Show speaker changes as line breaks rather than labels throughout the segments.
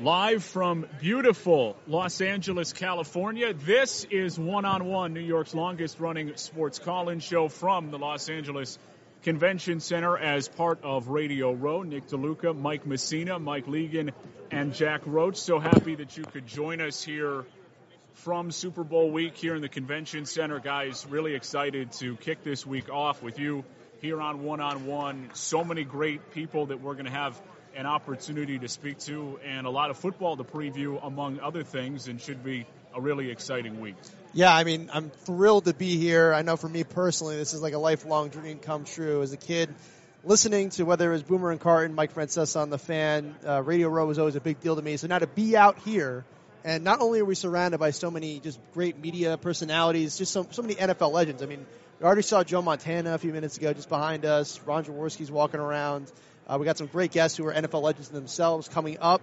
Live from beautiful Los Angeles, California, this is One on One, New York's longest running sports call in show from the Los Angeles Convention Center as part of Radio Row. Nick DeLuca, Mike Messina, Mike Legan, and Jack Roach. So happy that you could join us here from Super Bowl week here in the Convention Center. Guys, really excited to kick this week off with you here on One on One. So many great people that we're going to have an opportunity to speak to and a lot of football to preview, among other things, and should be a really exciting week.
Yeah, I mean, I'm thrilled to be here. I know for me personally, this is like a lifelong dream come true. As a kid, listening to whether it was Boomer and Carton, Mike Francesa on the fan, uh, Radio Row was always a big deal to me. So now to be out here, and not only are we surrounded by so many just great media personalities, just so, so many NFL legends. I mean, we already saw Joe Montana a few minutes ago just behind us. Ron Jaworski's walking around. Uh, we got some great guests who are NFL legends themselves coming up.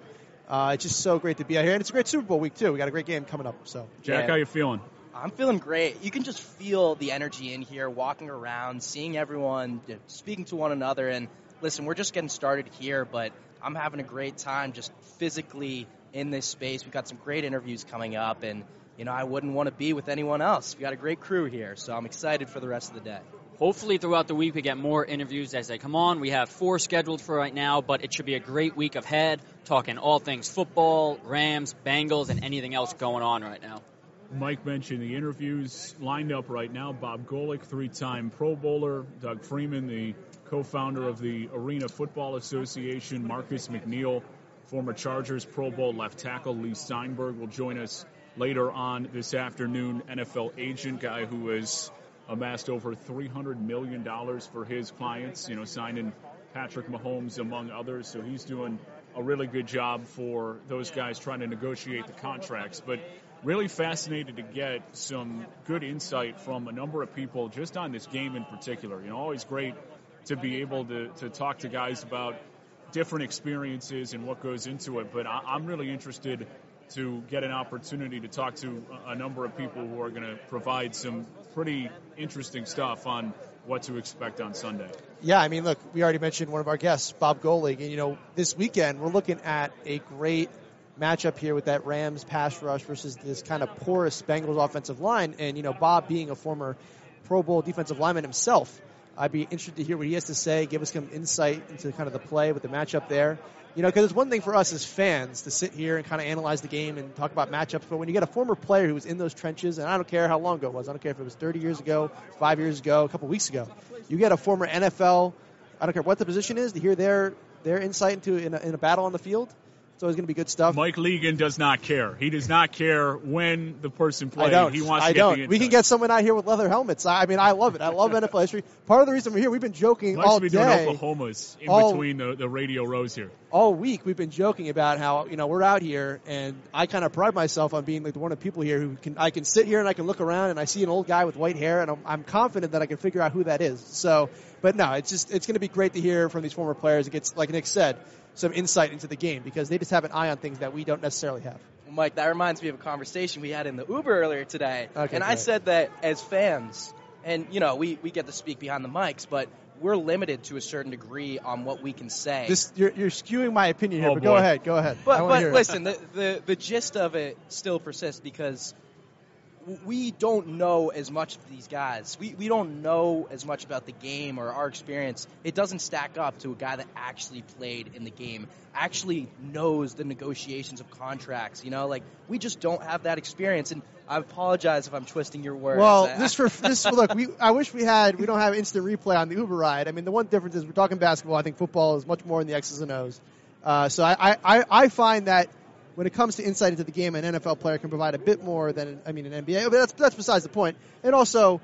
Uh, it's just so great to be out here, and it's a great Super Bowl week too. We got a great game coming up. So,
Jack, yeah. how you feeling?
I'm feeling great. You can just feel the energy in here, walking around, seeing everyone, speaking to one another. And listen, we're just getting started here, but I'm having a great time just physically in this space. We've got some great interviews coming up, and you know I wouldn't want to be with anyone else. We got a great crew here, so I'm excited for the rest of the day.
Hopefully, throughout the week, we get more interviews as they come on. We have four scheduled for right now, but it should be a great week ahead, talking all things football, Rams, Bengals, and anything else going on right now.
Mike mentioned the interviews lined up right now. Bob Golic, three time Pro Bowler. Doug Freeman, the co founder of the Arena Football Association. Marcus McNeill, former Chargers Pro Bowl left tackle. Leigh Steinberg will join us later on this afternoon. NFL agent, guy who has amassed over $300 million for his clients, you know, signing Patrick Mahomes among others. So he's doing a really good job for those guys trying to negotiate the contracts. But really fascinated to get some good insight from a number of people just on this game in particular. You know, always great to be able to, to talk to guys about different experiences and what goes into it. But I, I'm really interested to get an opportunity to talk to a number of people who are going to provide some pretty interesting stuff on what to expect on Sunday.
Yeah, I mean, look, we already mentioned one of our guests, Bob Golic, and you know, this weekend we're looking at a great matchup here with that Rams pass rush versus this kind of porous Bengals offensive line, and you know, Bob being a former Pro Bowl defensive lineman himself. I'd be interested to hear what he has to say, give us some insight into kind of the play with the matchup there. You know, because it's one thing for us as fans to sit here and kind of analyze the game and talk about matchups, but when you get a former player who was in those trenches, and I don't care how long ago it was, I don't care if it was 30 years ago, five years ago, a couple weeks ago, you get a former NFL, I don't care what the position is, to hear their their insight into in a, in a battle on the field it's always going to be good stuff.
Mike Legan does not care. He does not care when the person plays.
I don't.
He wants
I don't. we can get someone out here with leather helmets. I mean, I love it. I love NFL history. Part of the reason we're here, we've been joking
nice
all
to be
day.
Doing Oklahomas in all, between the, the radio rows here.
All week, we've been joking about how you know we're out here, and I kind of pride myself on being like one of the people here who can I can sit here and I can look around and I see an old guy with white hair, and I'm, I'm confident that I can figure out who that is. So, but no, it's just it's going to be great to hear from these former players. It gets like Nick said some insight into the game because they just have an eye on things that we don't necessarily have.
Well, Mike, that reminds me of a conversation we had in the Uber earlier today.
Okay,
and I said that as fans, and you know, we, we get to speak behind the mics, but we're limited to a certain degree on what we can say.
This, you're, you're skewing my opinion here,
oh,
but
boy.
go ahead, go ahead.
But, but listen, the, the, the gist of it still persists because we don't know as much of these guys. We, we don't know as much about the game or our experience. It doesn't stack up to a guy that actually played in the game, actually knows the negotiations of contracts. You know, like we just don't have that experience. And I apologize if I'm twisting your words.
Well, this for this look, we I wish we had. We don't have instant replay on the Uber ride. I mean, the one difference is we're talking basketball. I think football is much more in the X's and O's. Uh, so I, I I find that when it comes to insight into the game, an NFL player can provide a bit more than I mean an NBA. But that's that's besides the point. And also,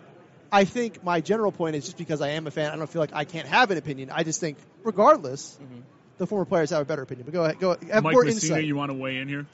I think my general point is just because I am a fan, I don't feel like I can't have an opinion. I just think, regardless, mm-hmm. the former players have a better opinion. But go ahead, go have
Mike
more
Messina,
insight.
you want to weigh in here?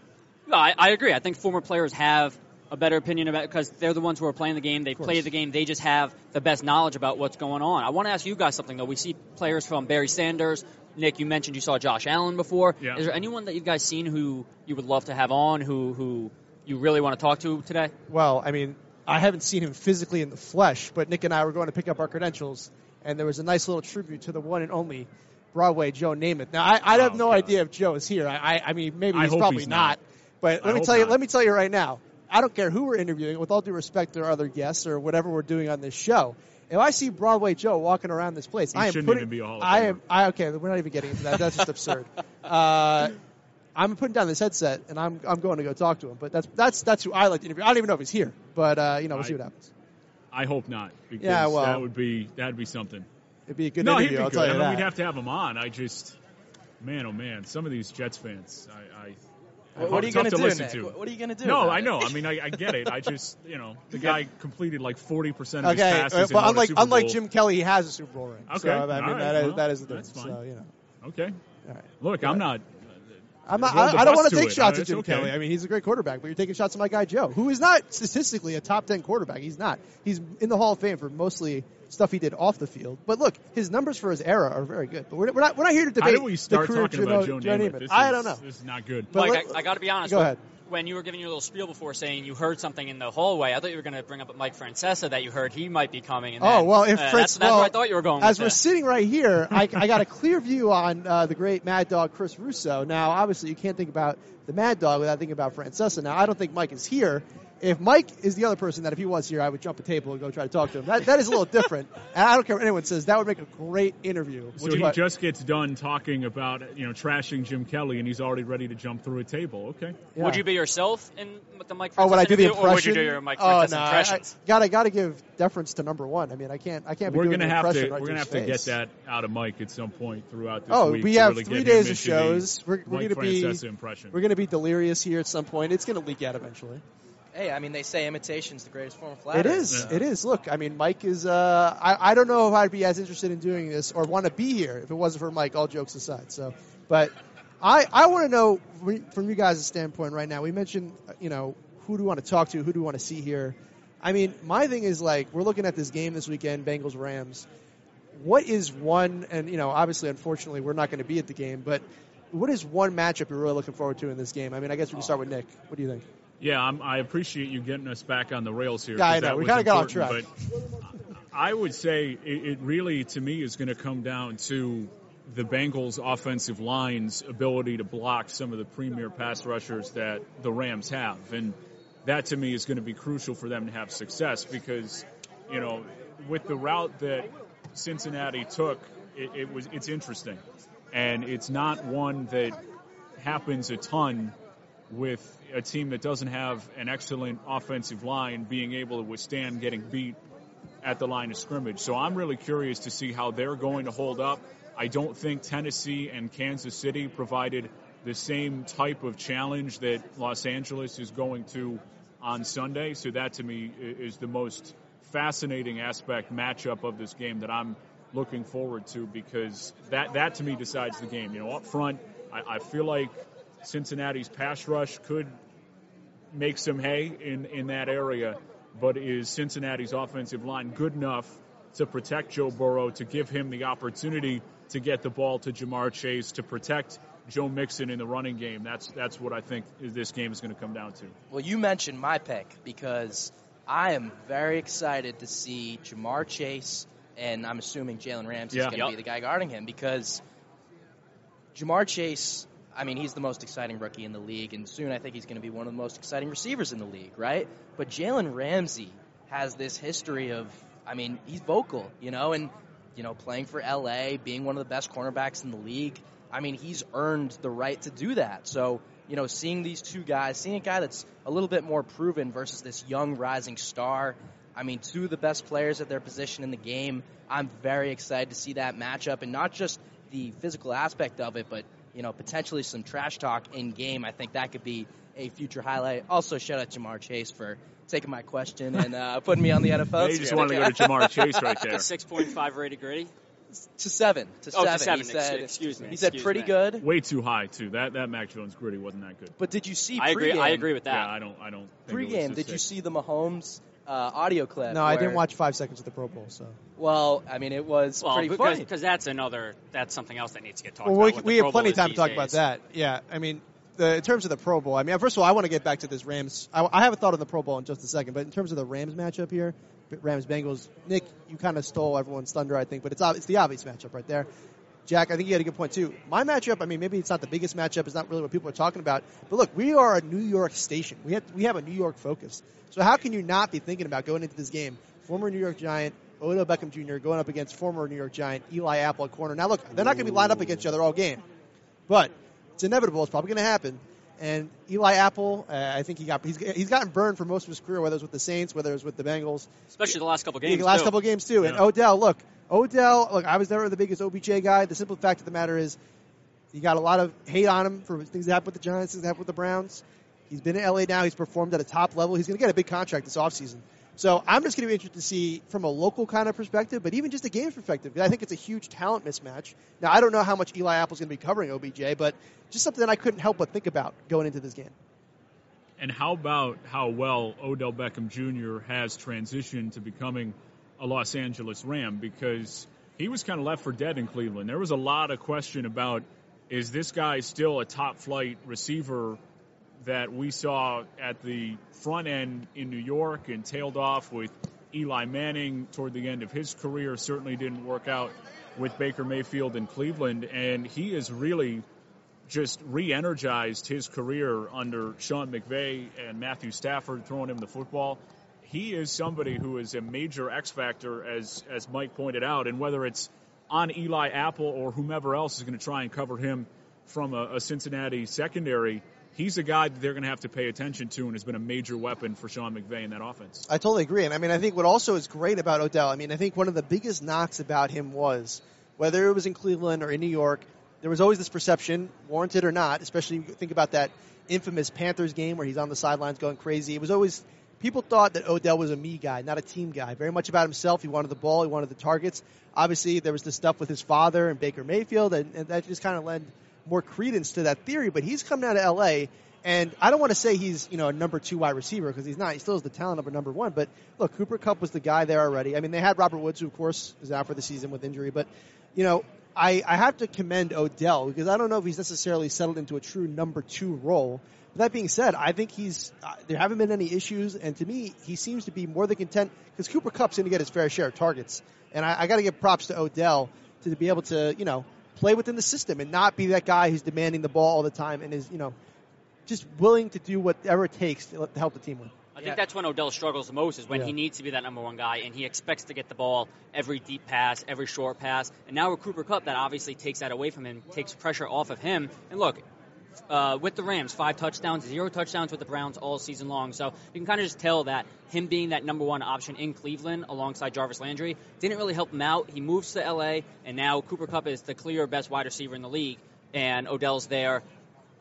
No, I, I agree. I think former players have a better opinion about because they're the ones who are playing the game. They've played the game. They just have the best knowledge about what's going on. I want to ask you guys something though. We see players from Barry Sanders, Nick, you mentioned you saw Josh Allen before.
Yeah.
Is there anyone that you guys seen who you would love to have on, who who you really want to talk to today?
Well, I mean, I haven't seen him physically in the flesh, but Nick and I were going to pick up our credentials, and there was a nice little tribute to the one and only Broadway Joe Namath. Now, I, I have
Oh,
no
God.
idea if Joe is here. I, I, I mean, maybe
I
he's
hope
probably
he's
not.
not.
But
I
let me
hope
tell you.
not.
Let me tell you right now. I don't care who we're interviewing. With all due respect to our other guests or whatever we're doing on this show, if I see Broadway Joe walking around this place,
He
I am
shouldn't
putting.
even be a Hall of
I am. I okay. We're not even getting into that. That's just absurd. Uh, I'm putting down this headset and I'm I'm going to go talk to him. But that's that's that's who I like to interview. I don't even know if he's here, but uh, you know we'll see what happens.
I hope not because
Yeah, well-
that would be that'd be something.
It'd be a good
no, he'd
interview.
be
I'll
good.
tell you
I mean,
that.
we'd have to have him on. I just, man, oh man, some of these Jets fans, I. I
What, what are you going
to
do,
listen to.
What are you going to do?
No,
about
I
it?
know. I mean, I, I get it. I just, you know, the guy completed like forty percent of
Okay,
his
uh,
passes. and
but
won a
unlike unlike Jim Kelly, he has a Super Bowl ring. So,
Okay,
I mean,
all right,
that is
well,
that is the
that's
difference.
fine.
So you know,
Okay,
all right.
look, I'm not.
I'm not, I, I don't want to
to
take
it.
shots at Jim
okay.
Kelly. I mean, he's a great quarterback, but you're taking shots at my guy Joe, who is not statistically a top ten quarterback. He's not. He's in the Hall of Fame for mostly stuff he did off the field. But look, his numbers for his era are very good. But we're, we're not we're not here to
How
debate
did we start
the
talking about
Joe,
Joe
Joe
Namath? This
I
is-
don't know.
This is not good.
But
Mike,
let-
I, I got to be honest.
Go
when,
ahead.
When you were giving your little spiel before saying you heard something in the hallway, I thought you were going to bring up Mike Francesa that you heard he might be coming. And
Oh
then,
well, if
uh,
Fritz,
that's, that's
well,
where I thought you were going.
As we're sitting right here, I, I got a clear view on uh, the great Mad Dog Chris Russo. Now, obviously, you can't think about the Mad Dog without thinking about Francesa. Now, I don't think Mike is here. If Mike is the other person that if he was here, I would jump a table and go try to talk to him. That, that is a little different. And I don't care what anyone says. That would make a great interview.
So he
what-
just gets done talking about you know trashing Jim Kelly, and he's already ready to jump through a table. Okay.
yeah.
Would you be yourself in with the Mike?
Oh, would I do the
interview,
impression?
Or would you do your Mike
oh,
Francesa
no, I-
impressions?
I, gotta gotta give deference to number one. I mean, I can't I can't be
We're
doing
gonna have
impression
to
right
we're gonna
to
have to get that out of Mike at some point throughout this
Oh,
week.
we have
really
three days of
the
shows. We're, we're gonna be
Francesa impression.
we're gonna be delirious here at some point. It's gonna leak out eventually.
Hey, I mean, they say imitation's the greatest form of flattery.
It is.
Yeah.
It is. Look, I mean, Mike is. Uh, I, I don't know if I'd be as interested in doing this or want to be here if it wasn't for Mike. All jokes aside. So, but I I want to know from- from you guys' standpoint right now. We mentioned, uh, you know, who do we want to talk to? Who do we want to see here? I mean, my thing is like we're looking at this game this weekend, Bengals Rams. What is one? And you know, obviously, unfortunately, we're not going to be at the game, but. What is one matchup you're really looking forward to in this game? I mean, I guess we can start with Nick. What do you think?
Yeah, I'm, I appreciate you getting us back on the rails here.
Yeah, I know. We kinda got off
But I would say it, it really, to me, is going to come down to the Bengals' offensive line's ability to block some of the premier pass rushers that the Rams have, and that to me is going to be crucial for them to have success because, you know, with the route that Cincinnati took, it, it was it's interesting, and it's not one that happens a ton with a team that doesn't have an excellent offensive line being able to withstand getting beat at the line of scrimmage. So I'm really curious to see how they're going to hold up. I don't think Tennessee and Kansas City provided the same type of challenge that Los Angeles is going to on Sunday. So that to me is the most fascinating aspect matchup of this game that I'm looking forward to because that that to me decides the game. You know, up front, I, I feel like Cincinnati's pass rush could make some hay in, in that area, but is Cincinnati's offensive line good enough to protect Joe Burrow, to give him the opportunity to get the ball to Ja'Marr Chase, to protect Joe Mixon in the running game? That's that's what I think this game is going to come down to.
Well, you mentioned my pick because I am very excited to see Ja'Marr Chase, and I'm assuming Jalen Ramsey is
Yeah.
going to
Yep.
be the guy guarding him because Ja'Marr Chase, I mean, he's the most exciting rookie in the league, and soon I think he's going to be one of the most exciting receivers in the league, right? But Jalen Ramsey has this history of, I mean, he's vocal, you know, and, you know, playing for LA, being one of the best cornerbacks in the league. I mean, he's earned the right to do that. So, you know, seeing these two guys, seeing a guy that's a little bit more proven versus this young rising star. I mean, two of the best players at their position in the game. I'm very excited to see that matchup and not just the physical aspect of it, but, you know, potentially some trash talk in game. I think that could be a future highlight. Also, shout out Ja'Marr Chase for taking my question and uh, putting me on the NFL.
Yeah, you just
script.
wanted to go to Ja'Marr Chase right there.
6.5 rated graddy.
to seven. To
Oh,
seven.
to seven.
He said,
Excuse me.
He said
Excuse
pretty
me.
good.
Way too high too. That that Mac Jones gritty wasn't that good.
But did you see
I agree. I agree with that.
Yeah, I don't I don't. Think it was
Pregame,
a
did you see the Mahomes uh, audio clip?
No, I didn't watch five seconds of the Pro Bowl. So
Well, I mean, it was
Well,
pretty
because,
funny.
because that's another that's something else that needs to get talked
well,
about.
we, we have
Pro
plenty of time to talk
these
about that. Yeah, I mean, the, in terms of the Pro Bowl, I mean, first of all, I want to get back to this Rams. I, I have a thought on the Pro Bowl in just a second, but in terms of the Rams matchup here, Rams Bengals, Nick, you kind of stole everyone's thunder, I think, but it's ob- it's the obvious matchup right there. Jack, I think you had a good point too. My matchup, I mean, maybe it's not the biggest matchup. It's not really what people are talking about. But look, we are a New York station. We have we have a New York focus. So how can you not be thinking about going into this game? Former New York Giant Odell Beckham Jr. going up against former New York Giant Eli Apple at corner. Now look, they're not going to be lined up against each other all game, but it's inevitable. It's probably going to happen. And Eli Apple, uh, I think he got he's, he's gotten burned for most of his career, whether it was with the Saints, whether it was with the Bengals,
especially the last couple games.
The last
too.
couple games too.
Yeah.
And Odell, look, Odell, look, I was never the biggest OBJ guy. The simple fact of the matter is, you got a lot of hate on him for things that happened with the Giants, things that happened with the Browns. He's been in LA now. He's performed at a top level. He's going to get a big contract this offseason. So I'm just going to be interested to see from a local kind of perspective, but even just a games perspective. I think it's a huge talent mismatch. Now I don't know how much Eli Apple's going to be covering OBJ, but just something that I couldn't help but think about going into this game.
And how about how well Odell Beckham Jr. has transitioned to becoming a Los Angeles Ram because he was kind of left for dead in Cleveland. There was a lot of question about is this guy still a top flight receiver that we saw at the front end in New York and tailed off with Eli Manning toward the end of his career. Certainly didn't work out with Baker Mayfield in Cleveland, and he is really just re-energized his career under Sean McVay and Matthew Stafford throwing him the football. He is somebody who is a major X factor, as as Mike pointed out, and whether it's on Eli Apple or whomever else is going to try and cover him from a, a Cincinnati secondary, he's a guy that they're going to have to pay attention to, and has been a major weapon for Sean McVay in that offense.
I totally agree, and I mean, I think what also is great about Odell. I mean, I think one of the biggest knocks about him was whether it was in Cleveland or in New York, there was always this perception, warranted or not, especially think about that infamous Panthers game where he's on the sidelines going crazy. It was always people thought that Odell was a me guy, not a team guy. Very much about himself. He wanted the ball. He wanted the targets. Obviously, there was the stuff with his father and Baker Mayfield, and, and that just kind of lent more credence to that theory. But he's coming out of L.A. And I don't want to say he's you know a number two wide receiver because he's not. He still has the talent of a number one. But look, Cooper Kupp was the guy there already. I mean, they had Robert Woods, who of course is out for the season with injury. But you know, I, I have to commend Odell because I don't know if he's necessarily settled into a true number two role. But that being said, I think he's uh, there haven't been any issues, and to me, he seems to be more than content because Cooper Kupp's going to get his fair share of targets, and I, I got to give props to Odell to be able to you know play within the system and not be that guy who's demanding the ball all the time and is you know just willing to do whatever it takes to help the team win.
I think that's when Odell struggles the most is when
Yeah.
he needs to be that number one guy and he expects to get the ball every deep pass, every short pass. And now with Cooper Kupp, that obviously takes that away from him, takes pressure off of him. And look, uh, with the Rams, five touchdowns, zero touchdowns with the Browns all season long. So you can kind of just tell that him being that number one option in Cleveland alongside Jarvis Landry didn't really help him out. He moves to LA, and now Cooper Kupp is the clear best wide receiver in the league, and Odell's there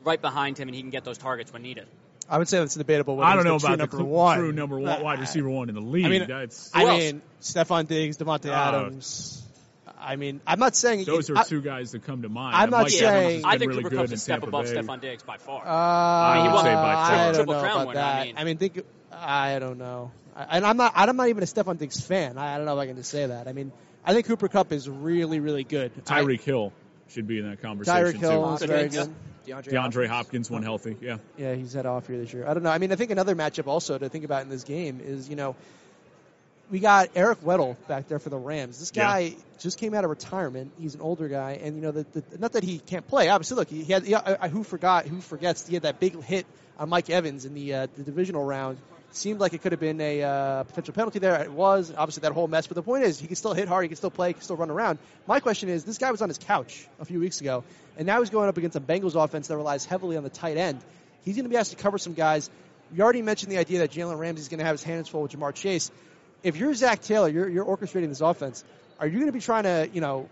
right behind him, and he can get those targets when needed.
I would say that's debatable. whether
I don't know
the
about
true
the
number one.
true number one wide receiver one in the league.
I mean,
That's
I
Who
mean, Stefon Diggs, Davante
Uh,
Adams. I mean, I'm not saying
those are
I,
two guys that come to mind.
I'm
And
not
Mike
saying-
I
been
think
really
Cooper
good
Cup's a step
Tampa
above
Bay.
Stefon Diggs by far.
Uh,
I would say by far.
I don't
Triple
know
crown
about
winner,
that.
I mean.
I mean, think. I don't know. I- And I'm not. I'm not even a Stefon Diggs fan. I, I don't know if I can just say that. I mean, I think Cooper Kupp is really, really good. I-
Tyreek Hill should be in that conversation
Tyreek Hill
too.
is
Good
very
hits.
good.
DeAndre,
DeAndre
Hopkins.
Hopkins when healthy. Yeah.
Yeah, he's had off year this year. I don't know. I mean, I think another matchup also to think about in this game is, you know, we got Eric Weddle back there for the Rams. This
Yeah.
guy just came out of retirement. He's an older guy, and you know, the, the, not that he can't play. Obviously, look, he had. Yeah, I, I- who forgot? Who forgets? He had that big hit on Mike Evans in the uh, the divisional round. Seemed like it could have been a uh, potential penalty there. It was obviously that whole mess. But the point is, he can still hit hard. He can still play. He can still run around. My question is, this guy was on his couch a few weeks ago, and now he's going up against a Bengals offense that relies heavily on the tight end. He's going to be asked to cover some guys. You already mentioned the idea that Jalen Ramsey is going to have his hands full with Ja'Marr Chase. If you're Zac Taylor, you're, you're orchestrating this offense. Are you going to be trying to, you know,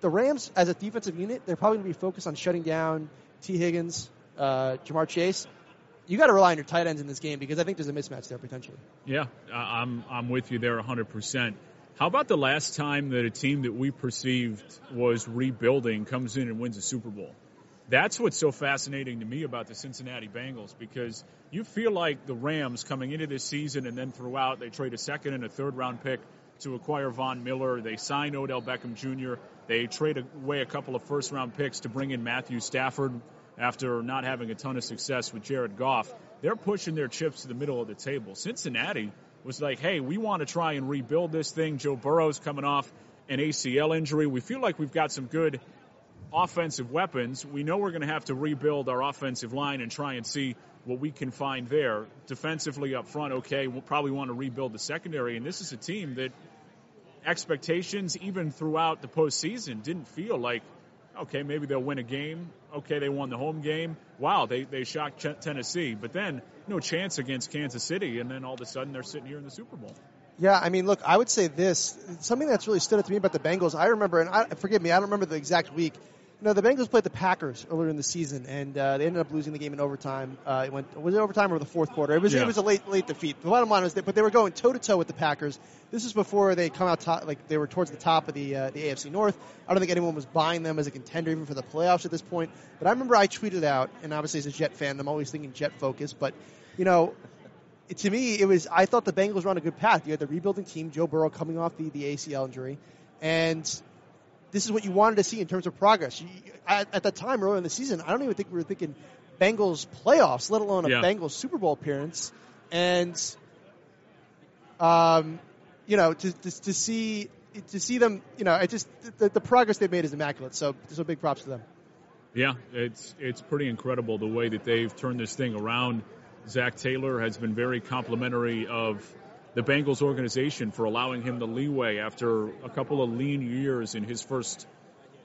the Rams as a defensive unit, they're probably going to be focused on shutting down Tee Higgins, uh, Ja'Marr Chase. You got to rely on your tight ends in this game because I think there's a mismatch there potentially.
Yeah, I'm I'm with you there 100%. How about the last time that a team that we perceived was rebuilding comes in and wins a Super Bowl? That's what's so fascinating to me about the Cincinnati Bengals because you feel like the Rams coming into this season and then throughout they trade a second and a third round pick to acquire Von Miller. They sign Odell Beckham Jr. They trade away a couple of first round picks to bring in Matthew Stafford after not having a ton of success with Jared Goff. They're pushing their chips to the middle of the table. Cincinnati was like, hey, we want to try and rebuild this thing. Joe Burrow's coming off an ACL injury. We feel like we've got some good offensive weapons. We know we're going to have to rebuild our offensive line and try and see what we can find there. Defensively up front, okay, we'll probably want to rebuild the secondary. And this is a team that expectations, even throughout the postseason, didn't feel like, okay, maybe they'll win a game. Okay, they won the home game. Wow, they, they shocked Tennessee. But then, no chance against Kansas City. And then all of a sudden, they're sitting here in the Super Bowl.
Yeah, I mean, look, I would say this something that's really stood out to me about the Bengals. I remember, and I, forgive me, I don't remember the exact week. Know, the Bengals played the Packers earlier in the season, and uh, they ended up losing the game in overtime. Uh, it went was it overtime or the fourth quarter? It was yeah. it was a late late defeat. The bottom line was that, but they were going toe to toe with the Packers. This is before they come out top, like they were towards the top of the uh, the AFC North. I don't think anyone was buying them as a contender even for the playoffs at this point. But I remember I tweeted out, and obviously as a Jet fan, I'm always thinking Jet focus, but you know, to me, it was. I thought the Bengals were on a good path. You had the rebuilding team, Joe Burrow coming off the, the ACL injury, and this is what you wanted to see in terms of progress. You, at, at the time earlier in the season, I don't even think we were thinking Bengals playoffs, let alone a yeah. Bengals Super Bowl appearance. And, um, you know, to, to, to see to see them, you know, it just the, the progress they've made is immaculate. So, so big props to them.
Yeah, it's it's pretty incredible the way that they've turned this thing around. Zac Taylor has been very complimentary of the Bengals organization for allowing him the leeway after a couple of lean years in his first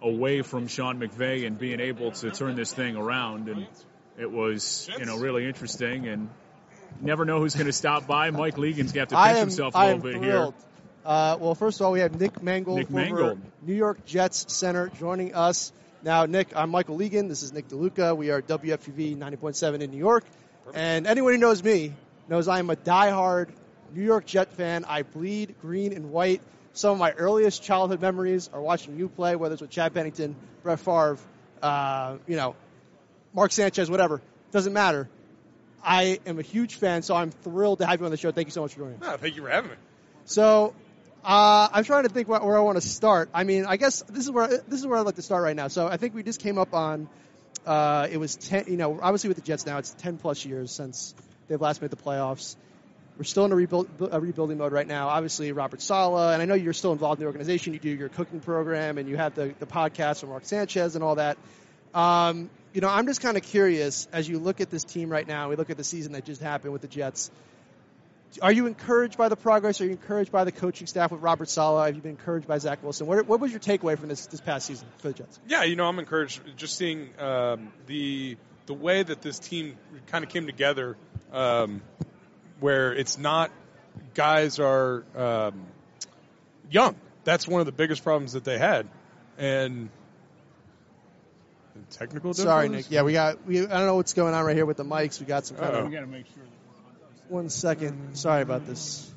away from Sean McVay and being able to turn this thing around. And it was, you know, really interesting. And never know who's going to stop by. Mike Legan's going to have to pinch am, himself a little bit
thrilled. here. Uh, well, first of all, we have Nick Mangold,
Nick Mangold,
New York Jets center, joining us. Now, Nick, I'm Michael Legan. This is Nick DeLuca. We are WFUV 90.7 in New York. And anyone who knows me knows I am a diehard New York Jet fan. I bleed green and white. Some of my earliest childhood memories are watching you play, whether it's with Chad Pennington, Brett Favre, uh, you know, Mark Sanchez, whatever. Doesn't matter. I am a huge fan, so I'm thrilled to have you on the show. Thank you so much for joining
us. thank you for having me.
So, uh, I'm trying to think where I want to start. I mean, I guess this is where this is where I'd like to start right now. So, I think we just came up on. Uh, it was ten. You know, obviously with the Jets now, it's ten plus years since they've last made the playoffs. We're still in a, rebuild, a rebuilding mode right now. Obviously, Robert Saleh, and I know you're still involved in the organization. You do your cooking program, and you have the, the podcast from Mark Sanchez and all that. Um, you know, I'm just kind of curious as you look at this team right now. We look at the season that just happened with the Jets. Are you encouraged by the progress? Are you encouraged by the coaching staff with Robert Saleh? Have you been encouraged by Zach Wilson? What, what was your takeaway from this this past season for the Jets?
Yeah, you know, I'm encouraged just seeing um, the the way that this team kind of came together. Um, where it's not guys are um, young. That's one of the biggest problems that they had, and technical.
Sorry, Nick. Yeah, we got. We I don't know what's going on right here with the mics. We got some kind
of. We got to make sure.
One second. Sorry about this.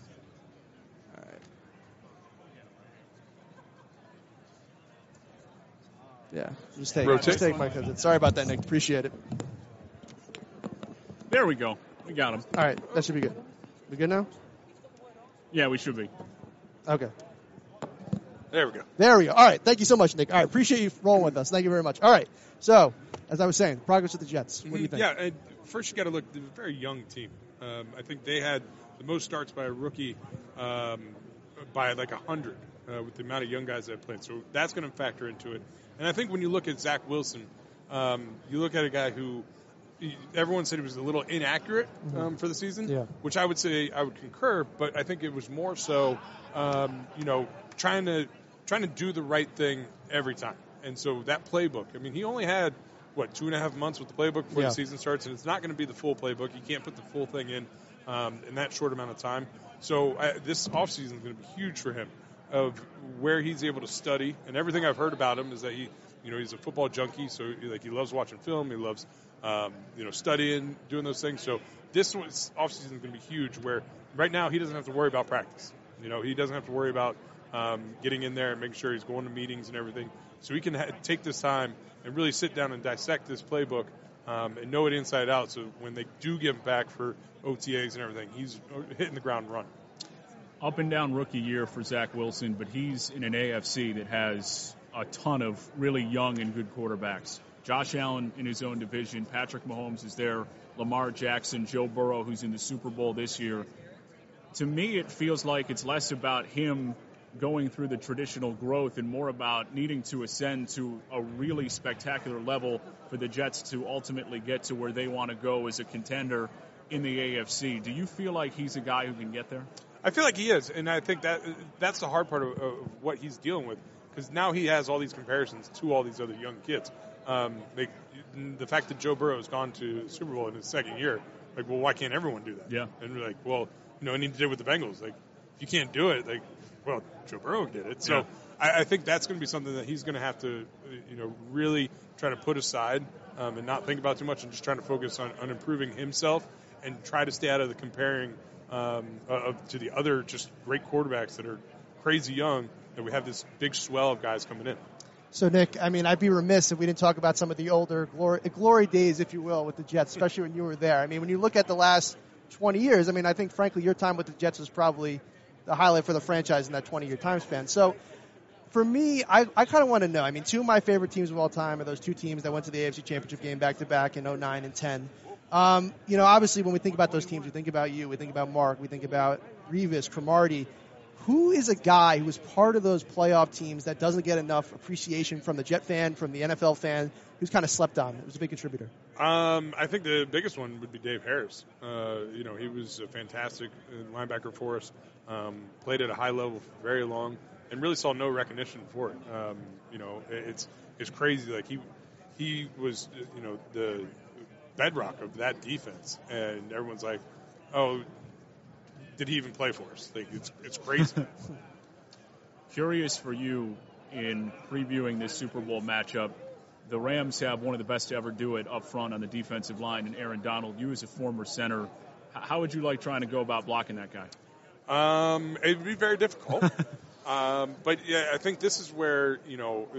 All right. Yeah, just take, Rotate. just take my cousin. Sorry about that, Nick. Appreciate it.
There we go. We got him.
All right, that should be good. We good now?
Yeah, we should be.
Okay.
There we go.
There we go. All right. Thank you so much, Nick. All right. Appreciate you rolling with us. Thank you very much. All right. So, as I was saying, progress with the Jets. What do you think?
Yeah. first, you got to look. They're a very young team. Um, I think they had the most starts by a rookie um, by like a hundred uh, with the amount of young guys that played. So that's going to factor into it. And I think when you look at Zach Wilson, um, you look at a guy who everyone said he was a little inaccurate mm-hmm. um, for the season,
yeah.
which I would say I would concur. But I think it was more so, um, you know, trying to trying to do the right thing every time. And so that playbook. I mean, he only had what two and a half months with the playbook before yeah. the season starts, and it's not going to be the full playbook. You can't put the full thing in um, in that short amount of time. So I, this offseason is going to be huge for him of where he's able to study. And everything I've heard about him is that he, you know, he's a football junkie. So he, like he loves watching film. He loves um, you know, studying, doing those things. So this was offseason is going to be huge. Where right now he doesn't have to worry about practice. You know, he doesn't have to worry about um, getting in there and making sure he's going to meetings and everything. So he can ha- take this time and really sit down and dissect this playbook um, and know it inside out. So when they do him back for OTAs and everything, he's hitting the ground running.
Up and down rookie year for Zach Wilson, but he's in an AFC that has a ton of really young and good quarterbacks. Josh Allen in his own division. Patrick Mahomes is there. Lamar Jackson, Joe Burrow, who's in the Super Bowl this year. To me, it feels like it's less about him going through the traditional growth and more about needing to ascend to a really spectacular level for the Jets to ultimately get to where they want to go as a contender in the AFC. Do you feel like he's a guy who can get there?
I feel like he is, and I think that that's the hard part of, of what he's dealing with because now he has all these comparisons to all these other young kids. Um, they, the fact that Joe Burrow has gone to Super Bowl in his second year, like, well, why can't everyone do that?
Yeah.
And we're like, well, you know, and he did it with the Bengals. Like, if you can't do it, like, well, Joe Burrow did it. So
Yeah.
I, I think that's going to be something that he's going to have to, you know, really try to put aside um, and not think about too much and just trying to focus on, on improving himself and try to stay out of the comparing um, of, to the other just great quarterbacks that are crazy young. That we have this big swell of guys coming in.
So, Nick, I mean, I'd be remiss if we didn't talk about some of the older glory, glory days, if you will, with the Jets, especially when you were there. I mean, when you look at the last 20 years, I mean, I think, frankly, your time with the Jets was probably the highlight for the franchise in that 20 year time span. So, for me, I, I kind of want to know. I mean, two of my favorite teams of all time are those two teams that went to the AFC Championship game back to back in 09 and 10. Um, you know, obviously, when we think about those teams, we think about you, we think about Mark, we think about Revis, Cromartie. Who is a guy who was part of those playoff teams that doesn't get enough appreciation from the Jet fan, from the NFL fan, who's kind of slept on? It was a big contributor.
Um, I think the biggest one would be Dave Harris. Uh, you know, he was a fantastic uh, linebacker for us. Um, played at a high level for very long, and really saw no recognition for it. Um, you know, it's it's crazy. Like he he was, uh, you know, the bedrock of that defense, and everyone's like, oh. Did he even play for us? Like it's it's crazy.
Curious for you in previewing this Super Bowl matchup. The Rams have one of the best to ever do it up front on the defensive line, and Aaron Donald. You as a former center, how would you like trying to go about blocking that guy?
Um, it'd be very difficult. um, but yeah, I think this is where you know uh,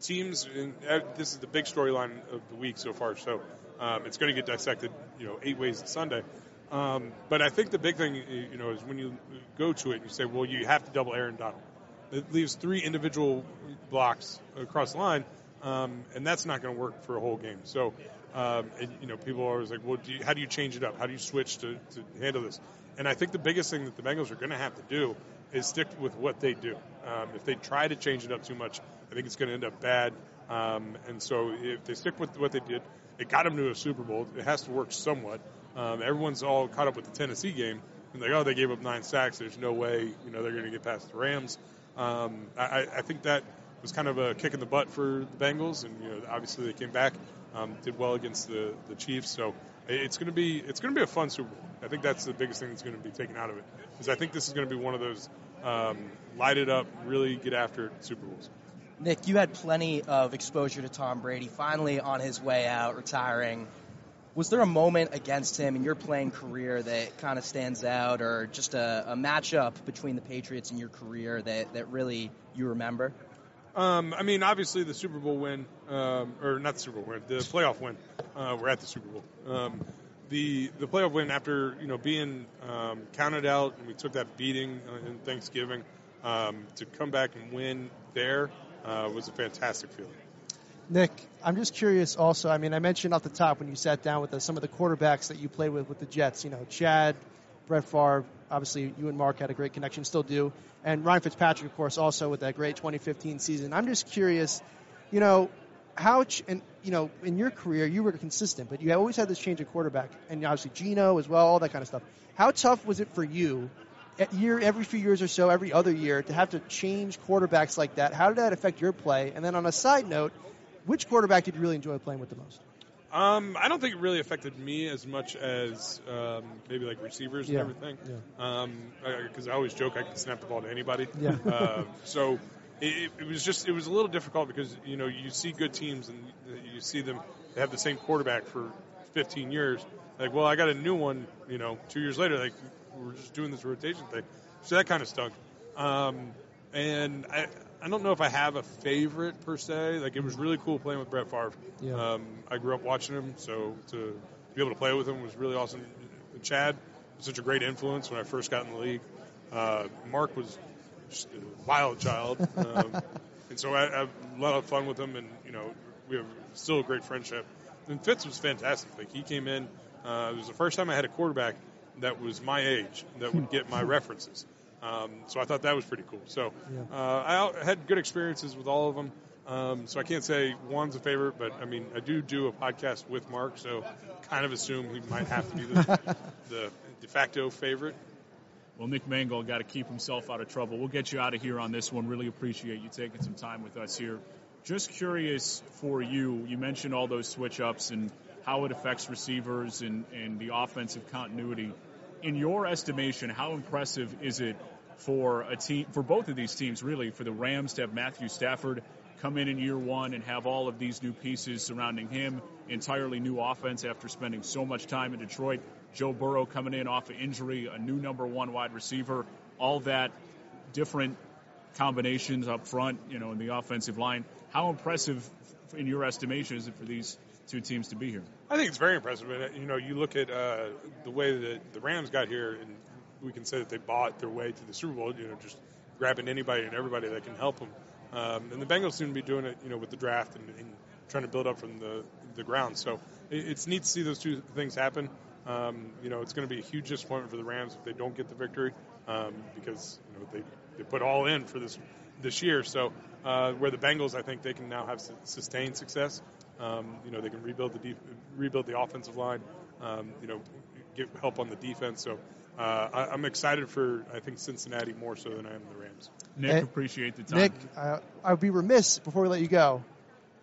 teams. And uh, this is the big storyline of the week so far. So um, it's going to get dissected, you know, eight ways to Sunday. Um, but I think the big thing, you know, is when you go to it, you say, well, you have to double Aaron Donald. It leaves three individual blocks across the line, um, and that's not going to work for a whole game. So, um, and, you know, people are always like, well, do you, how do you change it up? How do you switch to, to handle this? And I think the biggest thing that the Bengals are going to have to do is stick with what they do. Um, if they try to change it up too much, I think it's going to end up bad. Um, and so if they stick with what they did, it got them to a Super Bowl. It has to work somewhat. Um, everyone's all caught up with the Tennessee game and like, oh, they gave up nine sacks. There's no way, you know, they're going to get past the Rams. Um, I, I think that was kind of a kick in the butt for the Bengals, and you know, obviously they came back, um, did well against the, the Chiefs. So it's going to be it's going to be a fun Super Bowl. I think that's the biggest thing that's going to be taken out of it, because I think this is going to be one of those um, light it up, really get after it Super Bowls.
Nick, you had plenty of exposure to Tom Brady, finally on his way out, retiring. Was there a moment against him in your playing career that kind of stands out, or just a, a matchup between the Patriots and your career that, that really you remember?
Um, I mean, obviously the Super Bowl win, um, or not the Super Bowl win, the playoff win. Uh, we're at the Super Bowl. Um, the the playoff win after you know being um, counted out and we took that beating in Thanksgiving um, to come back and win there uh, was a fantastic feeling.
Nick, I'm just curious also. I mean, I mentioned off the top when you sat down with the, some of the quarterbacks that you played with with the Jets, you know, Chad, Brett Favre, obviously you and Mark had a great connection, still do, and Ryan Fitzpatrick, of course, also with that great 2015 season. I'm just curious, you know, how, ch- and, you know, in your career, you were consistent, but you always had this change of quarterback, and obviously Geno as well, all that kind of stuff. How tough was it for you? Year every few years or so, every other year, to have to change quarterbacks like that. How did that affect your play? And then on a side note, which quarterback did you really enjoy playing with the most?
Um, I don't think it really affected me as much as um, maybe like receivers
Yeah.
and everything. Because I always joke I can snap the ball to anybody.
Yeah.
Uh, so it, it was just it was a little difficult because you know you see good teams and you see them they have the same quarterback for 15 years. Like, well, I got a new one. You know, two years later, like we're just doing this rotation thing. So that kind of stunk. Um, and I, I don't know if I have a favorite per se. Like it was really cool playing with Brett Favre.
Yeah.
Um, I grew up watching him, so to be able to play with him was really awesome. Chad was such a great influence when I first got in the league. Uh, Mark was just a wild child, um, and so I, I had a lot of fun with him, and you know we have still a great friendship. And Fitz was fantastic. Like he came in, uh, it was the first time I had a quarterback that was my age that would get my references. Um, so I thought that was pretty cool. So
Yeah.
uh, I had good experiences with all of them. Um, so I can't say one's a favorite, but I mean I do do a podcast with Mark, so kind of assume he might have to be the, the de facto favorite.
Well, Nick Mangold got to keep himself out of trouble. We'll get you out of here on this one. Really appreciate you taking some time with us here. Just curious for you, you mentioned all those switch ups and how it affects receivers and, and the offensive continuity. In your estimation, how impressive is it for a team, for both of these teams, really, for the Rams to have Matthew Stafford come in in year one and have all of these new pieces surrounding him, entirely new offense after spending so much time in Detroit? Joe Burrow coming in off of injury, a new number one wide receiver, all that different combinations up front, you know, in the offensive line. How impressive, in your estimation, is it for these two teams to be here?
I think it's very impressive. And, uh, you know, you look at uh, the way that the Rams got here, and we can say that they bought their way to the Super Bowl. You know, just grabbing anybody and everybody that can help them. Um, and the Bengals seem to be doing it, you know, with the draft and, and trying to build up from the the ground. So it, it's neat to see those two things happen. Um, you know, it's going to be a huge disappointment for the Rams if they don't get the victory um, because you know they they put all in for this this year. So uh, where the Bengals, I think they can now have su- sustained success. Um, you know, they can rebuild the def- rebuild the offensive line. Um, you know, get help on the defense. So uh, I, I'm excited for I think Cincinnati more so than I am the Rams.
Nick,
Hey,
appreciate the time.
Nick, uh, I would be remiss before we let you go.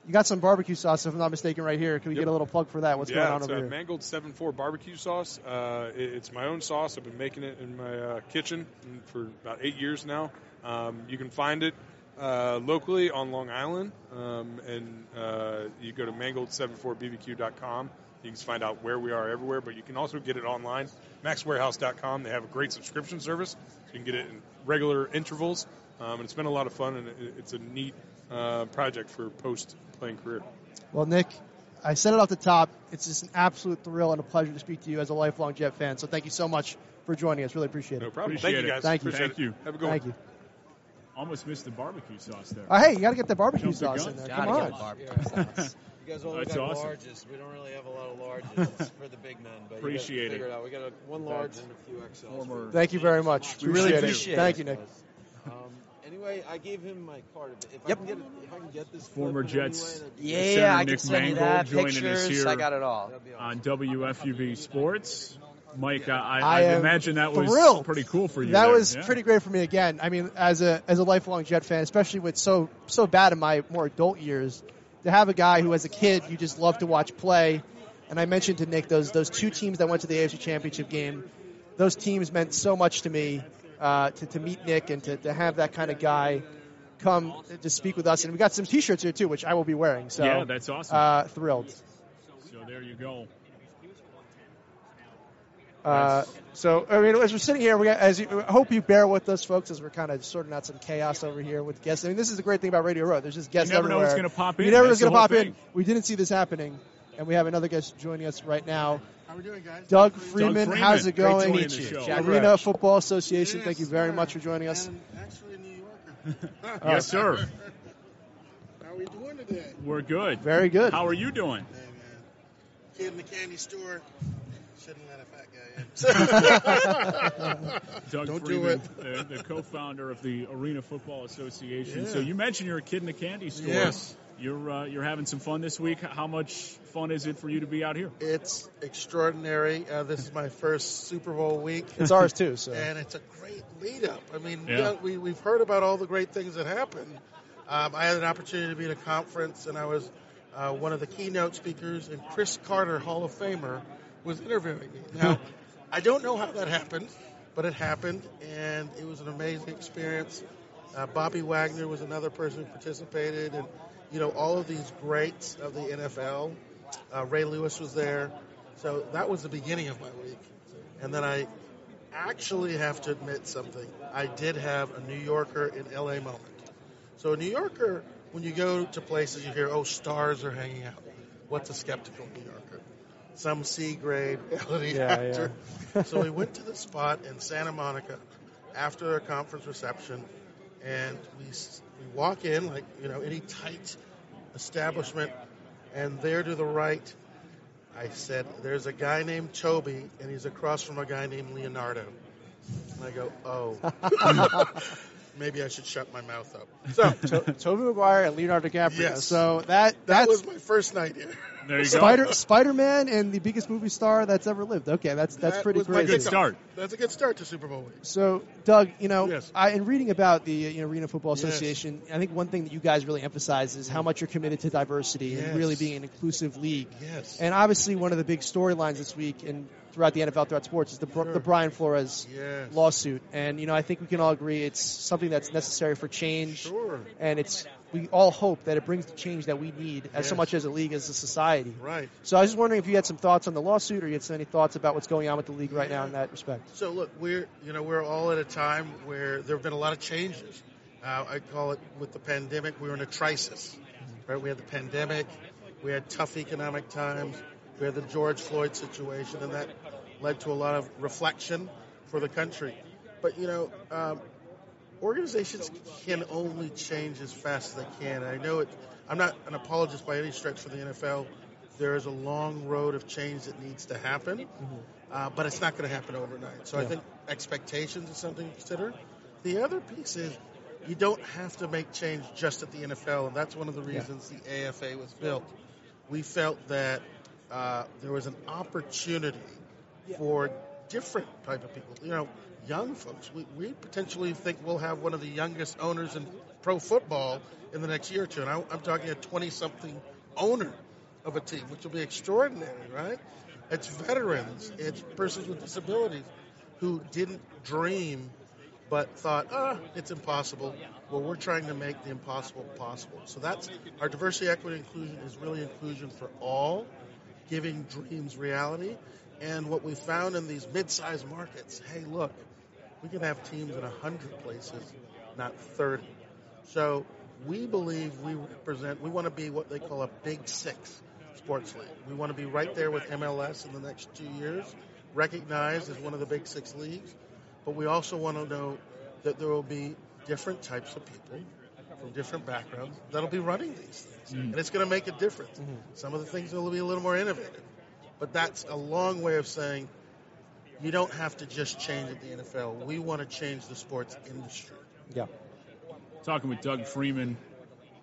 You got some barbecue sauce, if I'm not mistaken, right here. Can we
Yep.
get a little plug for that? What's
yeah,
going on
it's
over
a
here?
Mangold 7-4 barbecue sauce. Uh, it- it's my own sauce. I've been making it in my uh, kitchen for about eight years now. Um, you can find it uh, locally on Long Island, um, and uh, you go to mangold74bbq.com. You can find out where we are everywhere, but you can also get it online, maxwarehouse.com. They have a great subscription service, so you can get it in regular intervals. Um, and it's been a lot of fun, and it, it's a neat uh, project for post-playing career.
Well, Nick, I said it off the top. It's just an absolute thrill and a pleasure to speak to you as a lifelong Jet fan. So thank you so much for joining us. Really appreciate it.
No problem.
Appreciate
Thank you, guys.
Thank you.
Appreciate
Thank
it.
you.
Have a good
Thank
one.
you.
Almost missed the barbecue sauce there.
Oh, hey, you got to get the barbecue
Jumped the
sauce
gun.
in there.
Gotta
Come
get
on.
the barbecue sauce.
You guys only
That's
got
awesome.
larges. We don't really have a lot of larges for the big men, but
Appreciate
you figure
it.
it out. We got a, one large and a few XLs.
Former
Thank you very much.
We really
appreciate it.
Thank you, Nick.
Um, anyway, I gave him my card. If I
Yep.
can get if I can get this
Former
clip in any
Jets.
way, that'd
Yeah,
Senator
I
Nick
can send you
Mangold
that.
joining us
Pictures.
here.
I got it all.
that'd
on. WFUV Sports. Mike, I,
I
I, imagine that was
thrilled.
pretty cool for you.
That
there.
was
Yeah.
pretty great for me again. I mean, as a as a lifelong Jet fan, especially with so so bad in my more adult years, to have a guy who, as a kid, you just love to watch play. And I mentioned to Nick those those two teams that went to the AFC Championship game. Those teams meant so much to me. Uh, to, to meet Nick and to, to have that kind of guy come to speak with us, and we got some T-shirts here too, which I will be wearing. So
Yeah, that's awesome.
uh, thrilled.
so there you go.
Uh, so, I mean, as we're sitting here, we as you, I hope you bear with us, folks, as we're kind of sorting out some chaos over here with guests. I mean, this is the great thing about Radio Row. There's just guests
never know
everywhere.
who's gonna pop
You never know who's going to
the whole
pop in. We didn't see this happening, and we have another guest joining us right now.
How we doing, guys?
Doug
Freeman.
Freeman,
Freeman,
how's it going?
great to
going?
meet you.
Jack
Arena
Rush.
Football Association, thank you very
sir.
much for joining us.
And actually, a New Yorker.
yes, sir.
How are we doing today?
We're good.
Very good.
How are you doing?
Hey, man. Kid in the candy store. Shouldn't let a fat guy in.
Doug
Don't do
Freeman, The, the co-founder of the Arena Football Association.
Yeah.
So you mentioned you're a kid in the candy store.
Yes.
You're uh, you're having some fun this week. How much fun is it for you to be out here?
it's extraordinary. Uh, this is my first Super Bowl week.
It's ours too. So
and it's a great lead up. I mean,
Yeah.
yeah, we, we've heard about all the great things that happen. Um, I had an opportunity to be at a conference, and I was uh, one of the keynote speakers, and Cris Carter, Hall of Famer, was interviewing me. Now, I don't know how that happened, but it happened, and it was an amazing experience. Uh, Bobby Wagner was another person who participated, and you know all of these greats of the NFL. Uh, Ray Lewis was there, so that was the beginning of my week. And then I actually have to admit something. I did have a New Yorker in LA moment. So a New Yorker, when you go to places, you hear, "Oh, stars are hanging out." What's a skeptical New Yorker? Some C grade reality
Yeah,
actor. so we went to the spot in Santa Monica after a conference reception, and we we walk in like you know any tight establishment, and there to the right, I said, "There's a guy named Toby, and he's across from a guy named Leonardo." And I go, oh. Maybe I should shut my mouth up. So
To- Tobey Maguire and Leonardo DiCaprio.
Yes.
So that
that
that's
was my first night here.
There you
Spider
go.
Spider Man and the biggest movie star that's ever lived. Okay, that's that's
That
pretty
was my
crazy.
Good start.
That's a good start to Super Bowl week.
So, Doug, you know,
Yes.
I, in reading about the uh, you know, Arena Football
Yes.
Association, I think one thing that you guys really emphasize is how much you're committed to diversity
Yes.
and really being an inclusive league.
Yes.
And obviously, one of the big storylines this week and throughout the NFL, throughout sports, is the,
Sure.
the Brian Flores
Yes.
lawsuit. And you know, I think we can all agree it's something that's necessary for change.
Sure.
And it's we all hope that it brings the change that we need, as so much as a league, as a society.
Right.
So I was just wondering if you had some thoughts on the lawsuit, or you had any thoughts about what's going on with the league right now in that respect.
So look, we're you know we're all at a time where there have been a lot of changes. Uh, I call it with the pandemic, we were in a crisis. Right? We had the pandemic, we had tough economic times, we had the George Floyd situation, and that led to a lot of reflection for the country. But you know, um, organizations can only change as fast as they can. I know it. I'm not an apologist by any stretch for the NFL. There is a long road of change that needs to happen, uh, but it's not going to happen overnight. So I think expectations is something to consider. The other piece is you don't have to make change just at the NFL, and that's one of the reasons the AFA was built. We felt that uh, there was an opportunity for different type of people. You know, young folks. We, we potentially think we'll have one of the youngest owners in pro football in the next year or two, and I, I'm talking a 20-something owner of a team, which will be extraordinary, right? It's veterans, it's persons with disabilities who didn't dream but thought, ah, it's impossible. Well, we're trying to make the impossible possible. So that's our diversity, equity, inclusion is really inclusion for all, giving dreams reality. And what we found in these mid-sized markets, hey, look, we can have teams in 100 places, not 30. So we believe we represent, we want to be what they call a big six sports league. We want to be right there with MLS in the next two years, recognized as one of the big six leagues. But we also want to know that there will be different types of people from different backgrounds that'll be running these things. Mm-hmm. And it's going to make a difference. Mm-hmm. Some of the things will be a little more innovative. But that's a long way of saying you don't have to just change at the NFL. We want to change the sports industry.
Yeah.
Talking with Doug Freeman,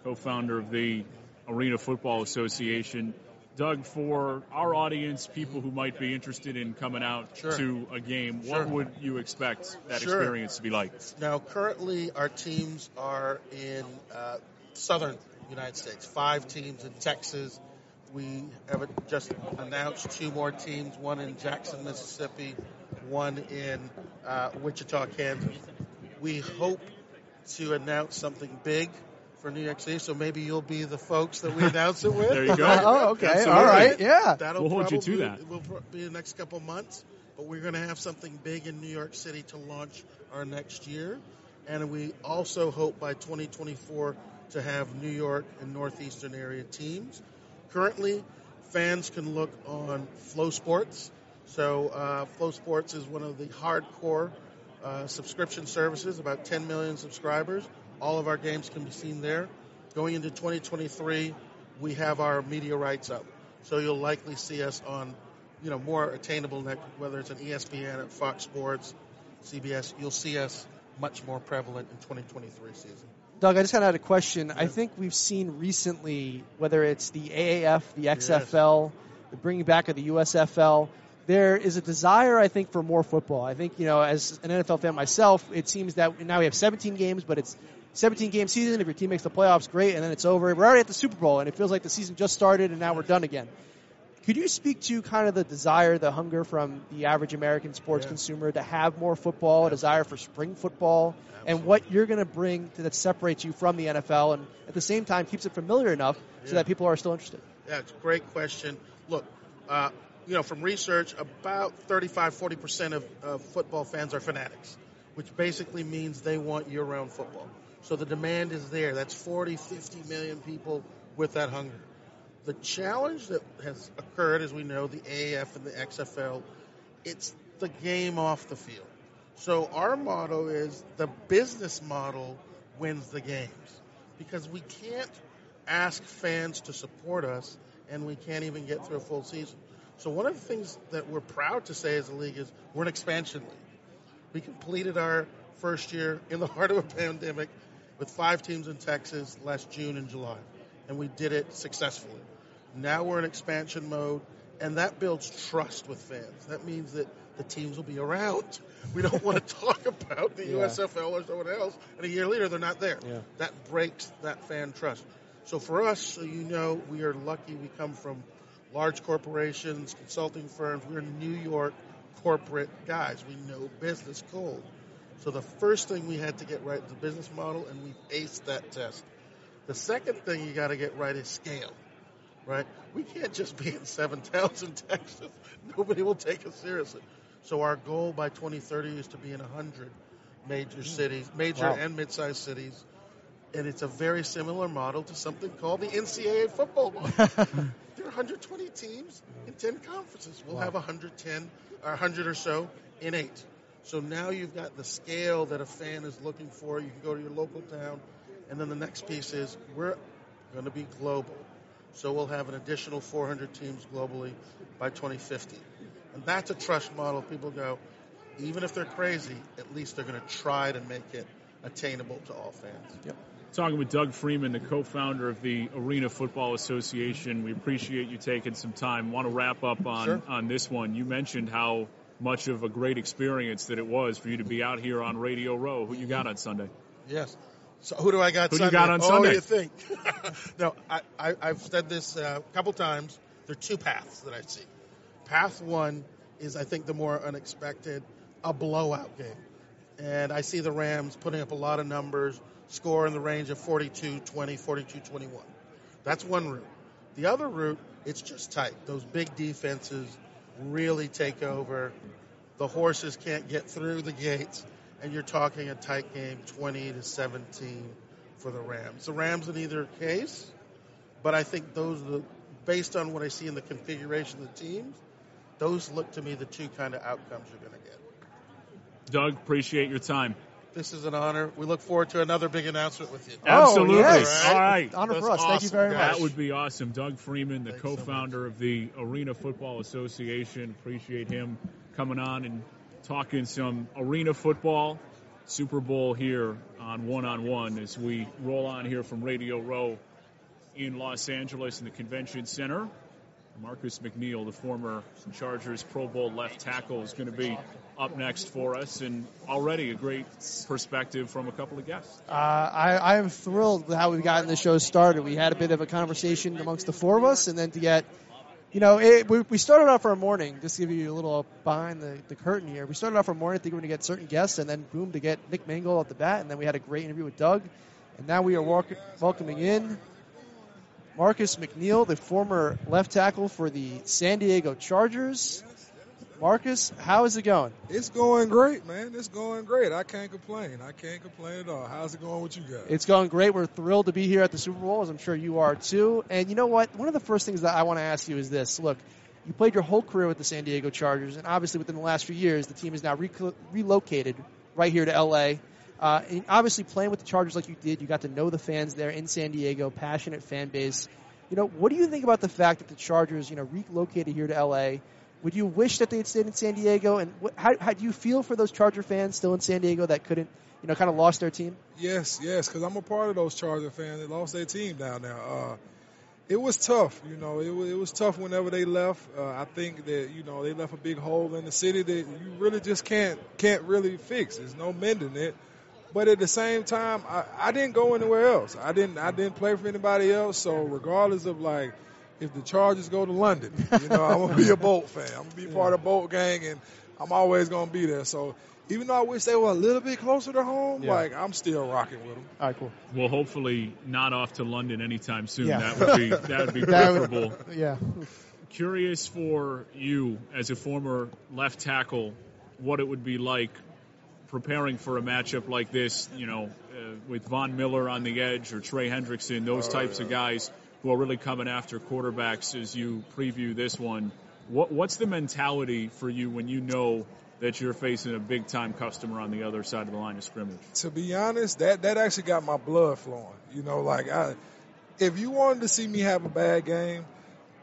co-founder of the Arena Football Association. Doug, for our audience, people who might be interested in coming out
Sure.
to a game,
Sure.
what would you expect that
Sure.
experience to be like?
Now, currently, our teams are in uh, southern United States. Five teams in Texas. We have just announced two more teams. One in Jackson, Mississippi. One in uh, Wichita, Kansas. We hope to announce something big for New York City. So maybe you'll be the folks that we announce it with.
There you go.
Oh, okay.
Absolutely.
All right. Yeah.
That'll
We'll hold you to that.
It will be the next couple months, but we're going to have something big in New York City to launch our next year, and we also hope by 2024 to have New York and northeastern area teams. Currently, fans can look on FloSports. So uh, FloSports is one of the hardcore uh, subscription services, about 10 million subscribers. All of our games can be seen there. Going into 2023, we have our media rights up. So you'll likely see us on, you know, more attainable, net, whether it's an ESPN, at Fox Sports, CBS. You'll see us much more prevalent in 2023 season.
Doug, I just kind of had a question. I think we've seen recently, whether it's the AAF, the XFL, the bringing back of the USFL, there is a desire, I think, for more football. I think, you know, as an NFL fan myself, it seems that now we have 17 games, but it's 17 game season. If your team makes the playoffs, great, and then it's over. We're already at the Super Bowl, and it feels like the season just started, and now we're done again. Could you speak to kind of the desire, the hunger from the average American sports
Yeah.
consumer to have more football, a desire for spring football, and what you're going to bring to, that separates you from the NFL, and at the same time keeps it familiar enough so that people are still interested?
Yeah, it's a great question. Look, uh, you know, from research, about 35, 40% of, of football fans are fanatics, which basically means they want year round football. So the demand is there. That's 40, 50 million people with that hunger. The challenge that has occurred, as we know, the AAF and the XFL, it's the game off the field. So our motto is the business model wins the games because we can't ask fans to support us and we can't even get through a full season. So one of the things that we're proud to say as a league is we're an expansion league. We completed our first year in the heart of a pandemic with five teams in Texas last June and July, and we did it successfully. Now we're in expansion mode, and that builds trust with fans. That means that the teams will be around. We don't want to talk about the
Yeah.
USFL or someone else, and a year later they're not there.
Yeah.
That breaks that fan trust. So for us, so you know, we are lucky. We come from large corporations, consulting firms. We're New York corporate guys. We know business cold. So the first thing we had to get right is the business model, and we aced that test. The second thing you got to get right is scale, right? We can't just be in seven towns in Texas. Nobody will take us seriously. So our goal by 2030 is to be in 100 major cities, major
Wow.
and mid-sized cities. And it's a very similar model to something called the NCAA football model. there are 120 teams in 10 conferences. We'll have 110 or 100 or so in eight. So now you've got the scale that a fan is looking for. You can go to your local town. And then the next piece is we're going to be global. So we'll have an additional 400 teams globally by 2050. And that's a trust model. People go, even if they're crazy, at least they're going to try to make it attainable to all fans. Yep.
Talking with Doug Freeman, the co-founder of the Arena Football Association. We appreciate you taking some time. Want to wrap up on
Sure.
on this one. You mentioned how much of a great experience that it was for you to be out here on Radio Row. Who you got on Sunday?
Yes. So who do I got
Who do you
Sunday?
got on
oh,
Sunday?
you think? no, I, I, I've said this uh, a couple times. There are two paths that I see. Path one is, I think, the more unexpected, a blowout game. And I see the Rams putting up a lot of numbers, score in the range of 42 20, 42 21. That's one route. The other route, it's just tight. Those big defenses really take over. The horses can't get through the gates, and you're talking a tight game, 20 to 17 for the Rams. The Rams in either case, but I think those are the, based on what I see in the configuration of the teams, those look to me the two kind of outcomes you're going to get.
Doug, appreciate your time.
This is an honor. We look forward to another big announcement with you.
Absolutely.
Oh, yes.
All right.
Honor for
That's
us. Thank you very much.
That would be awesome. Doug Freeman, the
Thanks
co-founder of the Arena Football Association. Appreciate him coming on and talking some arena football. Super Bowl here on One on One as we roll on here from Radio Row in Los Angeles in the Convention Center. Marcus McNeill, the former Chargers Pro Bowl left tackle, is going to be up next for us, and already a great perspective from a couple of guests.
Uh, I, I am thrilled with how we've gotten the show started. We had a bit of a conversation amongst the four of us, and then to get, you know, it, we, we started off our morning, just to give you a little behind the, the curtain here. We started off our morning thinking we were going to get certain guests, and then boom, to get Nick Mangold at the bat, and then we had a great interview with Doug, and now we are walk, welcoming in Marcus McNeill, the former left tackle for the San Diego Chargers. Marcus, how is it going?
It's going great, man. It's going great. I can't complain. I can't complain at all. How's it going with you guys?
It's going great. We're thrilled to be here at the Super Bowl, as I'm sure you are too. And you know what? One of the first things that I want to ask you is this. Look, you played your whole career with the San Diego Chargers, and obviously within the last few years, the team is now recl- relocated right here to LA. Uh, and obviously, playing with the Chargers like you did, you got to know the fans there in San Diego, passionate fan base. You know, what do you think about the fact that the Chargers, you know, relocated here to LA? Would you wish that they had stayed in San Diego? And what, how, how do you feel for those Charger fans still in San Diego that couldn't, you know, kind of lost their team?
Yes, yes, because I'm a part of those Charger fans that lost their team down there. Uh, it was tough, you know. It was, it was tough whenever they left. Uh, I think that you know they left a big hole in the city that you really just can't can't really fix. There's no mending it. But at the same time, I, I didn't go anywhere else. I didn't I didn't play for anybody else. So regardless of like if the Chargers go to London, you know I'm gonna be a Bolt fan. I'm gonna be part of the Bolt gang, and I'm always gonna be there. So even though I wish they were a little bit closer to home,
Yeah.
like I'm still rocking with them.
All right, cool.
Well, hopefully not off to London anytime soon.
Yeah.
That would be that would be
That would-
preferable.
Yeah.
Curious for you as a former left tackle, what it would be like preparing for a matchup like this. You know, uh, with Von Miller on the edge or Trey Hendrickson, those types of guys who are really coming after quarterbacks. As you preview this one, what what's the mentality for you when you know that you're facing a big time customer on the other side of the line of scrimmage?
To be honest, that that actually got my blood flowing. You know, like I, if you wanted to see me have a bad game,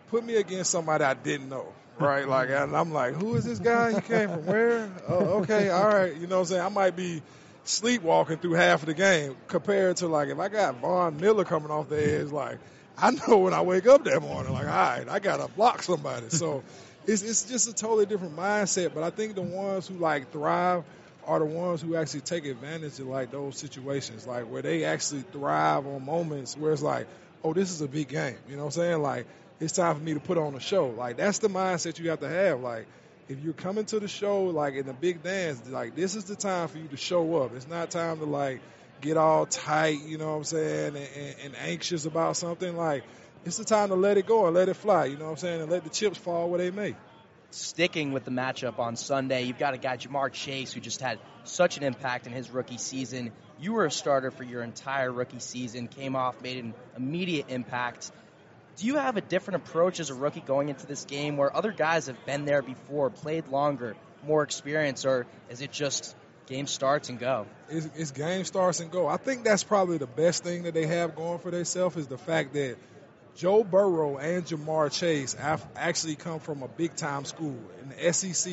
put me against somebody I didn't know. right? Like, and I'm like, who is this guy? He came from where? Oh, okay, all right. You know what I'm saying? I might be sleepwalking through half of the game compared to like if I got Von Miller coming off the edge, like I know when I wake up that morning, like, all right, I gotta block somebody. So it's it's just a totally different mindset. But I think the ones who like thrive are the ones who actually take advantage of like those situations, like where they actually thrive on moments where it's like, oh, this is a big game. You know what I'm saying? Like it's time for me to put on a show. Like that's the mindset you have to have. Like if you're coming to the show like in the big dance, like this is the time for you to show up. It's not time to like get all tight, you know what I'm saying, and, and, and anxious about something. Like it's the time to let it go and let it fly, you know what I'm saying, and let the chips fall where they may.
Sticking with the matchup on Sunday, you've got a guy, Ja'Marr Chase, who just had such an impact in his rookie season. You were a starter for your entire rookie season, came off, made an immediate impact. Do you have a different approach as a rookie going into this game where other guys have been there before, played longer, more experience, or is it just game starts and go?
It's, it's game starts and go. I think that's probably the best thing that they have going for themselves is the fact that Joe Burrow and Ja'Marr Chase actually come from a big time school. In the SEC,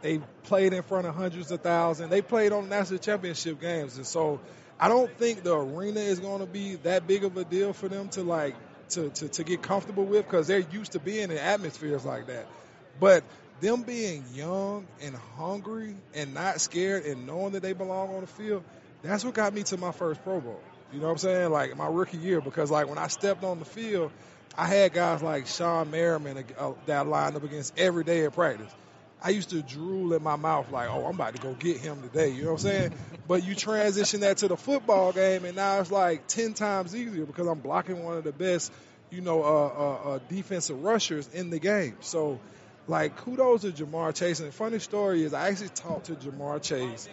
they played in front of hundreds of thousands. They played on national championship games. And so I don't think the arena is going to be that big of a deal for them to like to, to, to get comfortable with because they're used to being in atmospheres like that. But them being young and hungry and not scared and knowing that they belong on the field, that's what got me to my first Pro Bowl. You know what I'm saying? Like my rookie year, because like when I stepped on the field, I had guys like Shawne Merriman uh, that lined up against every day at practice. I used to drool in my mouth like, oh, I'm about to go get him today. You know what I'm saying? but you transition that to the football game, and now it's like ten times easier because I'm blocking one of the best, you know, uh, uh, uh, defensive rushers in the game. So, like, kudos to Ja'Marr Chase. And the funny story is, I actually talked to Ja'Marr Chase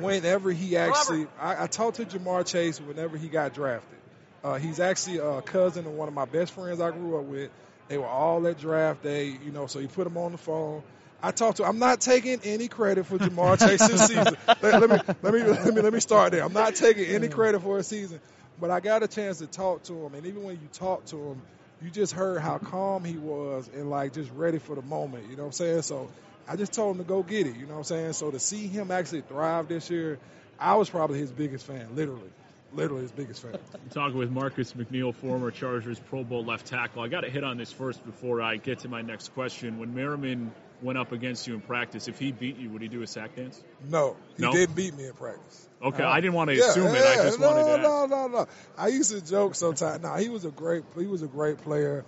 whenever he actually, I, I, talked to Ja'Marr Chase whenever he got drafted. Uh, he's actually a cousin of one of my best friends I grew up with. They were all at draft day, you know, so he put him on the phone. I talked to. I'm not taking any credit for Ja'Marr Chase's season. Let, let, me let me let me let me start there. I'm not taking any credit for his season, but I got a chance to talk to him, and even when you talk to him, you just heard how calm he was and like just ready for the moment. You know what I'm saying? So I just told him to go get it. You know what I'm saying? So to see him actually thrive this year, I was probably his biggest fan, literally. Literally his biggest fan.
I'm talking with Marcus McNeill, former Chargers Pro Bowl left tackle. I got to hit on this first before I get to my next question. When Merriman went up against you in practice, if he beat you, would he do a sack dance?
No, he
no?
didn't beat me in practice.
Okay, uh, I didn't want to yeah, assume yeah, it. I just
no,
wanted to.
No, no, no, no. I used to joke sometimes. No, he was a great. He was a great player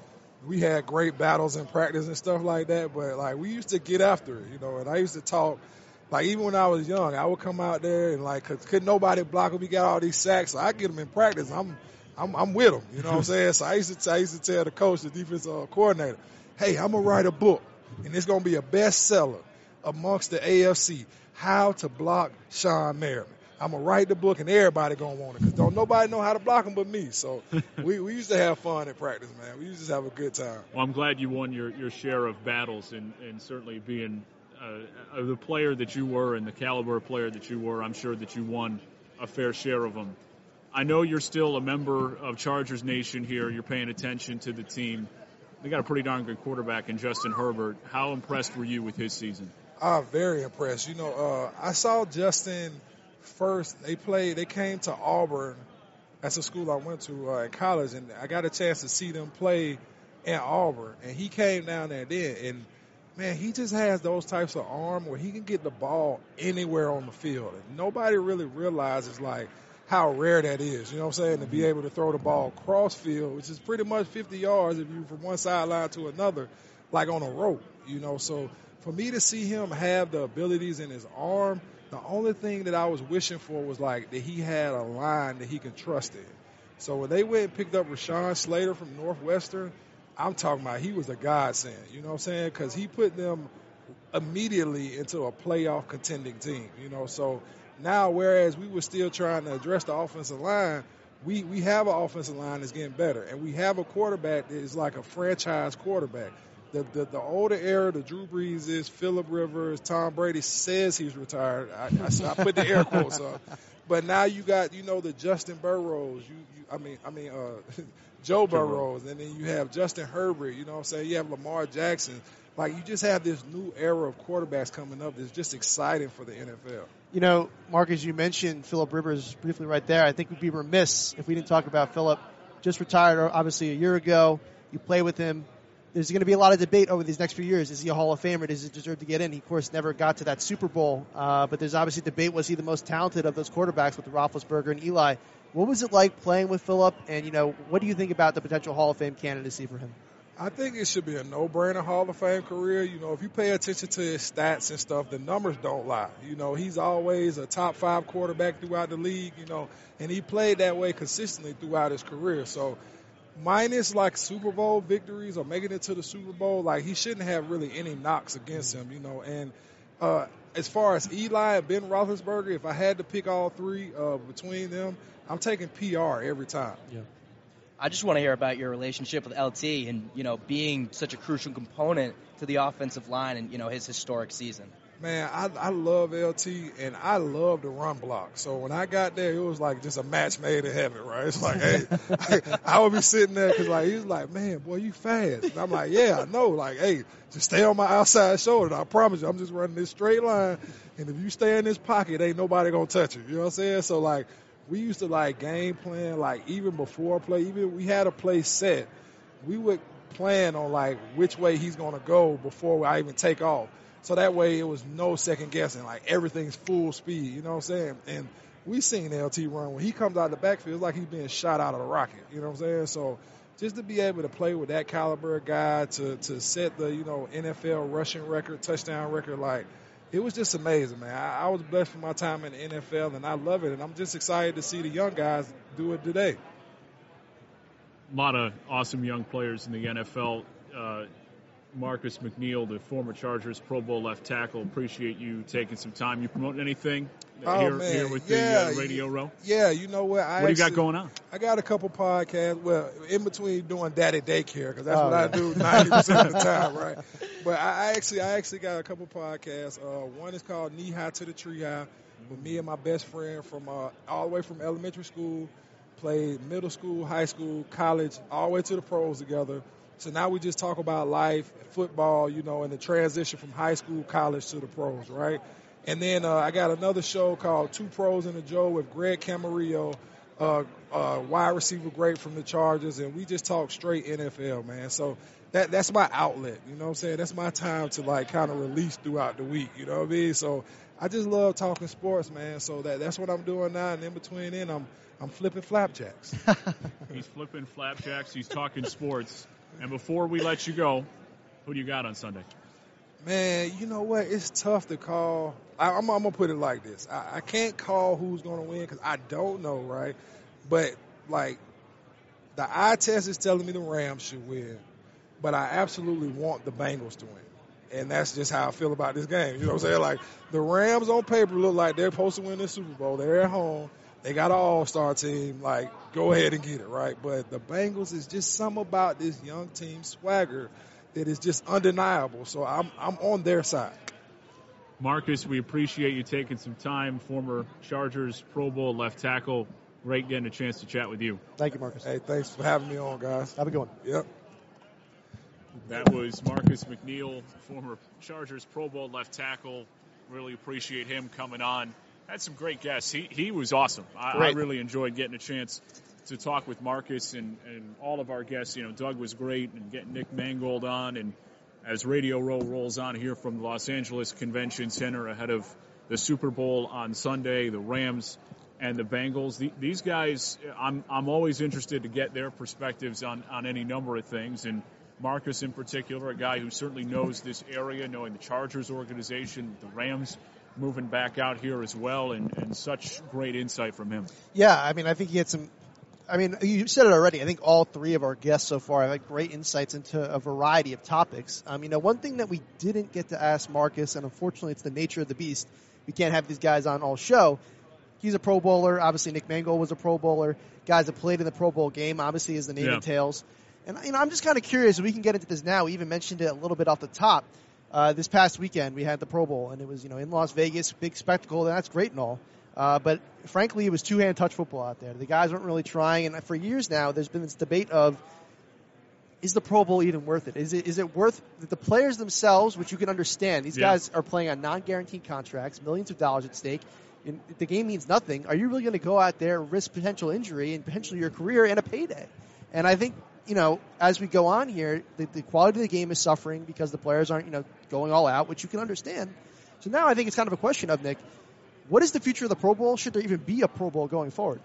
we had great battles in practice and stuff like that. But like we used to get after it, you know. And I used to talk, like even when I was young, I would come out there and like cause could nobody block him. We got all these sacks, so I get them in practice. I'm I'm, I'm with him, you know what I'm saying. So I used to I used to tell the coach, the defensive uh, coordinator, hey, I'm gonna write a book, and it's gonna be a bestseller amongst the AFC. How to block Shawne Merriman. I'm gonna write the book and everybody gonna want it because don't nobody know how to block them but me. So we, we used to have fun at practice, man. We used to have a good time.
Well, I'm glad you won your, your share of battles and, and certainly being uh, the player that you were and the caliber player that you were. I'm sure that you won a fair share of them. I know you're still a member of Chargers Nation here. You're paying attention to the team. They got a pretty darn good quarterback in Justin Herbert. How impressed were you with his season?
I'm very impressed. You know, uh, I saw Justin first they played. They came to Auburn. That's a school I went to uh, in college, and I got a chance to see them play in Auburn. And he came down there then, and man, he just has those types of arm where he can get the ball anywhere on the field. And nobody really realizes like how rare that is. You know what I'm saying? To be mm-hmm. able to throw the ball cross field, which is pretty much 50 yards if you from one sideline to another, like on a rope. You know, so for me to see him have the abilities in his arm the only thing that I was wishing for was like that he had a line that he can trust in. So when they went and picked up Rashawn Slater from Northwestern, I'm talking about he was a godsend. You know what I'm saying? Because he put them immediately into a playoff contending team. You know, so now whereas we were still trying to address the offensive line, we we have an offensive line that's getting better, and we have a quarterback that is like a franchise quarterback the, the, the older era, the Drew Brees is, Philip Rivers, Tom Brady says he's retired. I, I, I put the air quotes up. But now you got, you know, the Justin Burrows. You, you I mean, I mean, uh, Joe Burrows, and then you have Justin Herbert. You know what I'm saying? You have Lamar Jackson. like you just have this new era of quarterbacks coming up that's just exciting for the NFL.
You know, Marcus, you mentioned Philip Rivers briefly right there. I think we'd be remiss if we didn't talk about Philip. Just retired, obviously, a year ago. You play with him. There's going to be a lot of debate over these next few years. Is he a Hall of Famer? Does he deserve to get in? He, of course, never got to that Super Bowl. Uh, but there's obviously debate. Was he the most talented of those quarterbacks with Roethlisberger and Eli? What was it like playing with Philip? And, you know, what do you think about the potential Hall of Fame candidacy for him?
I think it should be a no-brainer Hall of Fame career. You know, if you pay attention to his stats and stuff, the numbers don't lie. You know, he's always a top five quarterback throughout the league. You know, and he played that way consistently throughout his career. So, minus like Super Bowl victories or making it to the Super Bowl, like he shouldn't have really any knocks against him. You know, and uh, as far as Eli and Ben Roethlisberger, if I had to pick all three uh, between them, I'm taking PR every time.
Yeah.
I just want to hear about your relationship with LT and you know being such a crucial component to the offensive line and you know his historic season.
Man, I, I love LT and I love the run block. So when I got there, it was like just a match made in heaven, right? It's like, hey, I, would be sitting there because like he was like, man, boy, you fast. And I'm like, yeah, I know. Like, hey, just stay on my outside shoulder. I promise you, I'm just running this straight line, and if you stay in this pocket, ain't nobody gonna touch you. You know what I'm saying? So like we used to like game plan like even before play, even we had a play set, we would plan on like which way he's gonna go before I even take off. So that way it was no second guessing, like everything's full speed, you know what I'm saying? And we seen LT run when he comes out of the backfield, it's like he's being shot out of a rocket, you know what I'm saying? So just to be able to play with that caliber guy to to set the, you know, NFL rushing record, touchdown record, like it was just amazing, man. I, I was blessed for my time in the NFL, and I love it. And I'm just excited to see the young guys do it today.
A lot of awesome young players in the NFL. Uh, Marcus McNeill, the former Chargers Pro Bowl left tackle. Appreciate you taking some time. You promoting anything
oh,
here,
man.
here with
yeah,
the uh, Radio Row?
Yeah, you know what?
what
I
do you got going on?
I got a couple podcasts. Well, in between doing daddy daycare because that's
Oh,
what
yeah.
I do ninety percent of the time, right? But I, I actually, I actually got a couple podcasts. Uh, one is called Knee High to the Tree High, with me and my best friend from uh, all the way from elementary school, played middle school, high school, college, all the way to the pros together. So now we just talk about life, football, you know, and the transition from high school, college to the pros, right? And then uh, I got another show called Two Pros and a Joe with Greg Camarillo, uh, uh, wide receiver great from the Chargers, and we just talk straight NFL, man. So that that's my outlet, you know what I'm saying? That's my time to like kind of release throughout the week, you know what I mean? So I just love talking sports, man. So that that's what I'm doing now, and in between, then I'm I'm flipping flapjacks.
He's flipping flapjacks. He's talking sports. And before we let you go, who do you got on Sunday?
Man, you know what? It's tough to call. I, I'm, I'm gonna put it like this: I, I can't call who's gonna win because I don't know, right? But like, the eye test is telling me the Rams should win, but I absolutely want the Bengals to win, and that's just how I feel about this game. You know what I'm saying? Like, the Rams on paper look like they're supposed to win the Super Bowl. They're at home. They got an all-star team. Like, go ahead and get it, right? But the Bengals is just some about this young team swagger that is just undeniable. So I'm I'm on their side.
Marcus, we appreciate you taking some time. Former Chargers Pro Bowl left tackle. Great getting a chance to chat with you.
Thank you, Marcus.
Hey, thanks for having me on, guys.
Have a good one.
Yep.
That was Marcus McNeill, former Chargers Pro Bowl left tackle. Really appreciate him coming on. Had some great guests. He he was awesome. I, I really enjoyed getting a chance to talk with Marcus and, and all of our guests. You know, Doug was great and getting Nick Mangold on. And as Radio Row rolls on here from the Los Angeles Convention Center ahead of the Super Bowl on Sunday, the Rams and the Bengals. The, these guys, I'm I'm always interested to get their perspectives on on any number of things. And Marcus, in particular, a guy who certainly knows this area, knowing the Chargers organization, the Rams moving back out here as well, and, and such great insight from him.
Yeah, I mean, I think he had some. I mean, you said it already. I think all three of our guests so far have had great insights into a variety of topics. Um, you know, one thing that we didn't get to ask Marcus, and unfortunately, it's the nature of the beast. We can't have these guys on all show. He's a Pro Bowler. Obviously, Nick Mangold was a Pro Bowler. Guys that played in the Pro Bowl game, obviously, as the name
Yeah.
entails. And you know, I'm just kind of curious. We can get into this now. We even mentioned it a little bit off the top. Uh, this past weekend, we had the Pro Bowl, and it was you know in Las Vegas, big spectacle. And that's great and all. Uh, but frankly, it was two-hand touch football out there. The guys weren't really trying, and for years now, there's been this debate of is the Pro Bowl even worth it? Is it is it worth that the players themselves, which you can understand? These
Yeah.
guys are playing on non-guaranteed contracts, millions of dollars at stake. And the game means nothing. Are you really going to go out there, risk potential injury and potentially your career and a payday? And I think you know, as we go on here, the, the quality of the game is suffering because the players aren't you know going all out, which you can understand. So now I think it's kind of a question of Nick, what is the future of the Pro Bowl? Should there even be a Pro Bowl going forward?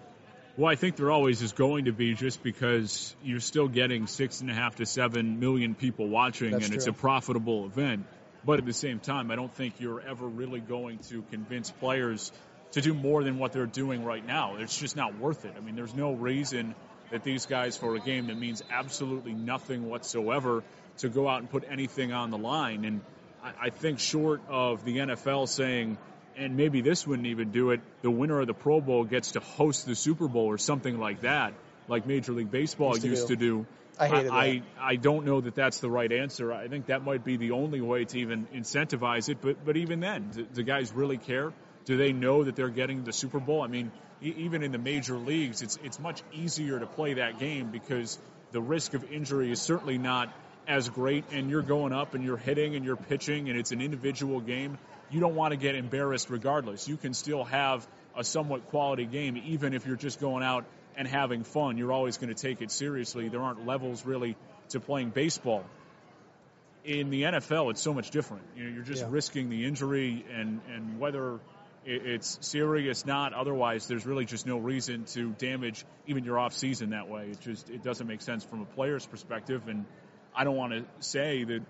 Well, I think there always is going to be just because you're still getting six and a half to seven million people watching
That's
and it's a profitable event. But at the same time, I don't think you're ever really going to convince players to do more than what they're doing right now. It's just not worth it. I mean, there's no reason that these guys, for a game that means absolutely nothing whatsoever, to go out and put anything on the line. And I, I think, short of the NFL saying, and maybe this wouldn't even do it, the winner of the Pro Bowl gets to host the Super Bowl or something like that, like Major League Baseball
Used to
used
do.
to do.
I hated
I,
that.
I don't know that that's the right answer. I think that might be the only way to even incentivize it. But but even then, do, do guys really care? Do they know that they're getting the Super Bowl? I mean, e- even in the major leagues, it's it's much easier to play that game because the risk of injury is certainly not as great. And you're going up and you're hitting and you're pitching, and it's an individual game. You don't want to get embarrassed regardless. You can still have a somewhat quality game, even if you're just going out and having fun. You're always going to take it seriously. There aren't levels really to playing baseball. In the NFL, it's so much different. You know, you're just
Yeah.
risking the injury, and and whether it's serious, or not otherwise, there's really just no reason to damage even your off season that way. It just it doesn't make sense from a player's perspective, and I don't want to say that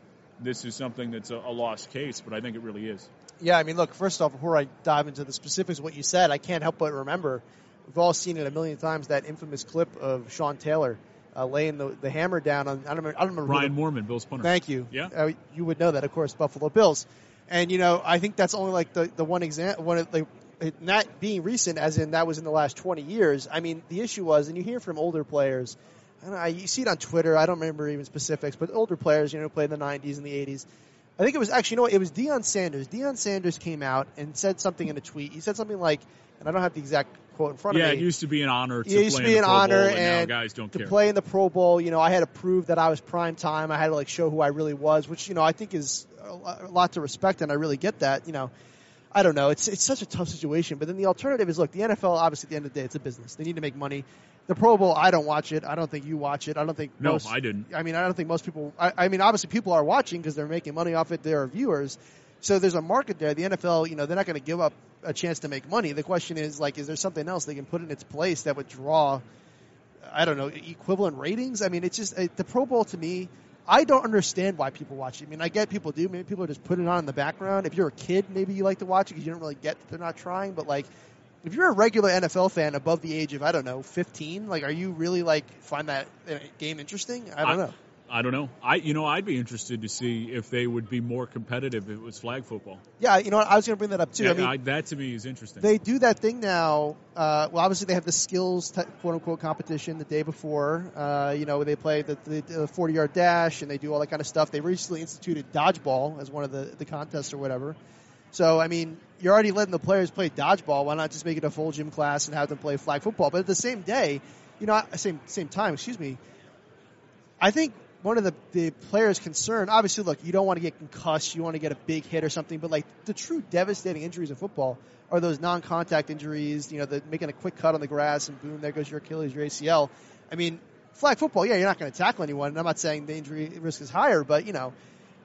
this is something that's a, a lost case, but I think it really is.
Yeah, I mean, look, first off, before I dive into the specifics of what you said, I can't help but remember, we've all seen it a million times, that infamous clip of Sean Taylor uh, laying the, the hammer down on, I don't remember, I don't remember the-
Moorman, Bill's punter.
Thank you.
Yeah.
Uh, you would know that, of course, Buffalo Bills. And, you know, I think that's only like the, the one example, one of it not being recent, as in that was in the last 20 years. I mean, the issue was, and you hear from older players, I don't know, you see it on Twitter, I don't remember even specifics, but older players, you know, played in the 90s and the 80s. I think it was actually, you know what, it was Deion Sanders. Deion Sanders came out and said something in a tweet. He said something like, and I don't have the exact quote in front
Yeah,
of me.
Yeah, it used to be an honor to
Yeah, it used
play
to be
in the
an
Pro
honor,
Bowl, and,
and
guys don't
to
care.
play in the Pro Bowl, you know, I had to prove that I was prime time. I had to like show who I really was, which you know I think is a a lot to respect, and I really get that. You know, I don't know. It's it's such a tough situation, but then the alternative is look, the NFL obviously at the end of the day, it's a business. They need to make money. The Pro Bowl, I don't watch it. I don't think you watch it. I don't think
No,
most,
I didn't.
I mean, I don't think most people. I, I mean, obviously people are watching because they're making money off it. There are viewers, so there's a market there. The NFL, you know, they're not going to give up a chance to make money. The question is like, is there something else they can put in its place that would draw I don't know, equivalent ratings. I mean, it's just uh, the Pro Bowl to me. I don't understand why people watch it. I mean, I get people do. Maybe people are just putting it on in the background. If you're a kid, maybe you like to watch it because you don't really get that they're not trying. But like, if you're a regular NFL fan above the age of I don't know 15, like, are you really like find that uh, game interesting? I don't know.
I don't know. I you know I'd be interested to see if they would be more competitive if it was flag football.
Yeah, you know what? I was going to bring that up too.
Yeah,
I mean,
I- that to me is interesting.
they do that thing now. Uh, well, obviously they have the skills t- quote unquote competition the day before. Uh, you know, they play the, the, the 40 yard dash and they do all that kind of stuff. They recently instituted dodgeball as one of the, the contests or whatever. So, I mean, you're already letting the players play dodgeball. Why not just make it a full gym class and have them play flag football? But at the same day, you know, same same time, excuse me. I think one of the, the players' concern, obviously, look, you don't want to get concussed, you want to get a big hit or something, but like the true devastating injuries in football are those non-contact injuries. You know, the making a quick cut on the grass and boom, there goes your Achilles, your ACL. I mean, flag football, yeah, you're not going to tackle anyone. And I'm not saying the injury risk is higher, but you know,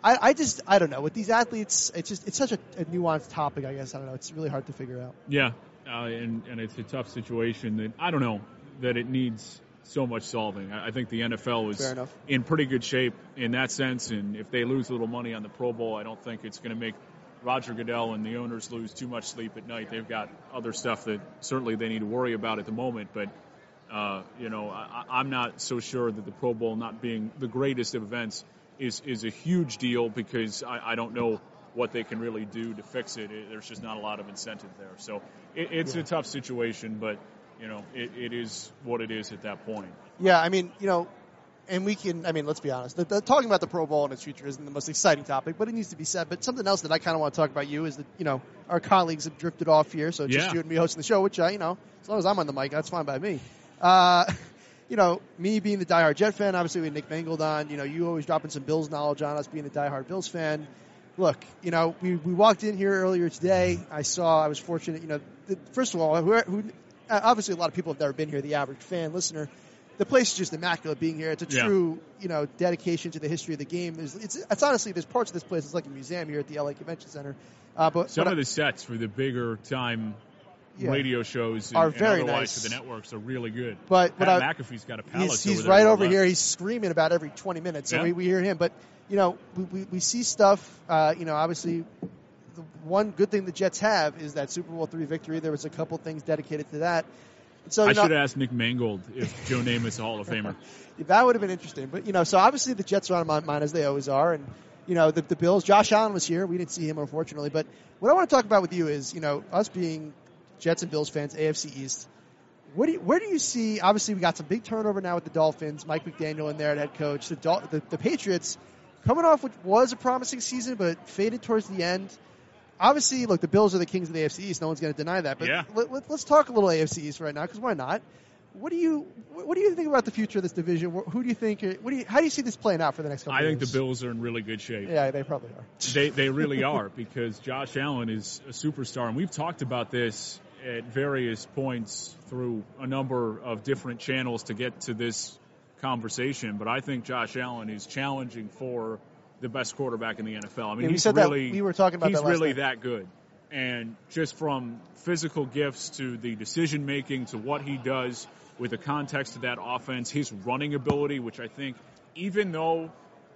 I, I just I don't know with these athletes, it's just it's such a, a nuanced topic. I guess I don't know. It's really hard to figure out.
yeah, uh, and and it's a tough situation that I don't know that it needs so much solving. I, I think the NFL is in pretty good shape in that sense, and if they lose a little money on the Pro Bowl, I don't think it's going to make Roger Goodell and the owners lose too much sleep at night. They've got other stuff that certainly they need to worry about at the moment, but. Uh, you know, I, I'm not so sure that the Pro Bowl not being the greatest of events is is a huge deal because I, I don't know what they can really do to fix it. it there's just not a lot of incentive there. So it, it's a tough situation, but you know, it, it is what it is at that point.
Yeah, I mean, you know, and we can. I mean, let's be honest. The, the, talking about the Pro Bowl and its future isn't the most exciting topic, but it needs to be said. But something else that I kind of want to talk about you is that you know our colleagues have drifted off here, so just
Yeah.
you and me hosting the show, which I, you know, as long as I'm on the mic, that's fine by me. Uh, you know, me being the diehard Jet fan, obviously with Nick Mangold on, you know, you always dropping some Bills knowledge on us being a diehard Bills fan. Look, you know, we, we walked in here earlier today. I saw, I was fortunate, you know, the, first of all, who, who, obviously a lot of people have never been here, the average fan, listener. The place is just immaculate being here. It's a
Yeah.
true, you know, dedication to the history of the game. There's, it's, it's honestly, there's parts of this place, it's like a museum here at the LA Convention Center. Uh, but,
Some
but
of the sets for the bigger time
Yeah.
radio shows and,
Are
and
very nice.
the networks are really good.
But- but
Pat
I-
McAfee's got a palace.
he's, he's
over
right over
left.
here. He's screaming about every 20 minutes, so
Yeah.
we, we hear him. But you know, we, we, we see stuff. Uh, you know, obviously, the one good thing the Jets have is that Super Bowl three victory. There was a couple things dedicated to that. So
I
know,
should ask Nick Mangold if Joe Namath is a Hall of Famer.
that would have been interesting. But you know, so obviously the Jets are on my mind as they always are, and you know the, the Bills. Josh Allen was here. We didn't see him unfortunately. But what I want to talk about with you is you know us being Jets and Bills fans, AFC East. What do you, where do you see? Obviously, we got some big turnover now with the Dolphins. Mike McDaniel in there at head coach. The, Dol- the, the Patriots coming off what was a promising season, but faded towards the end. Obviously, look, the Bills are the kings of the AFC East. No one's going to deny that. But
Yeah.
let, let, us talk a little AFC East right now, because why not? What do you What do you think about the future of this division? Who do you think? What do you? How do you see this playing out for the next couple? Of years?
I think the? Bills are in really good shape.
Yeah, they probably are.
They they really are because Josh Allen is a superstar, and we've talked about this at various points through a number of different channels to get to this conversation. But I think Josh Allen is challenging for the best quarterback in the NFL. I mean,
Yeah, we
he's
said that-
really
we were talking about
he's
that last
really
night.
that good, and just from physical gifts to the decision making to what he does with the context of that offense, his running ability, which I think, even though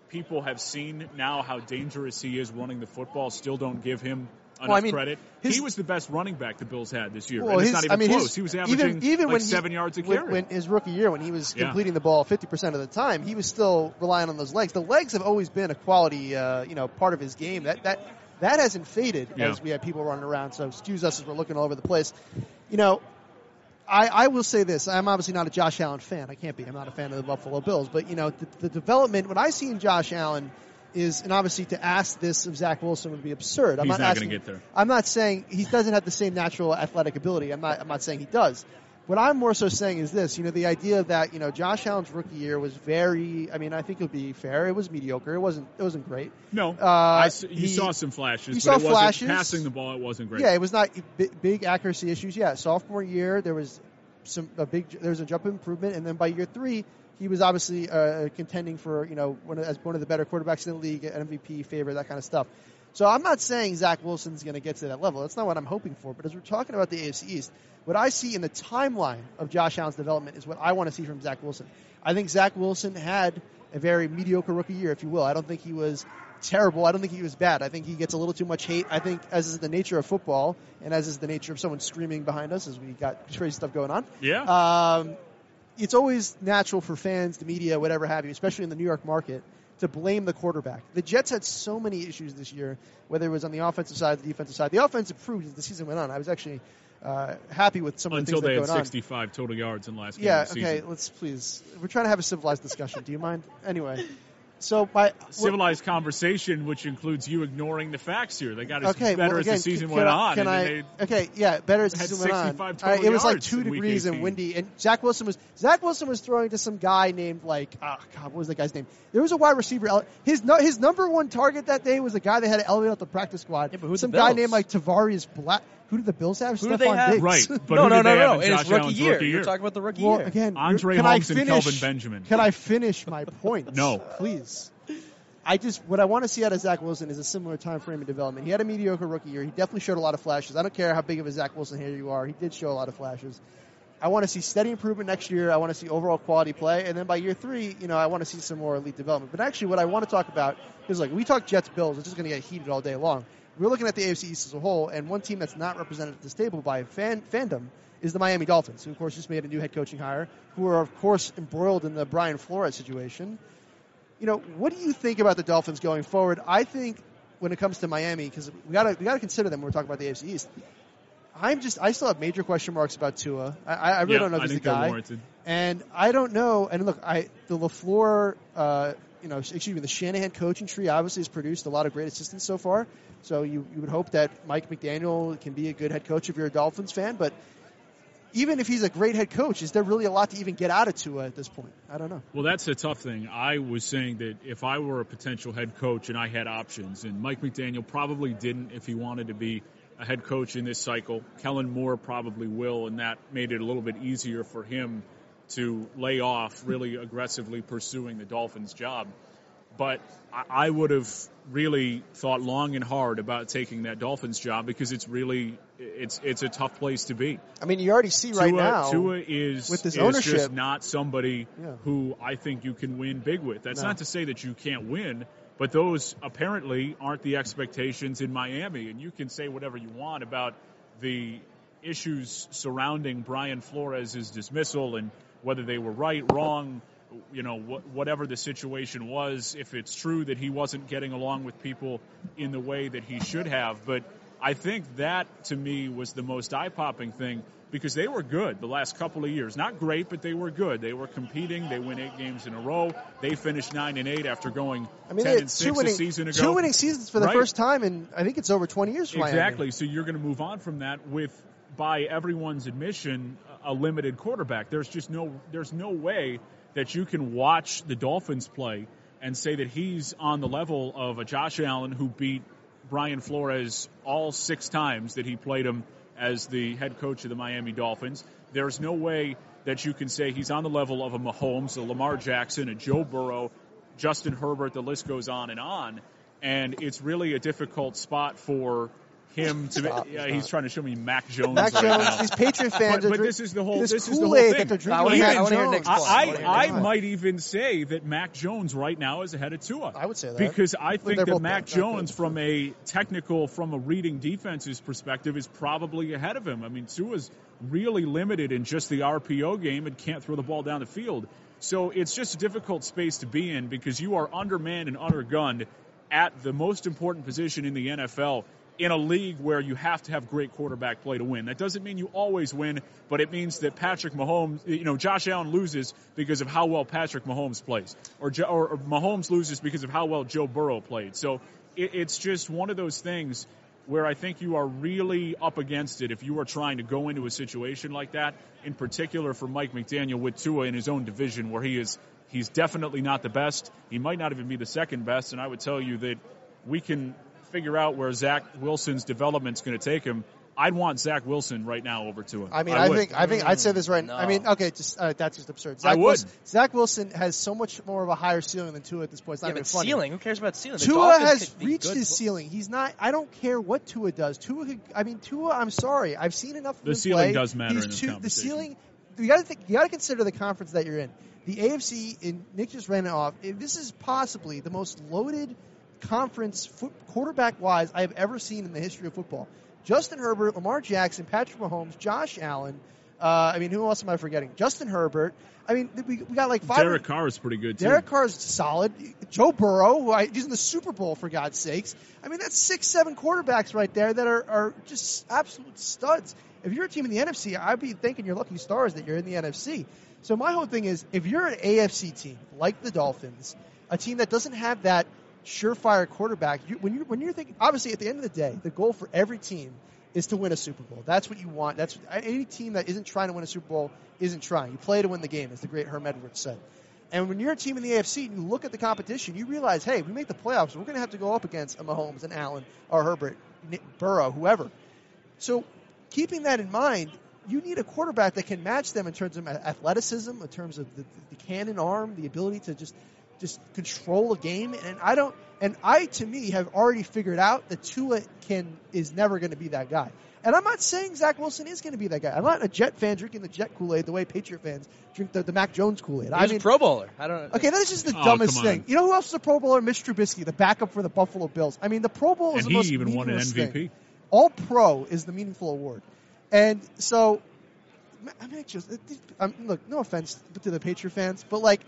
people have seen now how dangerous he is running the football, still don't give him
Well, I mean,
credit.
his-
he was the best running back the Bills had this year,
Well,
and it's
his-
not even
I mean,
close.
his-
he was
even-
averaging
even
like
when he-
seven yards a carry.
when his rookie year, when he was
Yeah.
completing the ball 50% of the time, he was still relying on those legs. The legs have always been a quality, uh, you know, part of his game. That that that hasn't faded
Yeah.
as we have people running around. So excuse us as we're looking all over the place. You know, I, I will say this: I'm obviously not a Josh Allen fan. I can't be. I'm not a fan of the Buffalo Bills. But you know, the, the development. What I see in Josh Allen is, and obviously to ask this of Zach Wilson would be absurd. I'm
He's
not,
not
asking,
gonna get there.
I'm not saying he doesn't have the same natural athletic ability. I'm not. I'm not saying he does. What I'm more so saying is this: you know, the idea that you know Josh Allen's rookie year was very. I mean, I think it would be fair. It was mediocre. It wasn't. It wasn't great.
no,
Uh,
I you
he-
saw some flashes,
you
but
saw flashes.
passing the ball. It wasn't great.
Yeah, it was not bi- big accuracy issues. Yeah, sophomore year there was some a big there was a jump improvement, and then by year three he was obviously uh, contending for you know one of, as one of the better quarterbacks in the league, an MVP favorite, that kind of stuff. So I'm not saying Zach Wilson's going to get to that level. That's not what I'm hoping for. But as we're talking about the AFC East, what I see in the timeline of Josh Allen's development is what I want to see from Zach Wilson. I think Zach Wilson had a very mediocre rookie year, if you will. I don't think he was terrible. I don't think he was bad. I think he gets a little too much hate. I think, as is the nature of football, and as is the nature of someone screaming behind us, as we got crazy stuff going on.
Yeah.
Um, it's always natural for fans, the media, whatever have you, especially in the New York market, to blame the quarterback. The Jets had so many issues this year, whether it was on the offensive side, the defensive side. The offense improved as the season went on. I was actually uh, happy with some of the
Until
things
they
that
had
going on.
65 total yards in last game
Yeah, okay,
season.
let's please. We're trying to have a civilized discussion. Do you mind? Anyway, so my
Civilized conversation, which includes you ignoring the facts here. They got as
okay,
better
well,
as the season
can
went
I,
on.
Can
and
I? okay, yeah, better as the season went on.
65
All right,
total
it was like two degrees and windy, and Zach Wilson was Zach Wilson was throwing to some guy named like ah God, what was that guy's name? There was a wide receiver. His his number one target that day was a guy they had to elevate out the practice squad.
Yeah, but who's
some
the
guy named like Tavarius Black. Who did the Bills have?
Who do they have?
Diggs.
Right, but
no, no, no, no.
in
In
Josh
his rookie year.
rookie
You're talking about the rookie
Well,
year.
again,
Andre
can
Holmes
I
and Kelvin Benjamin.
Can I finish my point?
No.
please. I just what I want to see out of Zach Wilson is a similar time frame of development. He had a mediocre rookie year. He definitely showed a lot of flashes. I don't care how big of a Zach Wilson hater you are. He did show a lot of flashes. I want to see steady improvement next year. I want to see overall quality play, and then by year three, you know, I want to see some more elite development. But actually, what I want to talk about is like we talk Jets Bills. It's just going to get heated all day long. We're looking at the AFC East as a whole, and one team that's not represented at this table by fan, fandom is the Miami Dolphins, who of course just made a new head coaching hire, who are of course embroiled in the Brian Flores situation. You know, what do you think about the Dolphins going forward? I think when it comes to Miami, because we got to we got to consider them when we're talking about the AFC East. I'm just I still have major question marks about Tua. I, I really
yeah,
don't know if he's the guy. And I don't know. And look, I the Lafleur, uh, you know, excuse me, the Shanahan coaching tree obviously has produced a lot of great assistants so far. So you, you would hope that Mike McDaniel can be a good head coach if you're a Dolphins fan. But even if he's a great head coach, is there really a lot to even get out of Tua at this point? I don't know.
Well, that's a tough thing. I was saying that if I were a potential head coach and I had options, and Mike McDaniel probably didn't if he wanted to be a head coach in this cycle, Kellen Moore probably will, and that made it a little bit easier for him to lay off really aggressively pursuing the Dolphins job. But I would have really thought long and hard about taking that Dolphins job because it's really it's it's a tough place to be.
I mean, you already see right now
Tua is
with his
is
ownership
just not somebody
Yeah.
who I think you can win big with. That's
No.
not to say that you can't win, but those apparently aren't the expectations in Miami. And you can say whatever you want about the issues surrounding Brian Flores' dismissal and whether they were right, wrong, you know, wh- whatever the situation was, if it's true that he wasn't getting along with people in the way that he should have. But I think that to me was the most eye popping thing because they were good the last couple of years. Not great, but they were good. They were competing. They win eight games in a row. They finished nine and eight after going
I mean,
ten and six
winning,
a season ago.
two winning seasons for the
Right.
first time in I think it's over 20 years for Miami.
Exactly. So you're going to move on from that with, by everyone's admission, a limited quarterback. There's just no, there's no way that you can watch the Dolphins play and say that he's on the level of a Josh Allen who beat Brian Flores all six times that he played him as the head coach of the Miami Dolphins. There's no way that you can say he's on the level of a Mahomes, a Lamar Jackson, a Joe Burrow, Justin Herbert, the list goes on and on. And it's really a difficult spot for him to.
Stop,
yeah,
he's
trying to show me Mac Jones.
Mac
right
Jones,
now.
these Patriot fans
But, but this is the whole.
this
This is the whole thing.
that
I wanna
drinking.
hear- I hear. Nick's.
I,
I
I, I might even say that Mac Jones right now is ahead of Tua.
I would say that.
Because I think that Mac. Jones, from a technical, from a reading defenses perspective, is probably ahead of him. I mean, Tua's really limited in just the RPO game and can't throw the ball down the field. So it's just a difficult space to be in because you are undermanned and undergunned at the most important position in the NFL in a league where you have to have great quarterback play to win. That doesn't mean you always win, but it means that Patrick Mahomes, you know, Josh Allen loses because of how well Patrick Mahomes plays, or, or Mahomes loses because of how well Joe Burrow played. So it, it's just one of those things where I think you are really up against it if you are trying to go into a situation like that. In particular, for Mike McDaniel with Tua in his own division, where he is he's definitely not the best. He might not even be the second best, and I would tell you that we can figure out where Zach Wilson's development's going to take him. I'd want Zach Wilson right now over to him.
I mean, I,
would.
think I think I'd say this right.
No.
I mean, okay, just uh, that's just absurd. Zach
I would.
Wilson, Zach Wilson has so much more of a higher ceiling than Tua at this point. It's not
Yeah,
even
but
funny.
ceiling. Who cares about ceiling? The
Tua
Dolphins
has reached his
fo-
ceiling. He's not. I don't care what Tua does. Tua. Could, I mean, Tua. I'm sorry. I've seen enough. Of
The
him
ceiling
play.
does matter
He's
in this
too- The ceiling. You got to think. You got to consider the conference that you're in. The AFC. And Nick just ran it off. This is possibly the most loaded conference quarterback wise I have ever seen in the history of football. Justin Herbert, Lamar Jackson, Patrick Mahomes, Josh Allen. Uh, I mean, who else am I forgetting? Justin Herbert. I mean, we, we got like five.
Derek Carr is pretty good too.
Derek Carr is solid. Joe Burrow, who I, he's in the Super Bowl for God's sakes. I mean, that's six, seven quarterbacks right there that are, are just absolute studs. If you're a team in the NFC, I'd be thanking your lucky stars that you're in the NFC. So my whole thing is, if you're an AFC team like the Dolphins, a team that doesn't have that surefire quarterback, you, when you when you're thinking, obviously at the end of the day, the goal for every team is to win a Super Bowl. That's what you want. That's any team that isn't trying to win a Super Bowl isn't trying. You play to win the game, as the great Herm Edwards said. And when you're a team in the AFC and you look at the competition, you realize, hey, we make the playoffs. We're going to have to go up against a Mahomes and Allen or Herbert, Burrow, whoever. So, keeping that in mind, you need a quarterback that can match them in terms of athleticism, in terms of the, the cannon arm, the ability to just just control a game. And I don't. And I, to me, have already figured out that Tua can is never going to be that guy. And I'm not saying Zach Wilson is going to be that guy. I'm not a Jet fan drinking the Jet Kool Aid the way Patriot fans drink the, the Mac Jones Kool Aid. I
was
mean,
a Pro Bowler. I don't.
Okay, that is just the
Oh,
dumbest thing. You know who else is a Pro Bowler? Mitch Trubisky, the backup for the Buffalo Bills. I mean, the Pro Bowl is
and
the most
he even won an
meaningless
MVP.
thing. All Pro is the meaningful award, and so I mean, just um, look. No offense to the Patriot fans, but like.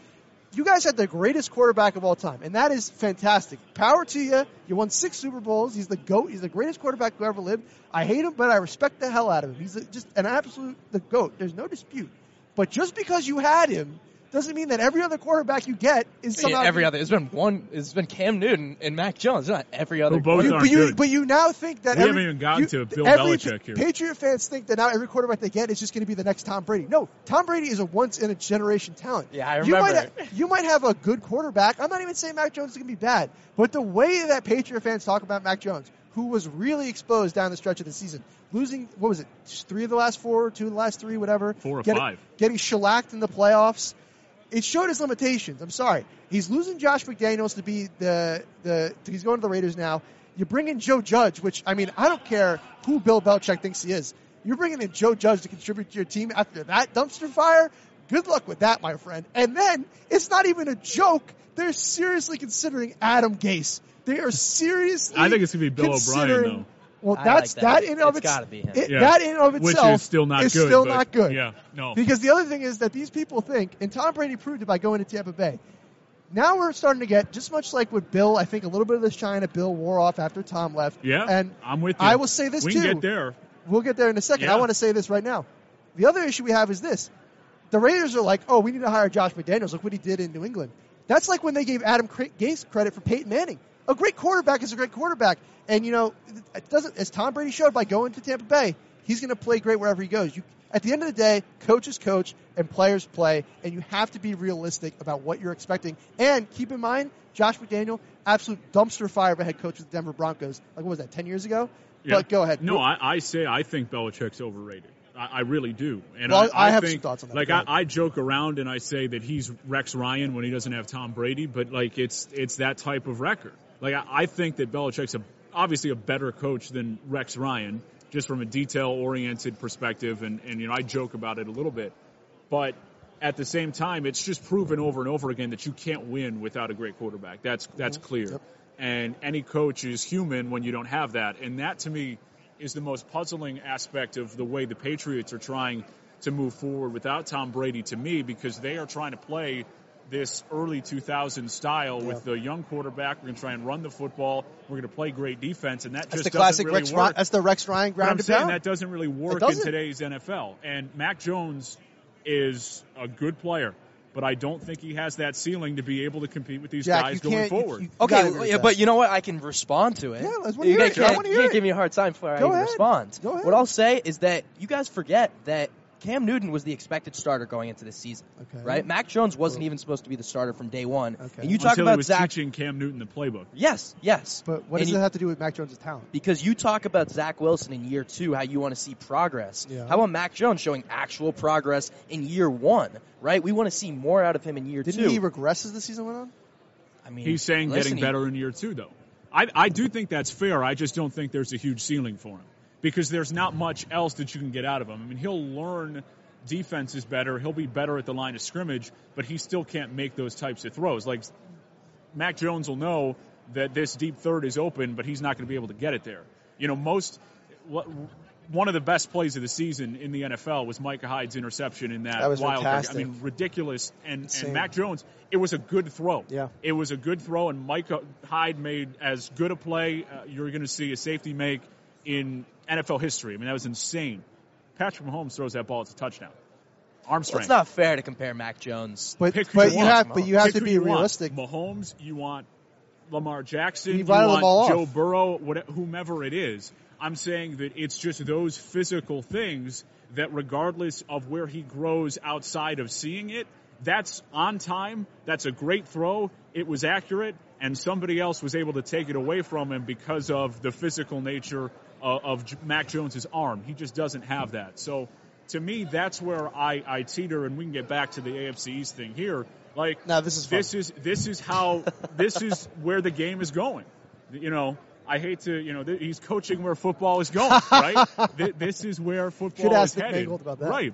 You guys had the greatest quarterback of all time, and that is fantastic. Power to you. You won six Super Bowls. He's the goat. He's the greatest quarterback who ever lived. I hate him, but I respect the hell out of him. He's just an absolute the goat. There's no dispute. But just because you had him doesn't mean that every other quarterback you get is somehow
every other. It's been one. It's been Cam Newton and Mac Jones. Not every other.
Who both
You,
aren't
but you,
good.
but you now think that
We
every,
haven't even gotten
you-
to Bill
every
Belichick here.
Patriot fans think that now every quarterback they get is just going to be the next Tom Brady. No, Tom Brady is a once in a generation talent.
Yeah, I
You might,
remember.
you might have a good quarterback. I'm not even saying Mac Jones is going to be bad, but the way that Patriot fans talk about Mac Jones, who was really exposed down the stretch of the season, losing what was it, three of the last four, two of the last three, whatever,
Four or
Get-
five.
getting shellacked in the playoffs. It showed his limitations. I'm sorry. He's losing Josh McDaniels to be the the. He's going to the Raiders now. You bring in Joe Judge, which I mean, I don't care who Bill Belichick thinks he is. You're bringing in Joe Judge to contribute to your team after that dumpster fire. Good luck with that, my friend. And then it's not even a joke. They're seriously considering Adam Gase. They are seriously.
I think it's gonna be Bill O'Brien, though.
Well, that's
like that.
that in and of
It's
its-
gotta be him.
it-
Yeah.
That in and of
Which
itself
is still not
is
good,
still
but-
not good.
yeah, no.
Because the other thing is that these people think, and Tom Brady proved it by going to Tampa Bay. Now we're starting to get just much like with Bill. I think a little bit of this shine at Bill wore off after Tom left.
Yeah,
and
I'm with you.
I will say this
we
too.
can get there.
We'll get there in a second.
Yeah.
I want to say this right now. The other issue we have is this: the Raiders are like, "Oh, we need to hire Josh McDaniels. Look what he did in New England." That's like when they gave Adam Gase credit for Peyton Manning. A great quarterback is a great quarterback, and you know, it doesn't as Tom Brady showed by going to Tampa Bay, he's going to play great wherever he goes. You, at the end of the day, coaches coach and players play, and you have to be realistic about what you're expecting. And keep in mind, Josh McDaniel, absolute dumpster fire of a head coach with the Denver Broncos. Like what was that, ten years ago?
Yeah.
But go ahead.
No, I, I say I think Belichick's overrated. I, I really do. And
Well,
I,
I have some thoughts on that.
Like I. I joke around and I say that he's Rex Ryan when he doesn't have Tom Brady, but like it's it's that type of record. Like I, I think that Belichick's a, obviously a better coach than Rex Ryan, just from a detail oriented perspective, and and you know I joke about it a little bit, but at the same time, it's just proven over and over again that you can't win without a great quarterback. That's mm-hmm. that's clear.
Yep.
And any coach is human when you don't have that. And that to me is the most puzzling aspect of the way the Patriots are trying to move forward without Tom Brady to me because they are trying to play this early 2000s style with the young quarterback. We're going to try and run the football. We're going to play great defense, and that
That's
just
the classic
doesn't really
Rex
work.
Ryan. That's the Rex Ryan
But I'm saying
pound.
that doesn't really work in
doesn't.
today's NFL. And Mac Jones is a good player, but I don't think he has that ceiling to be able to compete with these
Jack,
guys going
can't- you-
forward.
you-
Okay, well, yeah, but you know what? I can respond to it.
Yeah, let's wanna
you
hear
can't,
it. I
can't-
wanna
you can't
it.
give me a hard time before
Go
I
ahead.
respond.
Go ahead.
What I'll say is that you guys forget that Cam Newton was the expected starter going into this season.
Okay.
Right? Mac Jones wasn't even supposed to be the starter from day one.
Okay.
And you talk
Until he
about
was
Zach.
teaching Cam Newton the playbook.
Yes, yes.
but what
And
does
you-
it have to do with Mac Jones' talent?
because you talk about Zach Wilson in year two, how you want to see progress.
Yeah.
How about Mac Jones showing actual progress in year one? Right? We want to see more out of him in year
Didn't
two.
he regress as the season went on?
I mean,
He's saying
listen,
getting
he-
better in year two, though. I, I do think that's fair. I just don't think there's a huge ceiling for him because there's not much else that you can get out of him. I mean, he'll learn defenses better. He'll be better at the line of scrimmage, but he still can't make those types of throws. Like Mac Jones will know that this deep third is open, but he's not going to be able to get it there. You know, most what, one of the best plays of the season in the NFL was Micah Hyde's interception in that,
That was
wild. I mean, ridiculous. And, and Mac Jones, it was a good throw.
Yeah.
It was a good throw, and Micah Hyde made as good a play uh, you're going to see a safety make in NFL history. I mean, that was insane. Patrick Mahomes throws that ball, it's a touchdown. Arm
Well,
strength.
it's not fair to compare Mac Jones.
But
Pick
but
you
you have but you have
Pick
to be
you want.
realistic.
Mahomes, you want Lamar Jackson,
You
you, want Joe
off.
Burrow, whatever, whomever it is. I'm saying that it's just those physical things that, regardless of where he grows outside of seeing it, that's on time. That's a great throw. It was accurate, and somebody else was able to take it away from him because of the physical nature of, of Mac Jones's arm. He just doesn't have that. So, to me, that's where I, I teeter, and we can get back to the AFC East thing here. Like,
No, this is fun.
this is this is how this is where the game is going. You know, I hate to, you know, th- he's coaching where football is going, right? Th- this is where football
Should
is
ask
headed,
about that.
right?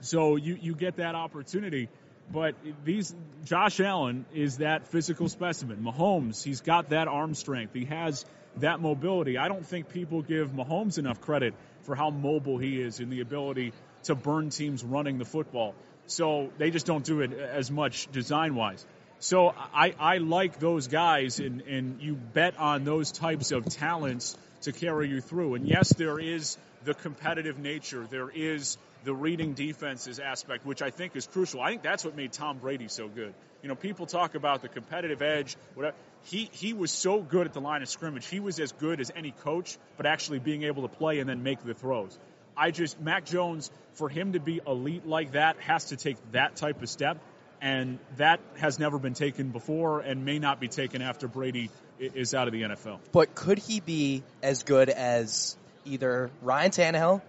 So you you get that opportunity, but these Josh Allen is that physical specimen. Mahomes, he's got that arm strength. He has that mobility. I don't think people give Mahomes enough credit for how mobile he is in the ability to burn teams running the football. So they just don't do it as much design wise. So I, I like those guys, and, and you bet on those types of talents to carry you through. And yes, there is the competitive nature. There is the reading defenses aspect, which I think is crucial. I think that's what made Tom Brady so good. You know, people talk about the competitive edge. Whatever. He he was so good at the line of scrimmage. He was as good as any coach, but actually being able to play and then make the throws. I just Mac Jones for him to be elite like that has to take that type of step, and that has never been taken before and may not be taken after Brady is out of the NFL.
But could he be as good as either Ryan Tannehill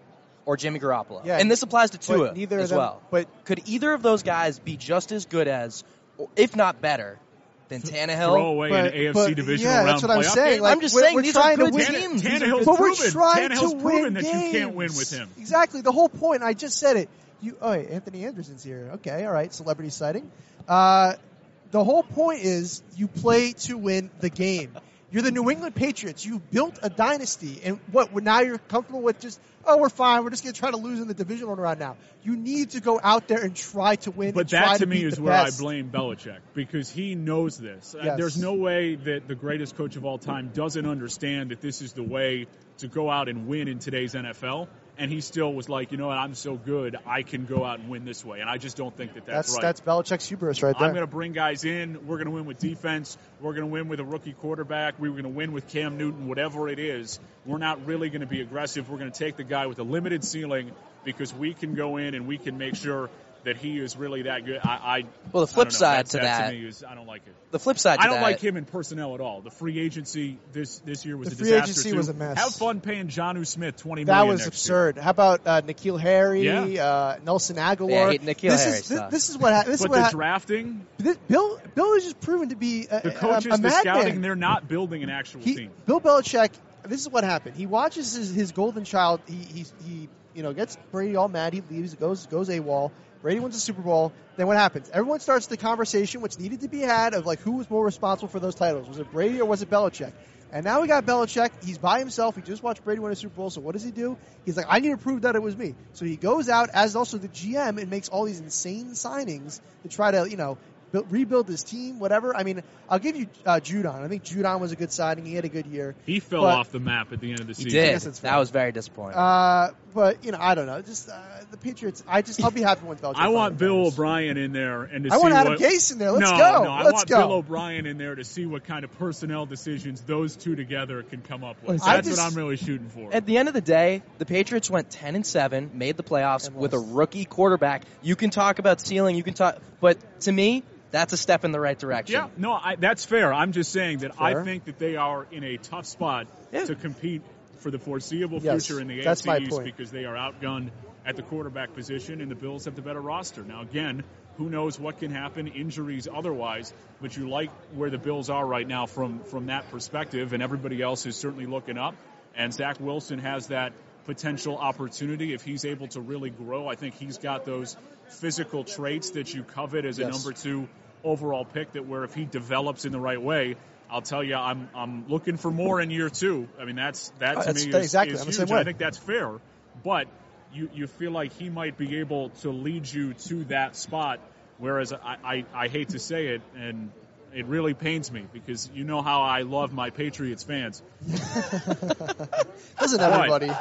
or Jimmy Garoppolo?
Yeah,
and this applies to
but
Tua
neither
as
them-
well.
but-
could either of those guys be just as good as, or if not better, than Tannehill?
Throw away
But-
an AFC
but,
divisional
yeah,
round
that's what I'm
playoff
saying.
game?
Like,
I'm just
we're-
saying
we're
these
trying
are good
to win.
teams. These are
Tannehill's
good
But we're
proven.
trying
Tannehill's
to
proven
win
that
games.
you can't win with him.
Exactly. The whole point. I just said it. You, oh, wait, Anthony Anderson's here. Okay, all right. Celebrity sighting. Uh, the whole point is you play to win the game. You're the New England Patriots. You built a dynasty, and what? Now you're comfortable with just oh, we're fine. We're just going to try to lose in the divisional round now. You need to go out there and try to win.
But
and try
that to me is where
best.
I blame Belichick because he knows this.
Yes.
There's no way that the greatest coach of all time doesn't understand that this is the way to go out and win in today's NFL. And he still was like, you know what, I'm so good, I can go out and win this way. And I just don't think that that's,
That's
right.
that's Belichick's hubris right there.
I'm going to bring guys in. We're going to win with defense. We're going to win with a rookie quarterback. We're going to win with Cam Newton, whatever it is. We're not really going to be aggressive. We're going to take the guy with a limited ceiling because we can go in and we can make sure that he is really that good. I, I
Well, the flip side
that,
to
that,
that-
to me is I don't like it.
The flip side to
I don't
that,
like him in personnel at all. The free agency this this year was
The
a
free
disaster.
agency
too.
was a mess.
Have fun paying Jonnu Smith twenty
That
million
was
next
absurd. How about uh, N'Keal Harry,
Yeah.
uh, Nelson Agholor?
Yeah, he- N'Keal
this
Harry
is this, this is what ha- this
Year.
is what
the
ha-
drafting,
this, Bill Bill is just proven to be a,
the coaches,
a,
the
madman.
scouting, they're not building an actual
he,
team.
Bill Belichick. This is what happened. He watches his, his golden child. He, he he you know gets Brady all mad. He leaves. Goes goes AWOL. Brady wins the Super Bowl. Then what happens? Everyone starts the conversation, which needed to be had, of like who was more responsible for those titles. Was it Brady or was it Belichick? And now we got Belichick. He's by himself. He just watched Brady win a Super Bowl. So what does he do? He's like, I need to prove that it was me. So he goes out as also the GM and makes all these insane signings to try to, you know, build, rebuild his team, whatever. I mean, I'll give you uh, Judon. I think Judon was a good signing. He had a good year.
He fell
But-
off the map at the end of the
he
season.
did.
guess
That was very disappointing.
Uh, but you know, I don't know. Just uh, the Patriots. I just I'll be happy when Belichick.
I want Bill
retires.
O'Brien in there and to
I
see
want Adam
what,
Gase in there. Let's
no,
go.
No, I
Let's
want
go.
Bill O'Brien in there to see what kind of personnel decisions those two together can come up with. That's
just-
what I'm really shooting for.
At the end of the day, the Patriots went 10 and 7, made the playoffs with a rookie quarterback. You can talk about ceiling, you can talk, but to me, that's a step in the right direction.
yeah, no, I, that's fair. I'm just saying that I think that they are in a tough spot
Yeah.
to compete for the foreseeable
Yes,
future in the AFC East
point.
because they are outgunned at the quarterback position, and the Bills have the better roster. Now, again, who knows what can happen, injuries otherwise, but you like where the Bills are right now from from that perspective, and everybody else is certainly looking up. And Zach Wilson has that potential opportunity if he's able to really grow. I think he's got those physical traits that you covet as a number two overall pick. That where if he develops in the right way, I'll tell you, I'm I'm looking for more in year two. I mean, that's that to
That's-
me is,
exactly.
is huge. I think that's fair, but you you feel like he might be able to lead you to that spot. Whereas I, I, I hate to say it, and it really pains me because you know how I love my Patriots fans.
Doesn't everybody?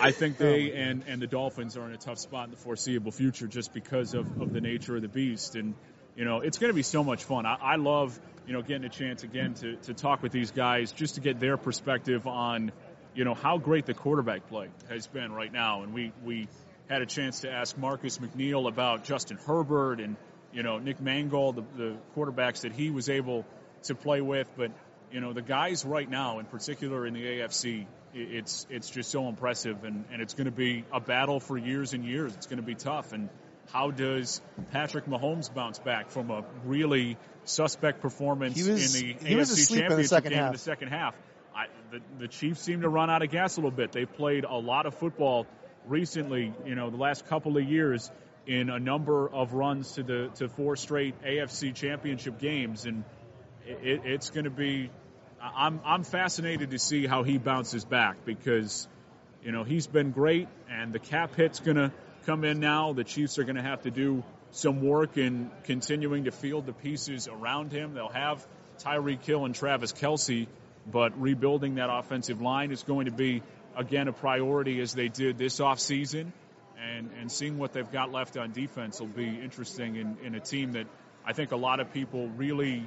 I think they and, and the Dolphins are in a tough spot in the foreseeable future just because of, of the nature of the beast. And, you know, it's going to be so much fun. I, I love, you know, getting a chance again to, to talk with these guys just to get their perspective on, you know, how great the quarterback play has been right now. And we, we had a chance to ask Marcus McNeill about Justin Herbert and, you know, Nick Mangold, the, the quarterbacks that he was able to play with. But, you know, the guys right now, in particular in the AFC, it's it's just so impressive, and, and it's going to be a battle for years and years. It's going to be tough. And how does Patrick Mahomes bounce back from a really suspect performance
was-
in the AFC
in
Championship
second
game in the second half? I, the, the Chiefs seem to run out of gas a little bit. They've played a lot of football recently. You know, the last couple of years in a number of runs to the to four straight AFC Championship games, and it, it's going to be. I'm I'm fascinated to see how he bounces back because, you know, he's been great, and the cap hit's going to come in now. The Chiefs are going to have to do some work in continuing to field the pieces around him. They'll have Tyreek Hill and Travis Kelce, but rebuilding that offensive line is going to be again a priority as they did this offseason. and and seeing what they've got left on defense will be interesting in, in a team that I think a lot of people really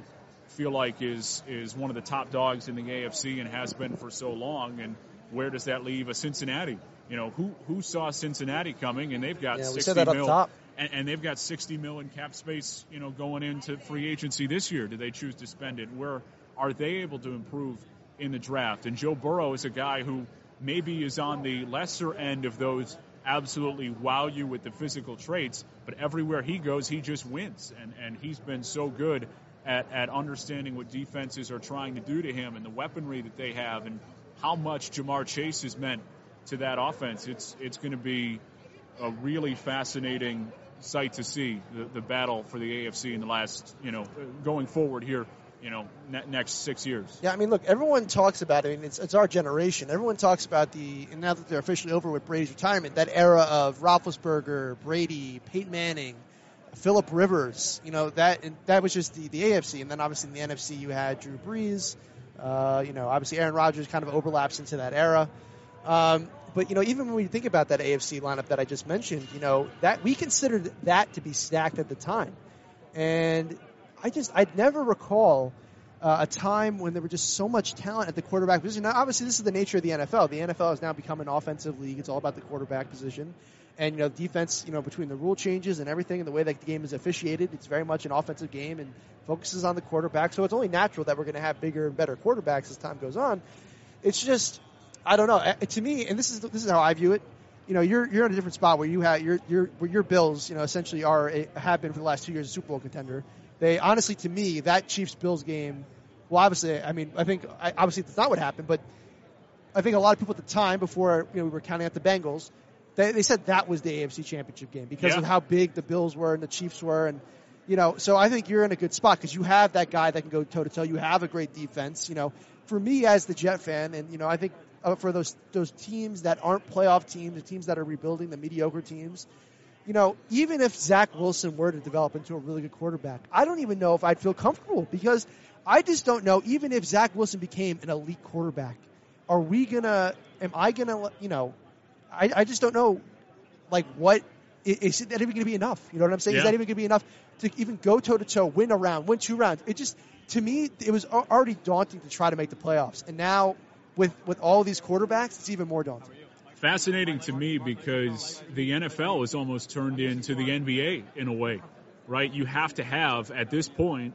feel like is is one of the top dogs in the AFC and has been for so long. And where does that leave a Cincinnati? You know, who who saw Cincinnati coming, and they've got
Yeah,
60
said that up
mil. And, and they've got 60 mil in cap space, you know, going into free agency this year. Do they choose to spend it? Where are they able to improve in the draft? And Joe Burrow is a guy who maybe is on the lesser end of those absolutely wow you with the physical traits, but everywhere he goes, he just wins. And, and he's been so good at, at understanding what defenses are trying to do to him and the weaponry that they have and how much Ja'Marr Chase has meant to that offense. It's, it's going to be a really fascinating sight to see the, the battle for the AFC in the last, you know, going forward here, you know, ne- next six years.
Yeah, I mean, look, everyone talks about it. I mean, it's, it's our generation. Everyone talks about the, and now that they're officially over with Brady's retirement, that era of Roethlisberger, Brady, Peyton Manning, Philip Rivers. You know, that that was just the, the AFC. And then obviously in the NFC, you had Drew Brees. Uh, you know, obviously Aaron Rodgers kind of overlaps into that era. Um, but you know, even when we think about that AFC lineup that I just mentioned, you know, that we considered that to be stacked at the time, and I just I'd never recall uh, a time when there were just so much talent at the quarterback position. Now, obviously, this is the nature of the NFL. The NFL has now become an offensive league. It's all about the quarterback position, and you know, defense. You know, between the rule changes and everything, and the way that the game is officiated, it's very much an offensive game and focuses on the quarterback. So it's only natural that we're going to have bigger and better quarterbacks as time goes on. It's just I don't know. Uh, To me, and this is this is how I view it. You know, you're you're in a different spot where you have your your where your Bills, you know, essentially are a, have been for the last two years a Super Bowl contender. They honestly, to me, that Chiefs Bills game. Well, obviously, I mean, I think I, obviously that's not what happened, but I think a lot of people at the time, before you know, we were counting out the Bengals, they, they said that was the AFC Championship game because
Yeah.
of how big the Bills were and the Chiefs were, and you know. So I think you're in a good spot because you have that guy that can go toe to toe. You have a great defense. You know, for me as the Jet fan, and you know, I think uh, for those those teams that aren't playoff teams, the teams that are rebuilding, the mediocre teams. You know, even if Zach Wilson were to develop into a really good quarterback, I don't even know if I'd feel comfortable because I just don't know. Even if Zach Wilson became an elite quarterback, are we gonna? Am I gonna? You know, I, I just don't know. Like, what is, that even going to be enough? You know what I'm saying? Is that even going to be enough to even go toe to toe, win a round, win two rounds? It just to me, it was already daunting to try to make the playoffs, and now with with all these quarterbacks, it's even more daunting.
fascinating to me because the NFL is almost turned into the NBA in a way, right? You have to have at this point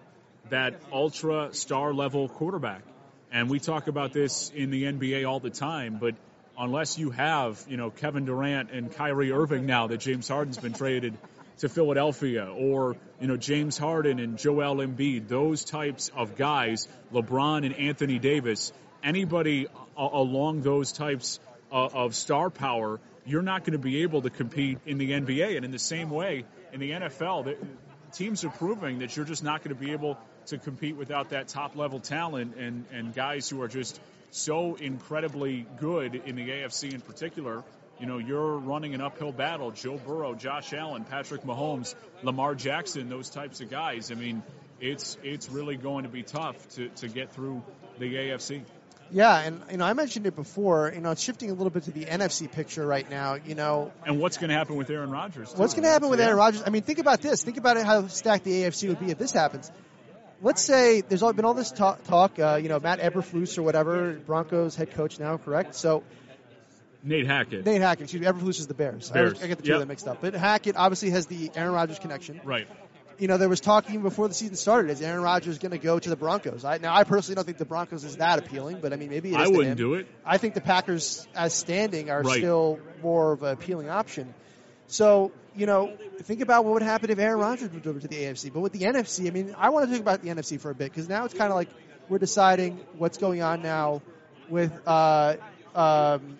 that ultra star level quarterback. And we talk about this in the NBA all the time, but unless you have, you know, Kevin Durant and Kyrie Irving now that James Harden's been traded to Philadelphia or, you know, James Harden and Joel Embiid, those types of guys, LeBron and Anthony Davis, anybody a- along those types of, of star power, you're not going to be able to compete in the NBA. And in the same way, in the NFL, the, teams are proving that you're just not going to be able to compete without that top level talent and, and guys who are just so incredibly good in the AFC in particular. You know, you're running an uphill battle. Joe Burrow, Josh Allen, Patrick Mahomes, Lamar Jackson, those types of guys. I mean, it's it's really going to be tough to, to get through the AFC.
Yeah, and you know, I mentioned it before. You know, it's shifting a little bit to the NFC picture right now. You know,
And what's going to happen with Aaron Rodgers? too?
What's going to happen with
Yeah.
Aaron Rodgers? I mean, think about this. Think about it, how stacked the AFC would be if this happens. Let's say there's all- been all this talk. talk uh, you know, Matt Eberflus or whatever, Broncos head coach now, correct? So
Nate Hackett.
Nate Hackett, excuse me, Eberflus is the Bears. I,
Bears.
always- I get the two
Yep.
of them mixed up. But Hackett obviously has the Aaron Rodgers connection.
Right.
You know, there was talk even before the season started: is Aaron Rodgers going to go to the Broncos? I, now, I personally don't think the Broncos is that appealing, but I mean, maybe it is
I wouldn't do it.
I think the Packers, as standing, are
Right.
still more of an appealing option. So, you know, think about what would happen if Aaron Rodgers moved over to the AFC. But with the NFC, I mean, I want to talk about the NFC for a bit because now it's kind of like we're deciding what's going on now with, uh, um,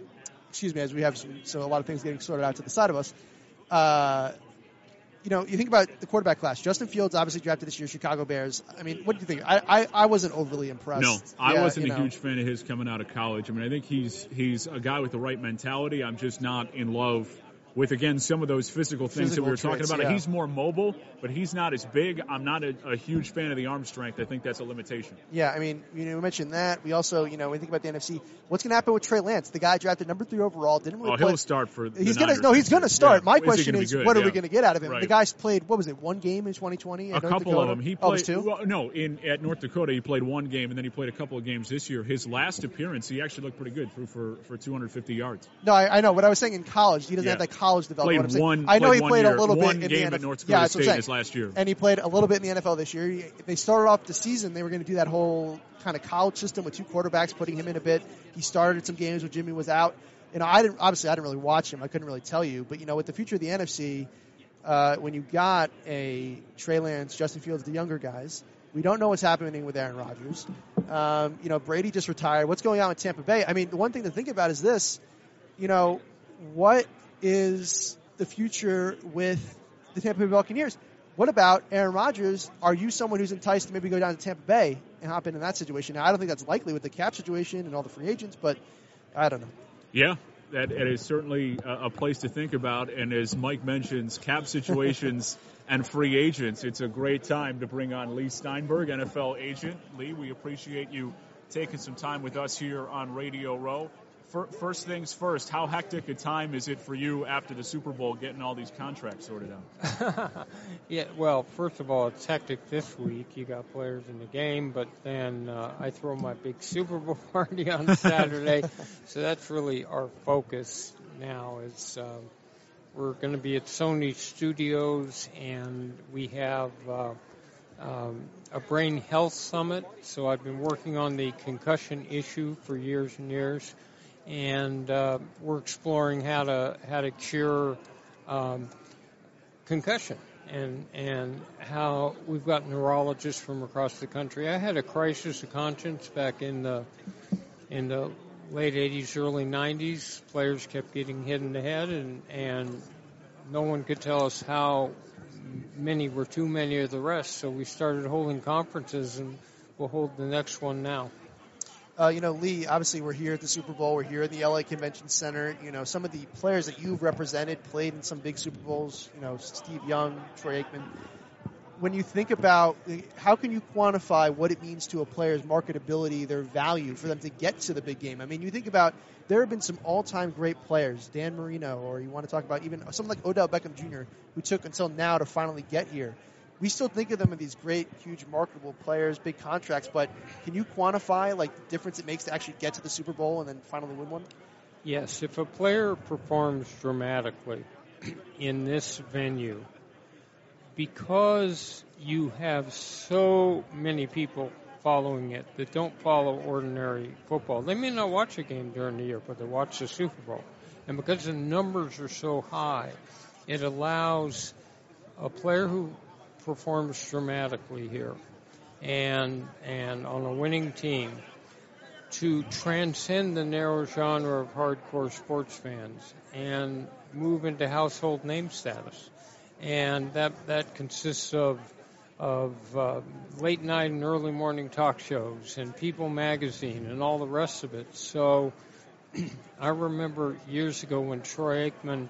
excuse me, as we have some, so a lot of things getting sorted out to the side of us. Uh, you know, you think about the quarterback class. Justin Fields obviously drafted this year, Chicago Bears. I mean, what do you think? I, I, I wasn't overly impressed.
No, I
Yeah,
wasn't a
know.
huge fan of his coming out of college. I mean, I think he's he's a guy with the right mentality. I'm just not in love with again some of those physical things
Physical
that we were talking
traits,
about.
yeah.
He's more mobile, but he's not as big. I'm not a, a huge fan of the arm strength. I think that's a limitation.
Yeah, I mean, you know, we mentioned that. We also, you know, when we think about the NFC, what's going to happen with Trey Lance? The guy drafted number three overall, didn't really
Oh,
play.
he'll start for. the
He's gonna no, he's gonna start.
Yeah.
My
Is
question is,
good?
what are we going to get out of him?
Right.
The guy's played what was it, one game in 2020 at
a
North
couple
Dakota?
of them. He
oh,
played
two.
well, no in at North Dakota. He played one game and then he played a couple of games this year. His last appearance, he actually looked pretty good. Threw for for 250 yards.
No, I, I know. What I was saying in college, he doesn't
Yeah.
have that college development.
Played one-
I know he played
year-
a little bit in
game
the
at
NFL.
North
yeah, that's what I'm
State
saying.
last year.
and he played a little bit in the NFL this year. He, they started off the season; they were going to do that whole kind of college system with two quarterbacks, putting him in a bit. He started some games when Jimmy was out. You know, I didn't obviously I didn't really watch him. I couldn't really tell you, but you know, with the future of the NFC, uh, when you got a Trey Lance, Justin Fields, the younger guys, we don't know what's happening with Aaron Rodgers. Um, you know, Brady just retired. What's going on with Tampa Bay? I mean, the one thing to think about is this. You know, what is the future with the Tampa Bay Buccaneers? What about Aaron Rodgers? Are you someone who's enticed to maybe go down to Tampa Bay and hop into that situation? Now, I don't think that's likely with the cap situation and all the free agents, but I don't know.
Yeah, that it is certainly a, a place to think about. And as Mike mentions, cap situations and free agents, it's a great time to bring on Leigh Steinberg, NFL agent. Leigh, we appreciate you taking some time with us here on Radio Row. Fir- First things first, how hectic a time is it for you after the Super Bowl getting all these contracts sorted out?
yeah, well, first of all, it's hectic this week. You got players in the game, but then uh, I throw my big Super Bowl party on Saturday, so that's really our focus now. Is um, we're going to be at Sony Studios, and we have uh, um, a brain health summit. So I've been working on the concussion issue for years and years, and uh, we're exploring how to how to cure. Um, concussion and and how we've got neurologists from across the country. I had a crisis of conscience back in the in the late 80s, early 90s. Players kept getting hit in the head, and and no one could tell us how many were too many of the rest. So we started holding conferences, and we'll hold the next one now.
Uh, you know, Leigh, obviously we're here at the Super Bowl. We're here at the LA Convention Center. You know, some of the players that you've represented played in some big Super Bowls. You know, Steve Young, Troy Aikman. When you think about how can you quantify what it means to a player's marketability, their value for them to get to the big game? I mean, you think about there have been some all-time great players, Dan Marino, or you want to talk about even someone like Odell Beckham Jr., who took until now to finally get here we still think of them as these great, huge, marketable players, big contracts. But can you quantify like the difference it makes to actually get to the Super Bowl and then finally win one?
Yes, if a player performs dramatically in this venue, because you have so many people following it that don't follow ordinary football, they may not watch a game during the year, but they watch the Super Bowl. And because the numbers are so high, it allows a player who performs dramatically here and and on a winning team to transcend the narrow genre of hardcore sports fans and move into household name status. And that that consists of of uh, late night and early morning talk shows and People Magazine and all the rest of it. So I remember years ago when Troy Aikman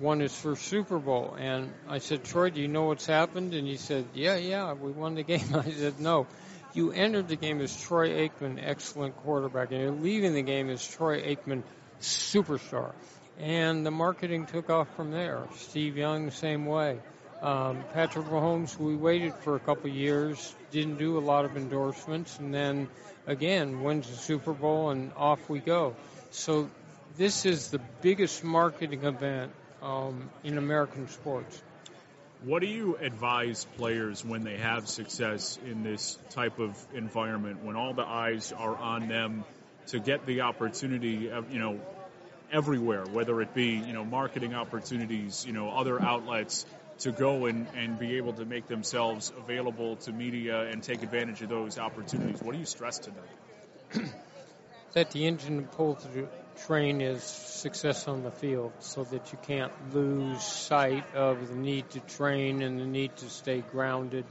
won his first Super Bowl, and I said, Troy, do you know what's happened? And he said, Yeah, yeah, we won the game. I said, No, you entered the game as Troy Aikman, excellent quarterback, and you're leaving the game as Troy Aikman, superstar. And the marketing took off from there. Steve Young, same way. Um, Patrick Mahomes, we waited for a couple years, didn't do a lot of endorsements, and then again wins the Super Bowl, and off we go. So this is the biggest marketing event um, in American sports.
What do you advise players when they have success in this type of environment, when all the eyes are on them to get the opportunity, of, you know, everywhere, whether it be, you know, marketing opportunities, you know, other outlets to go and, and be able to make themselves available to media and take advantage of those opportunities? What do you stress to them?
that the engine pulls train is success on the field so that you can't lose sight of the need to train and the need to stay grounded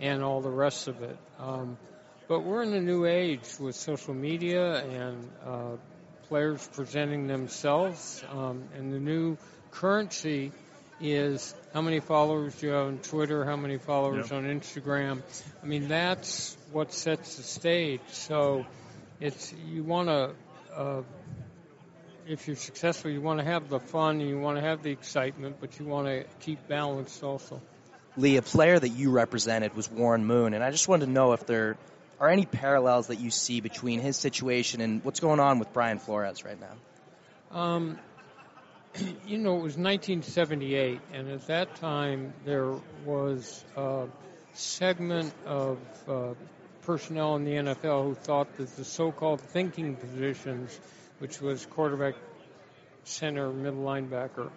and all the rest of it. Um, but we're in a new age with social media and uh, players presenting themselves um, and the new currency is how many followers do you have on Twitter, how many followers
Yep.
on Instagram. I mean, that's what sets the stage. So it's you want to, uh, if you're successful, you want to have the fun, and you want to have the excitement, but you want to keep balanced also.
Leigh, a player that you represented was Warren Moon, and I just wanted to know if there are any parallels that you see between his situation and what's going on with Brian Flores right now.
Um, you know, it was 1978, and at that time there was a segment of uh, personnel in the NFL who thought that the so-called thinking positions, which was quarterback, center, middle linebacker,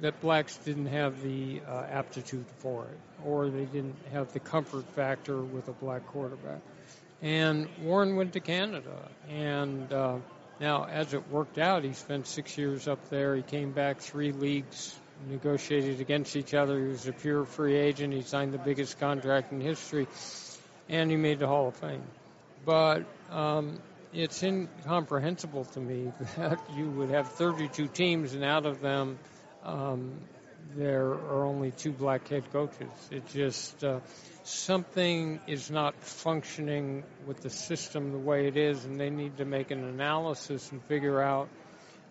that blacks didn't have the uh, aptitude for it, or they didn't have the comfort factor with a black quarterback. And Warren went to Canada, and uh, now, as it worked out, he spent six years up there. He came back three leagues, negotiated against each other. He was a pure free agent. He signed the biggest contract in history, and he made the Hall of Fame. But um, it's incomprehensible to me that you would have 32 teams, and out of them, um, there are only two black head coaches. It just uh, something is not functioning with the system the way it is, and they need to make an analysis and figure out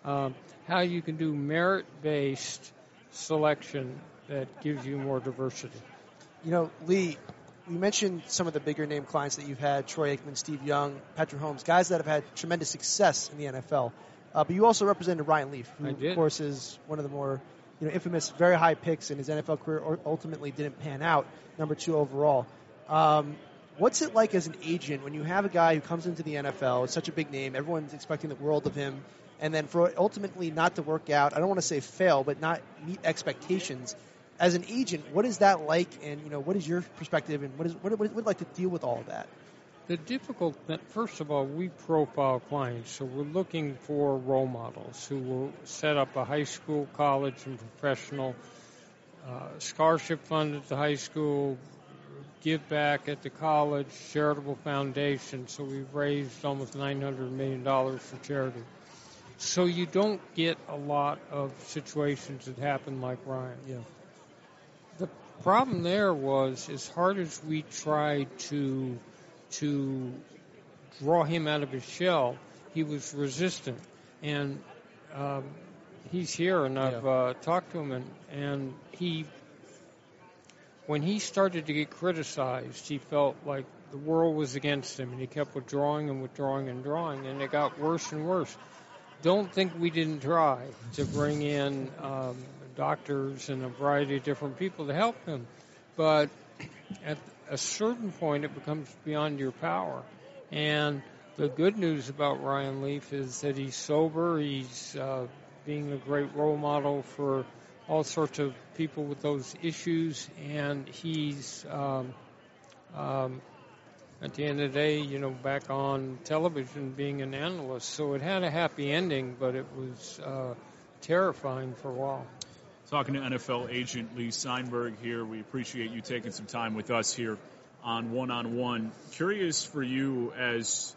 um, how you can do merit-based selection that gives you more diversity.
You know, Leigh, you mentioned some of the bigger name clients that you've had: Troy Aikman, Steve Young, Patrick Mahomes, guys that have had tremendous success in the NFL. Uh, but you also represented Ryan Leaf, who, of course, is one of the more you know, infamous, very high picks in his NFL career. Ultimately, didn't pan out, number two overall. Um, what's it like as an agent when you have a guy who comes into the NFL, it's such a big name, everyone's expecting the world of him, and then for ultimately not to work out? I don't want to say fail, but not meet expectations. As an agent, what is that like, and you know, what is your perspective, and what is what would like to deal with all of that?
The difficult, first of all, we profile clients, so we're looking for role models who will set up a high school, college, and professional uh, scholarship fund at the high school, give back at the college, charitable foundation. So we've raised almost $900 million for charity. So you don't get a lot of situations that happen like Ryan.
Yeah.
The problem there was, as hard as we tried to to draw him out of his shell, he was resistant. And um, he's here, and I've uh, talked to him, and, and he, when he started to get criticized, he felt like the world was against him, and he kept withdrawing and withdrawing and drawing, and it got worse and worse. Don't think we didn't try to bring in um, doctors and a variety of different people to help him, but at a certain point it becomes beyond your power. And the good news about Ryan Leaf is that he's sober. He's uh, being a great role model for all sorts of people with those issues, and he's um, um, at the end of the day, you know, back on television being an analyst. So it had a happy ending, but it was uh, terrifying for a while.
Talking to NFL agent Leigh Steinberg here. We appreciate you taking some time with us here on One on One. Curious for you as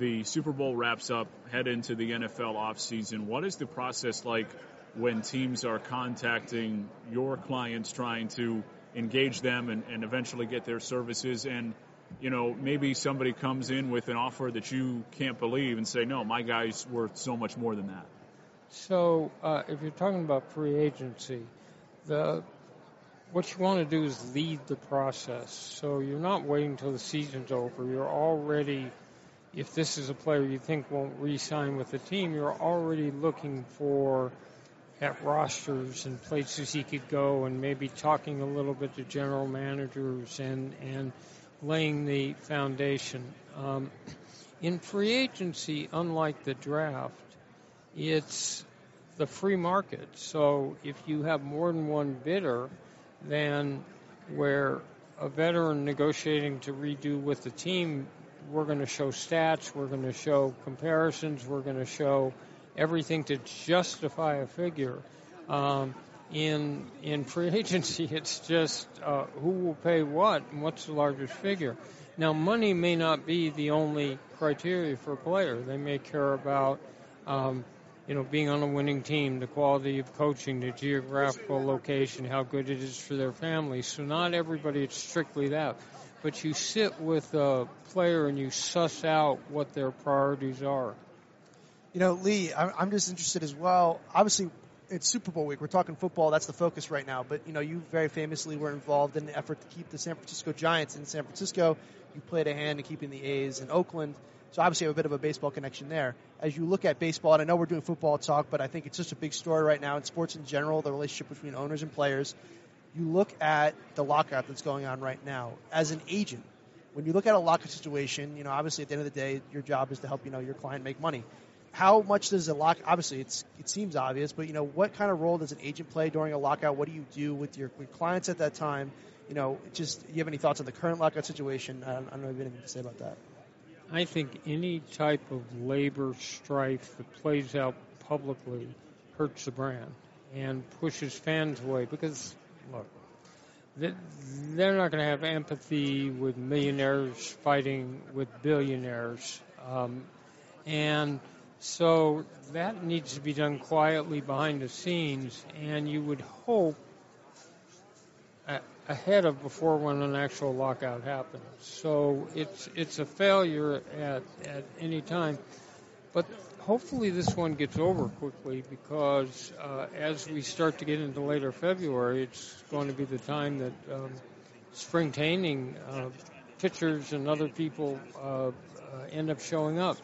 the Super Bowl wraps up, head into the NFL offseason, what is the process like when teams are contacting your clients, trying to engage them and, and eventually get their services? And, you know, maybe somebody comes in with an offer that you can't believe and say, no, my guy's worth so much more than that.
So, uh, if you're talking about free agency, the what you want to do is lead the process. So you're not waiting until the season's over. You're already, if this is a player you think won't re-sign with the team, you're already looking for at rosters and places he could go, and maybe talking a little bit to general managers and and laying the foundation. Um, in free agency, unlike the draft, it's the free market. So if you have more than one bidder, then where a veteran negotiating to redo with the team, we're going to show stats, we're going to show comparisons, we're going to show everything to justify a figure. Um, in in free agency, it's just uh, who will pay what and what's the largest figure. Now, money may not be the only criteria for a player. They may care about um, you know, being on a winning team, the quality of coaching, the geographical location, how good it is for their families. So not everybody it's strictly that. But you sit with a player and you suss out what their priorities are.
You know, Leigh, I'm just interested as well. Obviously, it's Super Bowl week. We're talking football. That's the focus right now. But you know, you very famously were involved in the effort to keep the San Francisco Giants in San Francisco. You played a hand in keeping the A's in Oakland. So obviously, have a bit of a baseball connection there. As you look at baseball, and I know we're doing football talk, but I think it's just a big story right now in sports in general. The relationship between owners and players. You look at the lockout that's going on right now. As an agent, when you look at a lockout situation, you know, obviously at the end of the day, your job is to help you know your client make money how much does a lock? Obviously, it's it seems obvious, but you know, what kind of role does an agent play during a lockout? What do you do with your with clients at that time? You know, just you have any thoughts on the current lockout situation? I don't, I don't know if you have anything to say about that.
I think any type of labor strife that plays out publicly hurts the brand and pushes fans away because look, they're not going to have empathy with millionaires fighting with billionaires, um, and so that needs to be done quietly behind the scenes, and you would hope ahead of before when an actual lockout happens. So it's it's a failure at at any time, but hopefully this one gets over quickly because uh, as we start to get into later February, it's going to be the time that um, spring training uh, pitchers and other people uh, uh end up showing up.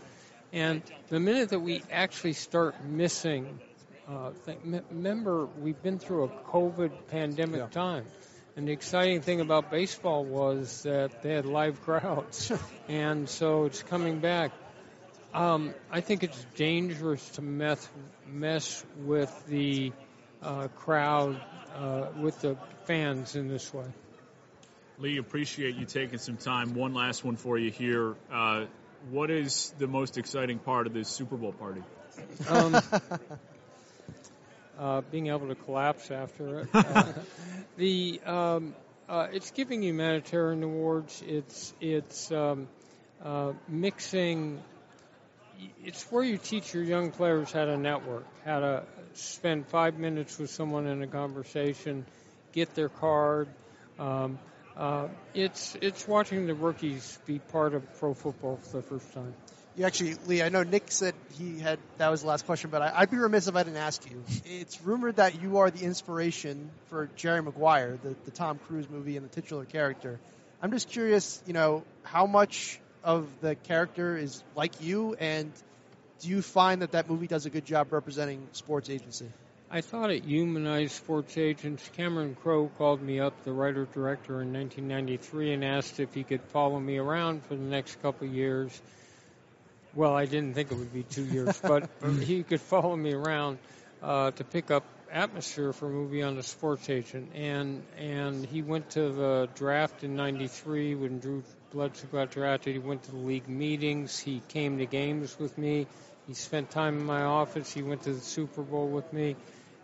And the minute that we actually start missing, uh, th- remember, we've been through a COVID pandemic yeah. time. And the exciting thing about baseball was that they had live crowds. and so it's coming back. Um, I think it's dangerous to mess, mess with the uh, crowd, uh, with the fans in this way.
Leigh, appreciate you taking some time. One last one for you here. Uh, what is the most exciting part of this Super Bowl party? Um,
uh, being able to collapse after it. Uh, the um, uh, it's giving humanitarian awards. It's it's um, uh, mixing. It's where you teach your young players how to network, how to spend five minutes with someone in a conversation, get their card. Um, uh, it's it's watching the rookies be part of pro football for the first time.
You actually, Leigh, I know Nick said he had that was the last question, but I, would be remiss if I didn't ask you. It's rumored that you are the inspiration for Jerry Maguire, the, the Tom Cruise movie and the titular character. I'm just curious, you know, how much of the character is like you, and do you find that that movie does a good job representing sports agency?
I thought it humanized sports agents. Cameron Crowe called me up, the writer director, in 1993, and asked if he could follow me around for the next couple of years. Well, I didn't think it would be two years, but he could follow me around uh, to pick up atmosphere for a movie on a sports agent. And and he went to the draft in '93 when Drew Bledsoe got drafted. He went to the league meetings. He came to games with me. He spent time in my office. He went to the Super Bowl with me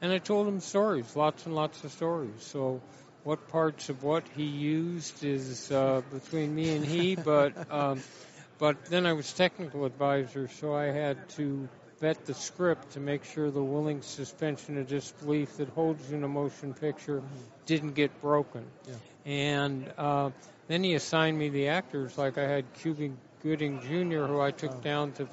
and I told him stories, lots and lots of stories. So what parts of what he used is uh, between me and he, but um, but then I was technical advisor, so I had to vet the script to make sure the willing suspension of disbelief that holds in a motion picture didn't get broken. Yeah. And uh, then he assigned me the actors, like I had Cuba Gooding Jr., who I took oh. down to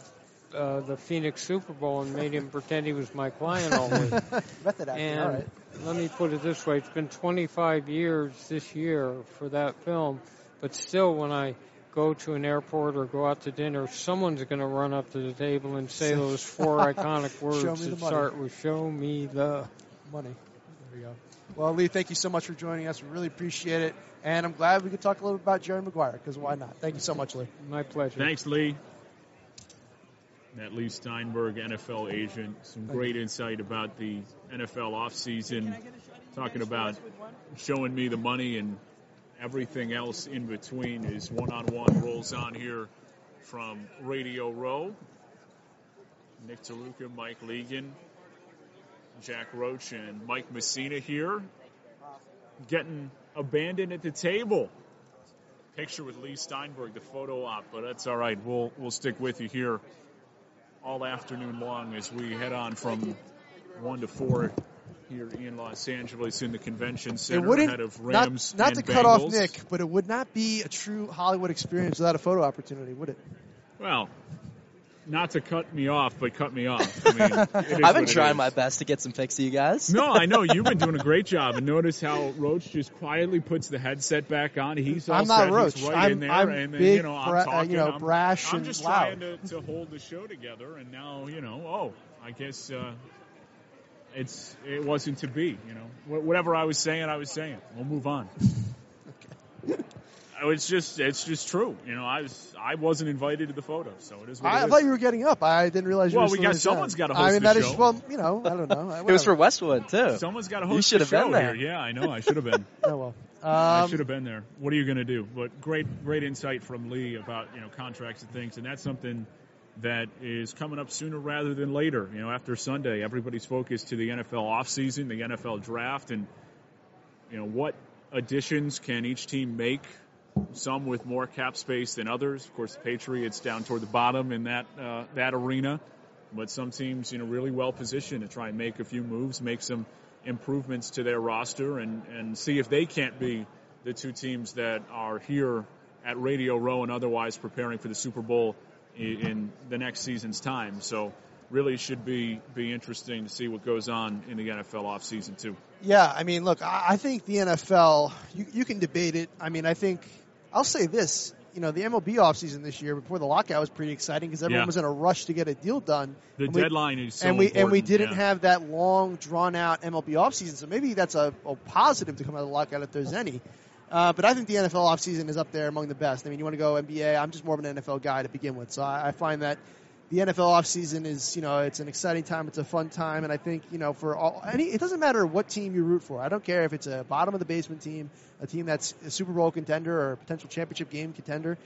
uh, the Phoenix Super Bowl and made him pretend he was my client all week.
Method acting,
and
all right.
let me put it this way: it's been 25 years this year for that film, but still, when I go to an airport or go out to dinner, someone's going to run up to the table and say those four iconic words that start with "Show me the
money." There we go. Well, Leigh, thank you so much for joining us. We really appreciate it. And I'm glad we could talk a little bit about Jerry Maguire, because why not? Thank you so much, Leigh.
My pleasure.
Thanks, Leigh that Leigh Steinberg, NFL agent. Some great insight about the NFL offseason, talking about showing me the money and everything else in between. is one on one rolls on here from Radio Row. Nick Taluka, Mike Legan, Jack Roach, and Mike Messina here getting abandoned at the table. Picture with Leigh Steinberg, the photo op, but that's all right. We'll we'll stick with you here all afternoon long as we head on from one to four here in Los Angeles in the convention center
it wouldn't
ahead of Rams
not
and
to cut off Nick, but it would not be a true Hollywood experience without a photo opportunity, would it?
Well, not to cut me off, but cut me off. I mean,
I've been trying my best to get some pics of you guys.
No, I know you've been doing a great job, and notice how Roach just quietly puts the headset back on. He's all
I'm not
set.
Roach.
He's right
I'm-
in there,
I'm
and then
big,
you know I'm
bra- uh,
talking.
you know,
I'm,
brash
I'm
and
just
loud.
trying to, to hold the show together, and now you know. Oh, I guess uh, it's it wasn't to be. You know, Wh- whatever I was saying, I was saying. We'll move on. Oh, It's just it's just true. You know, I was I wasn't invited to the photo, so it is what
I
it is.
thought you were getting up. I didn't realize you
Well,
were
we got- someone's gotta
I mean,
the
that is
show.
well, you know, I don't know.
It was for Westwood too.
Someone's got to
You
host
should
the
have been
show
there.
here. Yeah, I know. I should have been.
Oh well.
I
Um,
should have been there. What are you going to do? But great, great insight from Leigh about you know contracts and things, and that's something that is coming up sooner rather than later. You know, after Sunday, everybody's focused to the NFL offseason, the NFL draft, and you know what additions can each team make. Some with more cap space than others. Of course, the Patriots down toward the bottom in that uh, that arena, but some teams, you know, really well positioned to try and make a few moves, make some improvements to their roster, and and see if they can't be the two teams that are here at Radio Row and otherwise preparing for the Super Bowl in, in the next season's time. So really should be be interesting to see what goes on in the NFL offseason too.
Yeah, I mean, look, I think the NFL, you, you can debate it. I mean, I think, I'll say this, you know, the MLB offseason this year before the lockout was pretty exciting because everyone
Yeah.
was in a rush to get a deal done.
The
And we-
deadline is so
and we and we didn't
yeah.
have that long, drawn out MLB offseason, so maybe that's a, a positive to come out of the lockout if there's any. Uh, but I think the NFL offseason is up there among the best. I mean, you want to go NBA, I'm just more of an NFL guy to begin with, so I, I find that the NFL offseason is, you know, it's an exciting time, it's a fun time, and I think, you know, for all any, it doesn't matter what team you root for. I don't care if it's a bottom of the basement team, a team that's a Super Bowl contender or a potential championship game contender.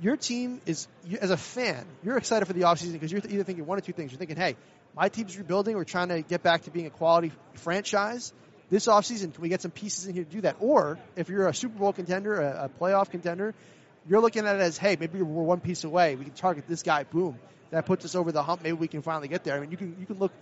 Your team is, you, as a fan, you're excited for the offseason because you're either thinking one or two things. You're thinking, hey, my team's rebuilding. We're trying to get back to being a quality franchise. This offseason, can we get some pieces in here to do that? Or if you're a Super Bowl contender, a, a playoff contender, you're looking at it as, hey, maybe we're one piece away. We can target this guy. Boom. That puts us over the hump. Maybe we can finally get there. I mean, you can you can look.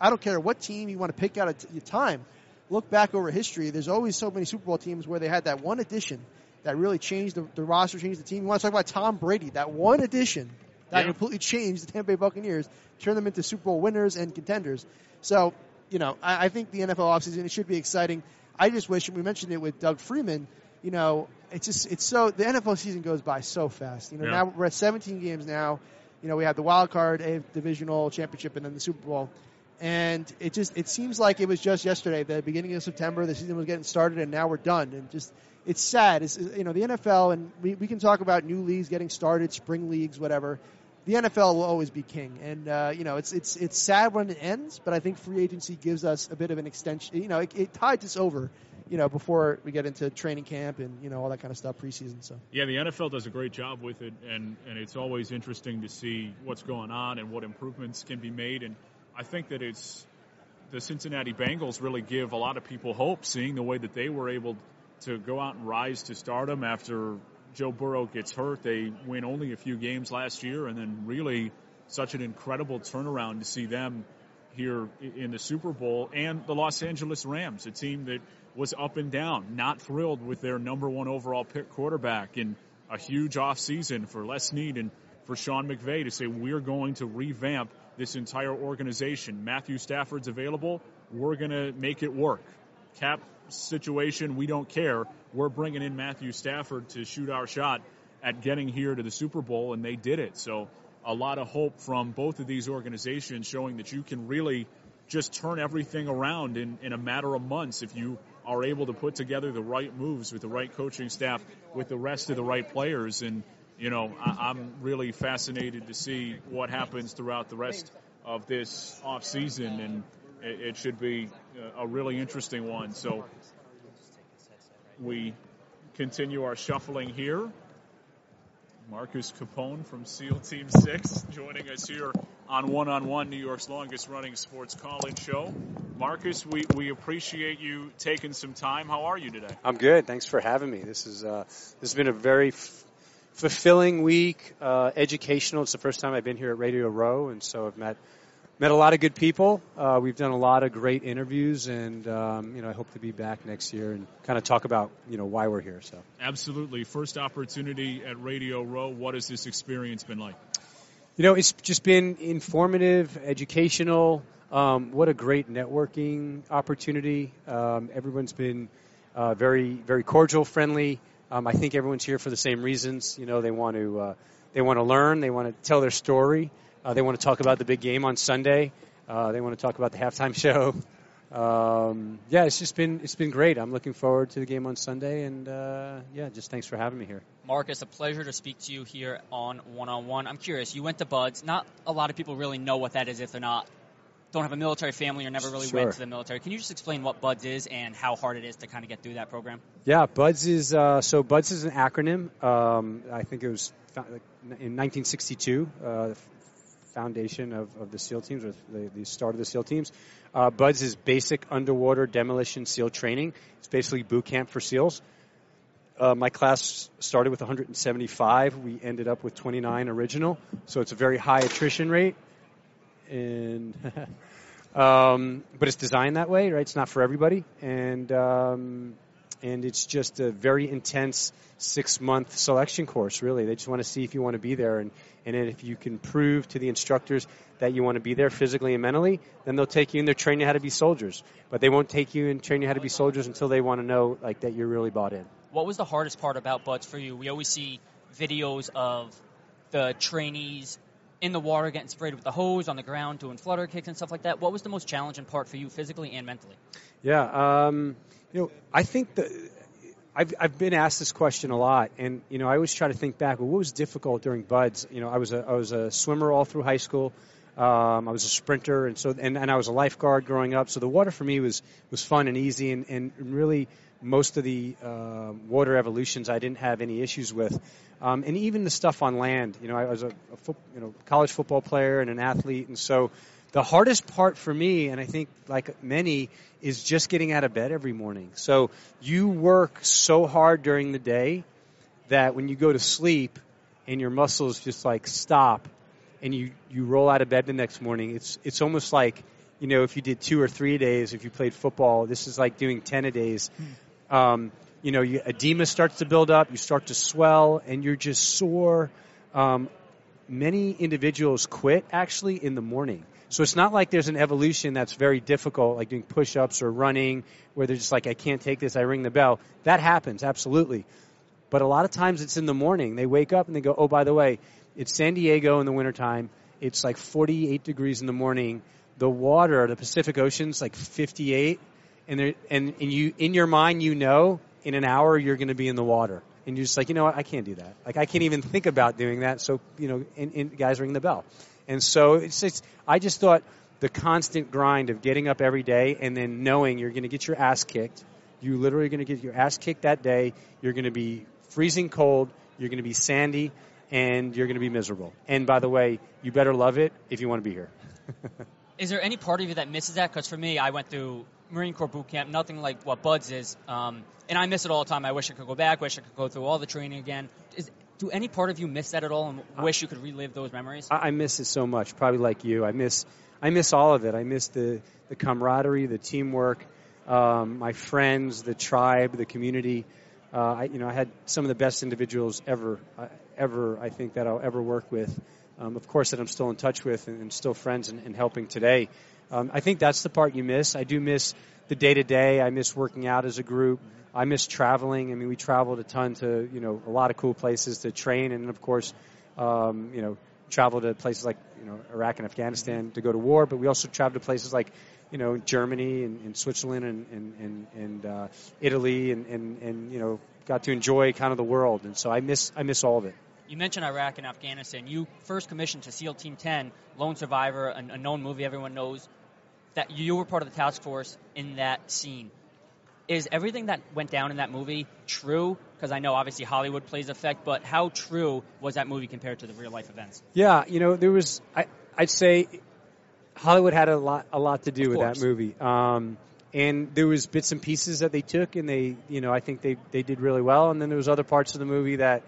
I don't care what team you want to pick out at your time. Look back over history. There's always so many Super Bowl teams where they had that one addition that really changed the, the roster, changed the team. You want to talk about Tom Brady? That one addition that
Yeah.
completely changed the Tampa Bay Buccaneers, turned them into Super Bowl winners and contenders. So, you know, I, I think the NFL offseason it should be exciting. I just wish, and we mentioned it with Doug Freeman. You know, it's just it's so the NFL season goes by so fast. You know,
Yeah.
now we're at 17 games now. You know, we have the wild card, a divisional championship, and then the Super Bowl. And it just it seems like it was just yesterday, the beginning of September, the season was getting started, and now we're done. And just it's sad. It's, you know, the NFL, and we, we can talk about new leagues getting started, spring leagues, whatever. The NFL will always be king, and uh, you know it's it's it's sad when it ends, but I think free agency gives us a bit of an extension. You know, it, it tides us over, you know, before we get into training camp and you know all that kind of stuff preseason. So
Yeah, the NFL does a great job with it, and, and it's always interesting to see what's going on and what improvements can be made. And I think that it's the Cincinnati Bengals really give a lot of people hope, seeing the way that they were able to go out and rise to stardom after Joe Burrow gets hurt. They win only a few games last year, and then really such an incredible turnaround to see them here in the Super Bowl and the Los Angeles Rams, a team that was up and down, not thrilled with their number one overall pick quarterback and a huge offseason for Les Snead and for Sean McVay to say we're going to revamp this entire organization. Matthew Stafford's available. We're going to make it work. Cap situation, we don't care. We're bringing in Matthew Stafford to shoot our shot at getting here to the Super Bowl, and they did it. So a lot of hope from both of these organizations showing that you can really just turn everything around in, in a matter of months if you are able to put together the right moves with the right coaching staff, with the rest of the right players. And, you know, I, I'm really fascinated to see what happens throughout the rest of this offseason, and it, it should be a really interesting one. So we continue our shuffling here. Marcus Capone from SEAL Team 6 joining us here on One on One, New York's longest running sports call-in show. Marcus, we, we appreciate you taking some time. How are you today?
I'm good. Thanks for having me. This is uh, this has been a very f- fulfilling week, uh, educational. It's the first time I've been here at Radio Row, and so I've met met a lot of good people. Uh, we've done a lot of great interviews, and um, you know I hope to be back next year and kind of talk about you know why we're here. So
absolutely, first opportunity at Radio Row. What has this experience been like?
You know, it's just been informative, educational. Um, what a great networking opportunity. Um, everyone's been uh, very, very cordial, friendly. Um, I think everyone's here for the same reasons. You know, they want to uh, they want to learn, they want to tell their story, uh, they want to talk about the big game on Sunday, uh, they want to talk about the halftime show. Um, yeah, it's just been it's been great. I'm looking forward to the game on Sunday, and uh, yeah, just thanks for having me here.
Marcus, a pleasure to speak to you here on One on One. I'm curious, you went to BUD/S. Not a lot of people really know what that is if they're not don't have a military family or never really
sure.
went to the military. Can you just explain what BUD/S is and how hard it is to kind of get through that program?
Yeah, BUD/S is uh, so BUD/S is an acronym. Um, I think it was in 1962. Uh, foundation of, of the SEAL teams, or the, the start of the SEAL teams. Uh, BUD/S is basic underwater demolition SEAL training. It's basically boot camp for SEALs. Uh, my class started with 175. We ended up with 29 original, so it's a very high attrition rate and um, but it's designed that way, right? It's not for everybody, and um, and it's just a very intense six month selection course. Really, they just want to see if you want to be there, and and if you can prove to the instructors that you want to be there physically and mentally, then they'll take you and they'll train you how to be soldiers. But they won't take you and train you how to be soldiers until they want to know like that you're really bought in.
What was the hardest part about BUD/S for you? We always see videos of the trainees in the water, getting sprayed with the hose on the ground, doing flutter kicks and stuff like that. What was the most challenging part for you, physically and mentally?
Yeah, um, you know, I think that I've I've been asked this question a lot, and you know, I always try to think back. Well, what was difficult during BUD/S? You know, I was a I was a swimmer all through high school. Um, I was a sprinter, and so and, and I was a lifeguard growing up. So the water for me was was fun and easy, and, and really most of the uh, water evolutions I didn't have any issues with, um, and even the stuff on land. You know, I was a, a fo- you know college football player and an athlete, and so the hardest part for me, and I think like many, is just getting out of bed every morning. So you work so hard during the day that when you go to sleep and your muscles just like stop and you, you roll out of bed the next morning, it's it's almost like you know if you did two or three days if you played football, this is like doing ten a days. Hmm um, you know, you, edema starts to build up, you start to swell, and you're just sore. Um, many individuals quit actually in the morning. So it's not like there's an evolution that's very difficult, like doing push ups or running, where they're just like, I can't take this, I ring the bell. That happens, absolutely. But a lot of times it's in the morning. They wake up and they go, oh, by the way, it's San Diego in the wintertime. It's like 48 degrees in the morning. The water, the Pacific Ocean's like 58 and and, and you in your mind you know in an hour you're going to be in the water and you're just like you know what I can't do that like I can't even think about doing that so you know and, and guys ring the bell and so it's, it's I just thought the constant grind of getting up every day and then knowing you're going to get your ass kicked you literally going to get your ass kicked that day you're going to be freezing cold you're going to be sandy and you're going to be miserable and by the way you better love it if you want to be here
is there any part of you that misses that because for me i went through Marine Corps boot camp, nothing like what BUD/S is. Um, and I miss it all the time. I wish I could go back. Wish I could go through all the training again. Is, do any part of you miss that at all, and wish you could relive those memories?
I, I miss it so much. Probably like you. I miss I miss all of it. I miss the the camaraderie, the teamwork, um, my friends, the tribe, the community. Uh, I, you know, I had some of the best individuals ever, uh, ever. I think that I'll ever work with. Um, of course, that I'm still in touch with and, and still friends and, and helping today. Um, I think that's the part you miss. I do miss the day to day. I miss working out as a group. I miss traveling. I mean, we traveled a ton to you know a lot of cool places to train, and of course, um, you know, travel to places like you know Iraq and Afghanistan to go to war. But we also traveled to places like you know Germany and, and Switzerland and and and, uh, Italy, and, and and you know got to enjoy kind of the world. And so I miss I miss all of it.
You mentioned Iraq and Afghanistan. You first commissioned to SEAL Team 10, Lone Survivor, a, a known movie everyone knows that you were part of the task force in that scene. Is everything that went down in that movie true? Because I know obviously Hollywood plays effect, but how true was that movie compared to the real life events?
Yeah, you know, there was I, I'd say Hollywood had a lot a lot to do with that movie. Um, and there was bits and pieces that they took, and they, you know, I think they they did really well. And then there was other parts of the movie that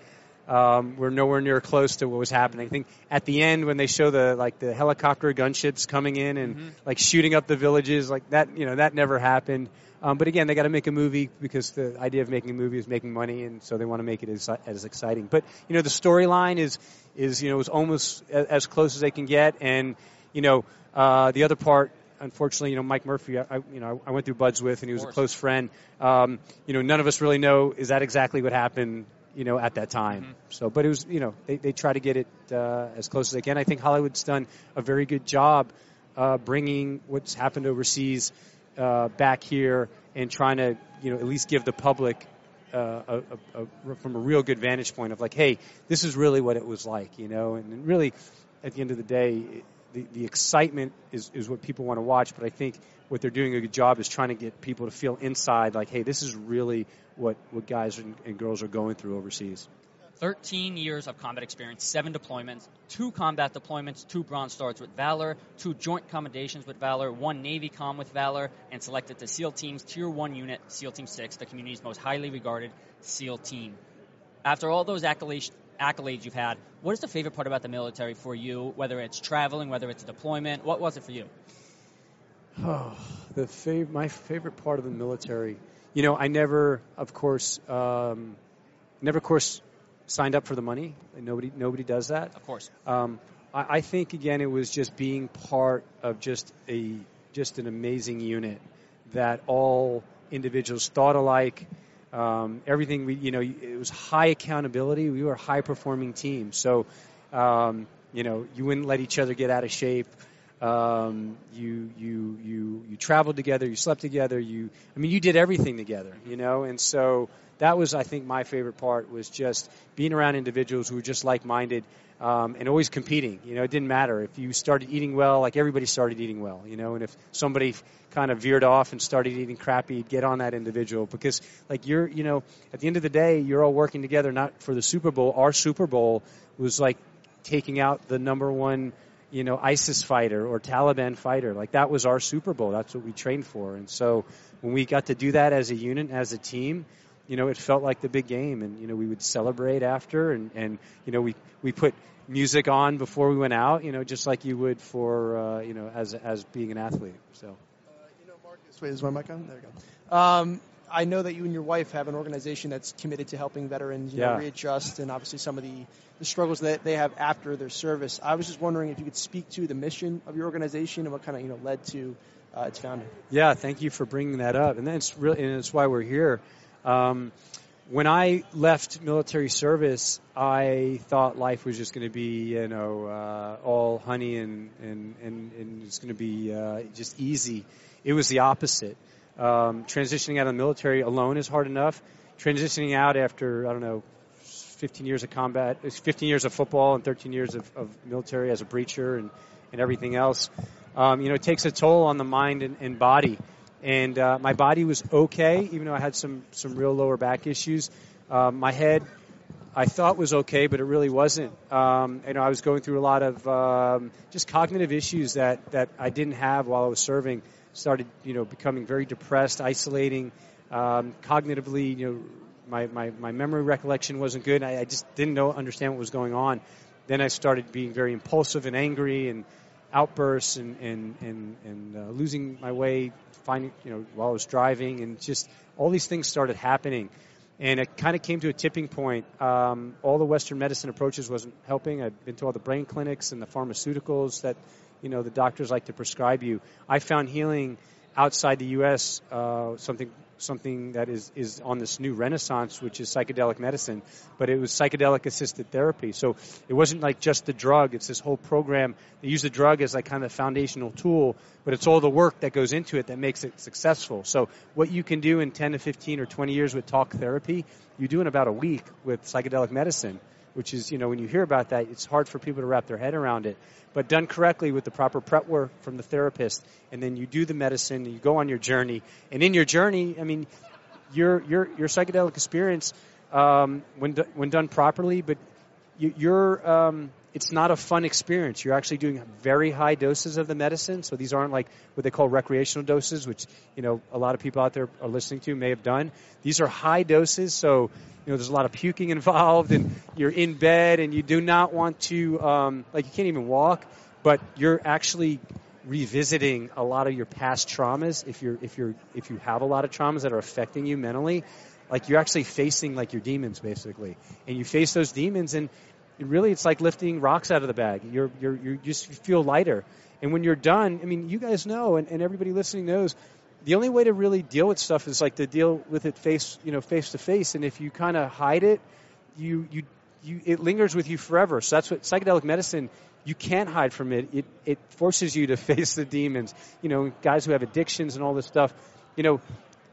um, we're nowhere near close to what was happening. I think at the end when they show the like the helicopter gunships coming in and
Mm-hmm.
like shooting up the villages, like that, you know, that never happened. Um, but again, they got to make a movie because the idea of making a movie is making money, and so they want to make it as, as exciting. But you know, the storyline is is you know is almost as close as they can get, and you know, uh, the other part. Unfortunately, you know Mike Murphy. I, I- you know I went through BUD/S with, and he was a close friend. Um, you know, none of us really know is that exactly what happened. You know, at that time.
Mm-hmm.
So, but it was you know they they try to get it uh, as close as they can. I think Hollywood's done a very good job uh, bringing what's happened overseas uh, back here and trying to you know at least give the public uh, a, a, a, from a real good vantage point of like, hey, this is really what it was like, you know, and really at the end of the day, the, the excitement is, is what people want to watch, but I think what they're doing a good job is trying to get people to feel inside like, hey, this is really what, what guys and, and girls are going through overseas.
13 years of combat experience, seven deployments, two combat deployments, two Bronze Stars with Valor, two joint commendations with Valor, one Navy com with Valor, and selected to SEAL Team's Tier 1 unit, SEAL Team 6, the community's most highly regarded SEAL team. After all those accolades, accolades you've had, what is the favorite part about the military for you, whether it's traveling, whether it's a deployment? What was it for you?
Oh, the fav- my favorite part of the military. You know, I never, of course, um, never, of course, signed up for the money. Nobody, nobody does that.
Of course.
Um, I, I think again, it was just being part of just a just an amazing unit that all individuals thought alike. Um, everything we, you know, it was high accountability. We were a high performing team, so um, you know, you wouldn't let each other get out of shape. Um, you you you you traveled together, you slept together, you I mean you did everything together, you know, and so that was I think my favorite part was just being around individuals who were just like minded um, and always competing. You know, it didn't matter if you started eating well, like everybody started eating well, you know, and if somebody kind of veered off and started eating crappy, get on that individual because like you're you know at the end of the day you're all working together not for the Super Bowl. Our Super Bowl was like taking out the number one you know, ISIS fighter or Taliban fighter. Like that was our Super Bowl. That's what we trained for. And so when we got to do that as a unit, as a team, you know, it felt like the big game. And, you know, we would celebrate after and, and you know, we, we put music on before we went out, you know, just like you would for, uh, you know, as, as being an athlete. So.
Uh, you know, Marcus, wait, is my mic on? There we go. Um, I know that you and your wife have an organization that's committed to helping veterans you know,
Yeah.
readjust and obviously some of the, the struggles that they have after their service. I was just wondering if you could speak to the mission of your organization and what kind of you know led to uh, its founding.
Yeah, thank you for bringing that up, and that's really, and that's why we're here. Um, when I left military service, I thought life was just going to be, you know, uh, all honey and and and, and it's going to be uh, just easy. It was the opposite. Um, transitioning out of the military alone is hard enough. Transitioning out after I don't know, 15 years of combat, 15 years of football and 13 years of, of military as a breacher and and everything else. Um, you know, it takes a toll on the mind and, and body and uh, my body was okay, even though I had some some real lower back issues. Um, my head, I thought was okay, but it really wasn't. Um, you know, I was going through a lot of um, just cognitive issues that that I didn't have while I was serving. Started, you know, becoming very depressed, isolating, um, cognitively. You know, my, my my memory recollection wasn't good. I, I just didn't know understand what was going on. Then I started being very impulsive and angry and outbursts and and and, and uh, losing my way, finding you know while I was driving, and just all these things started happening, and it kind of came to a tipping point. Um, all the Western medicine approaches wasn't helping. I'd been to all the brain clinics and the pharmaceuticals that you know the doctors like to prescribe you. I found healing outside the U.S. Uh, something something that is, is on this new renaissance, which is psychedelic medicine, but it was psychedelic assisted therapy. So it wasn't like just the drug, it's this whole program. They use the drug as like kind of foundational tool, but it's all the work that goes into it that makes it successful. So what you can do in 10 to 15 or 20 years with talk therapy, you do in about a week with psychedelic medicine which is, you know, when you hear about that, it's hard for people to wrap their head around it. But done correctly with the proper prep work from the therapist, and then you do the medicine, and you go on your journey. And in your journey, I mean, your your your psychedelic experience, um, when do, when done properly, but you, your um, it's not a fun experience. You're actually doing very high doses of the medicine. So these aren't like what they call recreational doses, which, you know, a lot of people out there are listening to may have done. These are high doses. So, you know, there's a lot of puking involved and you're in bed and you do not want to, um, like you can't even walk, but you're actually revisiting a lot of your past traumas. If you're, if you're, if you have a lot of traumas that are affecting you mentally, like you're actually facing like your demons basically. And you face those demons and really it's like lifting rocks out of the bag. You're, you're, you just feel lighter. And when you're done, I mean, you guys know, and, and everybody listening knows, the only way to really deal with stuff is like to deal with it face, you know, face to face. And if you kind of hide it, you, you, you, it lingers with you forever. So that's what psychedelic medicine, you can't hide from it. It, it forces you to face the demons. You know, guys who have addictions and all this stuff, you know,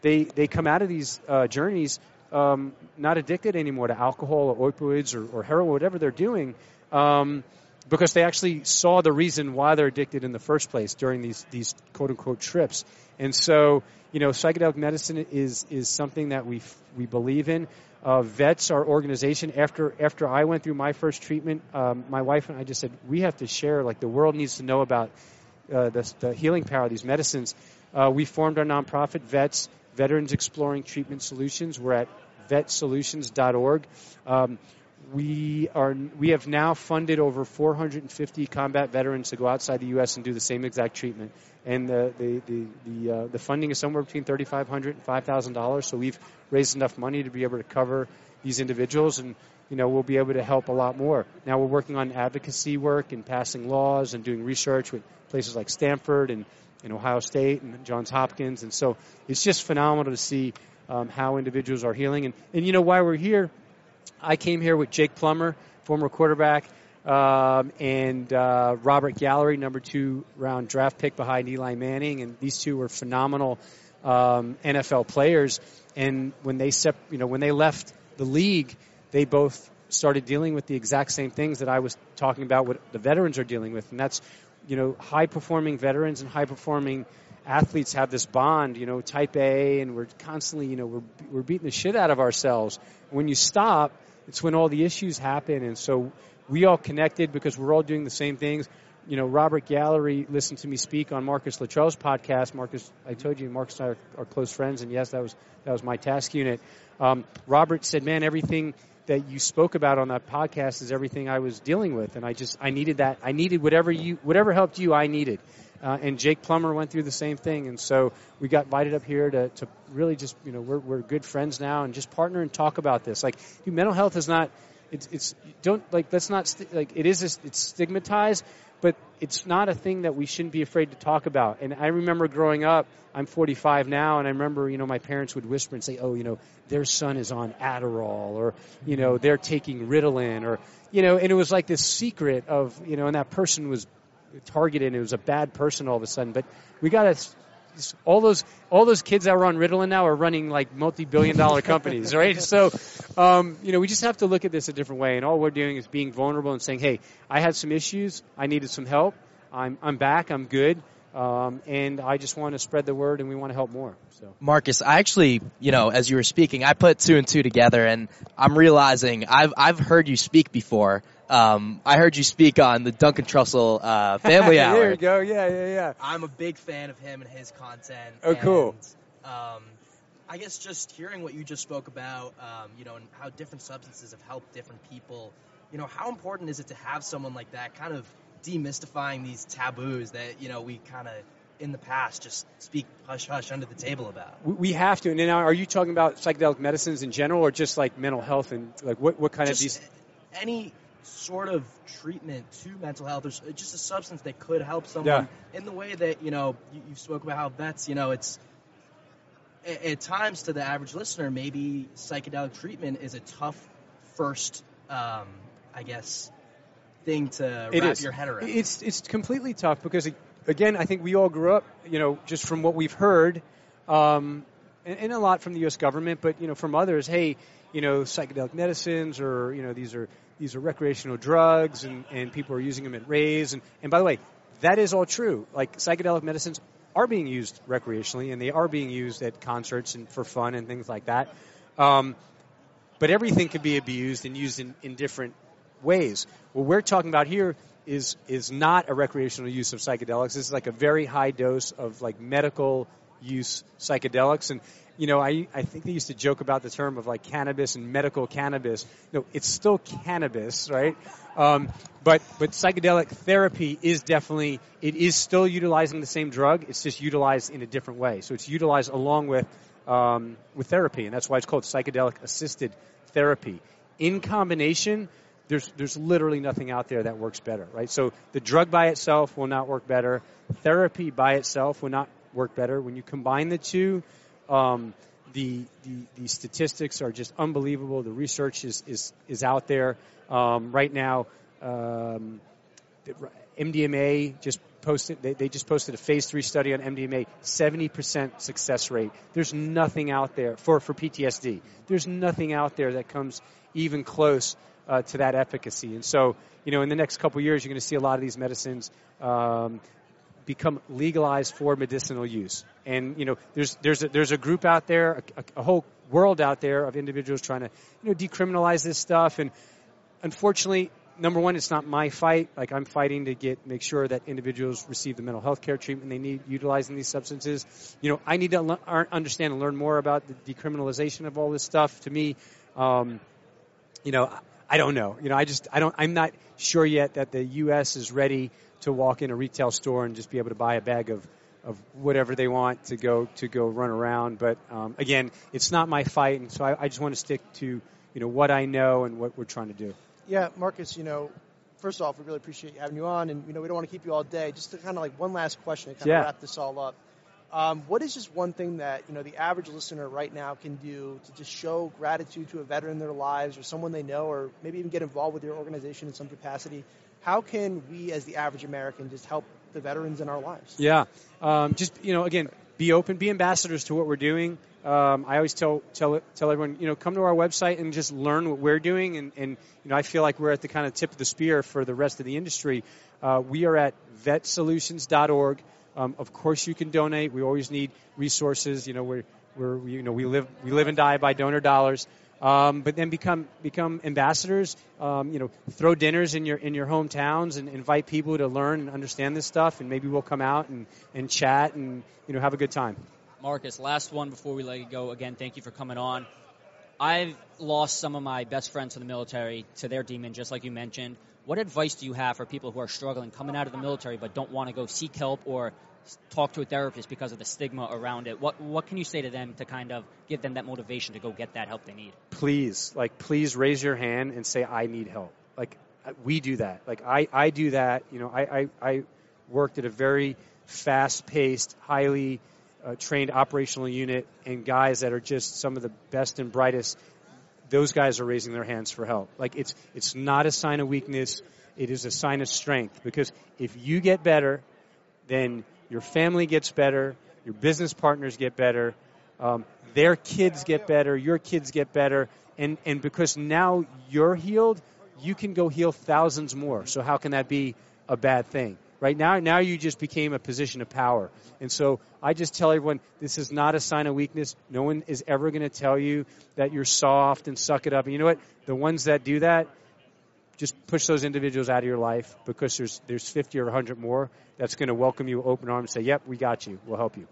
they, they come out of these uh, journeys um, not addicted anymore to alcohol or opioids or, or heroin, whatever they're doing, um, because they actually saw the reason why they're addicted in the first place during these these quote unquote trips. And so, you know, psychedelic medicine is is something that we we believe in. Uh, vets, our organization, after after I went through my first treatment, um, my wife and I just said we have to share. Like the world needs to know about uh, the, the healing power of these medicines. Uh, we formed our nonprofit, Vets Veterans Exploring Treatment Solutions. We're at vetsolutions.org. Um, we are we have now funded over 450 combat veterans to go outside the U.S. and do the same exact treatment, and the the the the, uh, the funding is somewhere between 3,500 and 5,000 dollars. So we've raised enough money to be able to cover these individuals, and you know we'll be able to help a lot more. Now we're working on advocacy work and passing laws and doing research with places like Stanford and, and Ohio State and Johns Hopkins, and so it's just phenomenal to see um, how individuals are healing. And, and you know why we're here? I came here with Jake Plummer, former quarterback, um, and uh, Robert Gallery, number two round draft pick behind Eli Manning, and these two were phenomenal um, NFL players. And when they sep- you know when they left the league, they both started dealing with the exact same things that I was talking about. What the veterans are dealing with, and that's you know high performing veterans and high performing athletes have this bond, you know, type A, and we're constantly, you know, we're, we're beating the shit out of ourselves. When you stop, it's when all the issues happen. And so we all connected because we're all doing the same things. You know, Robert Gallery listened to me speak on Marcus Luttrell's podcast. Marcus, I told you, Marcus and I are, are close friends, and yes, that was that was my task unit. Um, Robert said, "Man, everything that you spoke about on that podcast is everything I was dealing with, and I just I needed that. I needed whatever you whatever helped you, I needed." Uh, and Jake Plummer went through the same thing. And so we got invited up here to, to really just, you know, we're, we're good friends now and just partner and talk about this. Like, dude, mental health is not, it's, it's, don't, like, that's not, st- like, it is, it's stigmatized, but it's not a thing that we shouldn't be afraid to talk about. And I remember growing up, I'm 45 now, and I remember, you know, my parents would whisper and say, oh, you know, their son is on Adderall, or, you know, they're taking Ritalin, or, you know, and it was like this secret of, you know, and that person was targeted and it was a bad person all of a sudden. But we got to all those all those kids that were on Ritalin now are running like multi-billion dollar companies, right? So, um, you know, we just have to look at this a different way, and all we're doing is being vulnerable and saying, "Hey, I had some issues. I needed some help. I'm I'm back. I'm good." Um, and I just want to spread the word, and we want to help more. So,
Marcus, I actually, you know, as you were speaking, I put two and two together, and I'm realizing I've I've heard you speak before, um, I heard you speak on the Duncan Trussell uh, Family Hour.
there you go. Yeah, yeah, yeah.
I'm a big fan of him and his content.
Oh,
and,
cool.
Um, I guess just hearing what you just spoke about, um, you know, and how different substances have helped different people. You know, how important is it to have someone like that, kind of demystifying these taboos that you know we kind of in the past just speak hush hush under the table about?
We have to. And now, are you talking about psychedelic medicines in general, or just like mental health and like what what kind
just
of these?
Any sort of treatment to mental health or just a substance that could help someone
yeah.
in the way that you know you, you spoke about how vets you know it's at, at, times to the average listener maybe psychedelic treatment is a tough first um, i guess thing to
it
wrap
is.
your head around
it's it's completely tough because again i think we all grew up you know just from what we've heard um, and, and a lot from the us government but you know from others hey you know psychedelic medicines or you know these are these are recreational drugs and, and people are using them at raves. And, and by the way, that is all true. Like psychedelic medicines are being used recreationally and they are being used at concerts and for fun and things like that. Um, but everything can be abused and used in, in different ways. What we're talking about here is is not a recreational use of psychedelics. This is like a very high dose of like medical use psychedelics and you know, I, I think they used to joke about the term of like cannabis and medical cannabis. No, it's still cannabis, right? Um, but but psychedelic therapy is definitely it is still utilizing the same drug. It's just utilized in a different way. So it's utilized along with um, with therapy, and that's why it's called psychedelic assisted therapy. In combination, there's there's literally nothing out there that works better, right? So the drug by itself will not work better. Therapy by itself will not work better. When you combine the two, um, the, the, the statistics are just unbelievable. The research is is, is out there um, right now. Um, MDMA just posted. They, they just posted a phase three study on MDMA. Seventy percent success rate. There's nothing out there for for PTSD. There's nothing out there that comes even close uh, to that efficacy. And so, you know, in the next couple years, you're going to see a lot of these medicines um, become legalized for medicinal use. And you know, there's there's a, there's a group out there, a, a, whole world out there of individuals trying to you know decriminalize this stuff. And unfortunately, number one, it's not my fight. Like I'm fighting to get make sure that individuals receive the mental health care treatment they need utilizing these substances. You know, I need to le- understand and learn more about the decriminalization of all this stuff. To me, um, you know. I don't know. You know, I just I don't. I'm not sure yet that the U.S. is ready to walk in a retail store and just be able to buy a bag of of whatever they want to go to go run around. But um, again, it's not my fight, and so I, I just want to stick to you know what I know and what we're trying to do.
Yeah, Marcus. You know, first off, we really appreciate you having you on, and you know we don't want to keep you all day. Just to kind of like one last question to kind
yeah.
of wrap this all up. Um, what is just one thing that you know the average listener right now can do to just show gratitude to a veteran in their lives, or someone they know, or maybe even get involved with your organization in some capacity? How can we, as the average American, just help the veterans in our lives?
Yeah, um, just you know, again, be open, be ambassadors to what we're doing. Um, I always tell tell tell everyone, you know, come to our website and just learn what we're doing. And, and you know, I feel like we're at the kind of tip of the spear for the rest of the industry. Uh, we are at vetsolutions.org. Um, of course, you can donate. We always need resources. You know, we're, we're you know we live we live and die by donor dollars um, but then become become ambassadors. Um, you know, throw dinners in your in your hometowns and invite people to learn and understand this stuff, and maybe we'll come out and, and chat and you know have a good time.
Marcus, last one before we let you go. Again, thank you for coming on. I've lost some of my best friends to the military to their demon, just like you mentioned. What advice do you have for people who are struggling coming out of the military but don't want to go seek help or talk to a therapist because of the stigma around it. What what can you say to them to kind of give them that motivation to go get that help they need?
Please, like please raise your hand and say I need help. Like we do that. Like I I do that. You know, I I, I worked at a very fast paced, highly uh, trained operational unit and guys that are just some of the best and brightest those guys are raising their hands for help. Like it's it's not a sign of weakness. It is a sign of strength because if you get better, then your family gets better, your business partners get better, um, their kids get better, your kids get better, and, and because now you're healed, you can go heal thousands more. So how can that be a bad thing? Right now, now you just became a position of power. And so I just tell everyone this is not a sign of weakness. No one is ever going to tell you that you're soft and suck it up. And you know what? The ones that do that, just push those individuals out of your life because there's there's 50 or 100 more that's going to welcome you open arms and say, "Yep, we got you. We'll help you."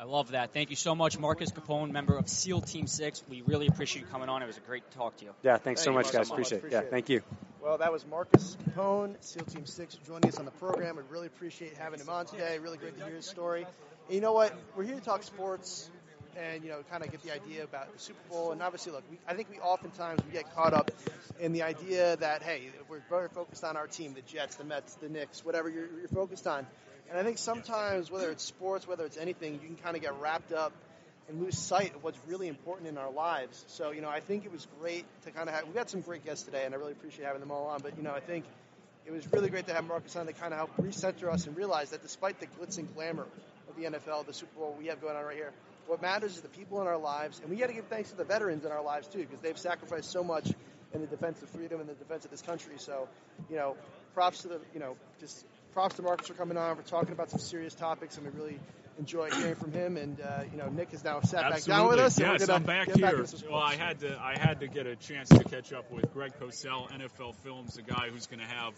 I love that. Thank you so much, Marcus Capone, member of SEAL Team Six. We really appreciate you coming on. It was a great talk to you.
Yeah, thanks Thank so much, guys. So appreciate, it. Yeah, thank you.
Well, that was Marcus Capone, SEAL Team Six, joining us on the program. We really appreciate having him on today. Really great to hear his story. And you know what? We're here to talk sports and you know kind of get the idea about the Super Bowl. And obviously, look, we, I think we oftentimes we get caught up in the idea that hey, we're very focused on our team, the Jets, the Mets, the Knicks, whatever you're, you're focused on. And I think sometimes, whether it's sports, whether it's anything, you can kind of get wrapped up and lose sight of what's really important in our lives. So, you know, I think it was great to kind of have, we got some great guests today, and I really appreciate having them all on. But, you know, I think it was really great to have Marcus on to kind of help recenter us and realize that despite the glitz and glamour of the NFL, the Super Bowl we have going on right here, what matters is the people in our lives, and we got to give thanks to the veterans in our lives too, because they've sacrificed so much in the defense of freedom and the defense of this country. So, you know, props to the, you know, just props to Marcus for coming on. We're talking about some serious topics, and we really enjoyed hearing from him. And uh, you know, Nick has now sat back down with us.
yes, I'm back here.
some
well, I had to I had to get a chance to catch up with Greg Cosell, NFL Films, the guy who's going to have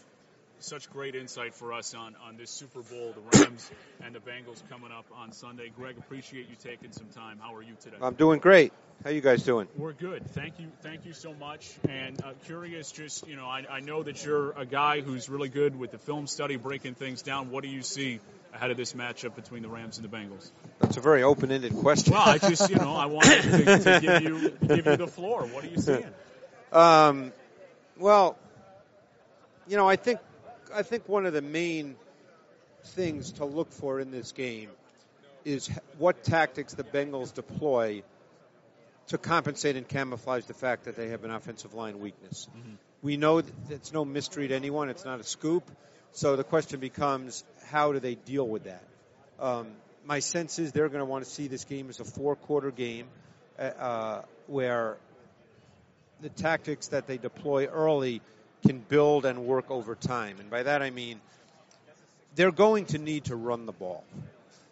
such great insight for us on, on this Super Bowl, the Rams and the Bengals coming up on Sunday. Greg, appreciate you taking some time. How are you today?
I'm doing great. How you guys doing?
We're good. Thank you. Thank you so much. And uh, curious, just you know, I, I know that you're a guy who's really good with the film study, breaking things down. What do you see ahead of this matchup between the Rams and the Bengals?
That's a very open-ended question.
Well, I just you know I wanted to, to give you give you the floor. What are you seeing?
Um, well, you know, I think I think one of the main things to look for in this game is what tactics the Bengals deploy to compensate and camouflage the fact that they have an offensive line weakness. We know that it's no mystery to anyone; it's not a scoop. So the question becomes, how do they deal with that? Um, my sense is they're going to want to see this game as a four-quarter game, uh, uh, where the tactics that they deploy early can build and work over time. And by that I mean they're going to need to run the ball.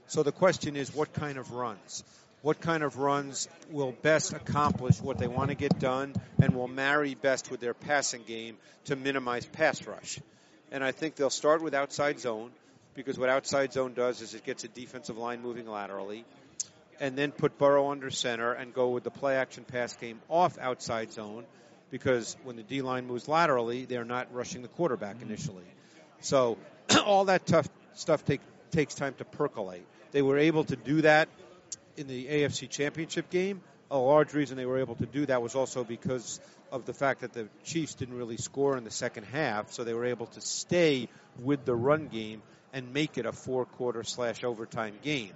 So the question is what kind of runs? What kind of runs will best accomplish what they want to get done and will marry best with their passing game to minimize pass rush? And I think they'll start with outside zone because what outside zone does is it gets a defensive line moving laterally and then put Burrow under center and go with the play action pass game off outside zone because when the D line moves laterally, they're not rushing the quarterback initially. So all that tough stuff take, takes time to percolate. They were able to do that in the AFC Championship game. A large reason they were able to do that was also because of the fact that the Chiefs didn't really score in the second half, so they were able to stay with the run game and make it a four quarter slash overtime game.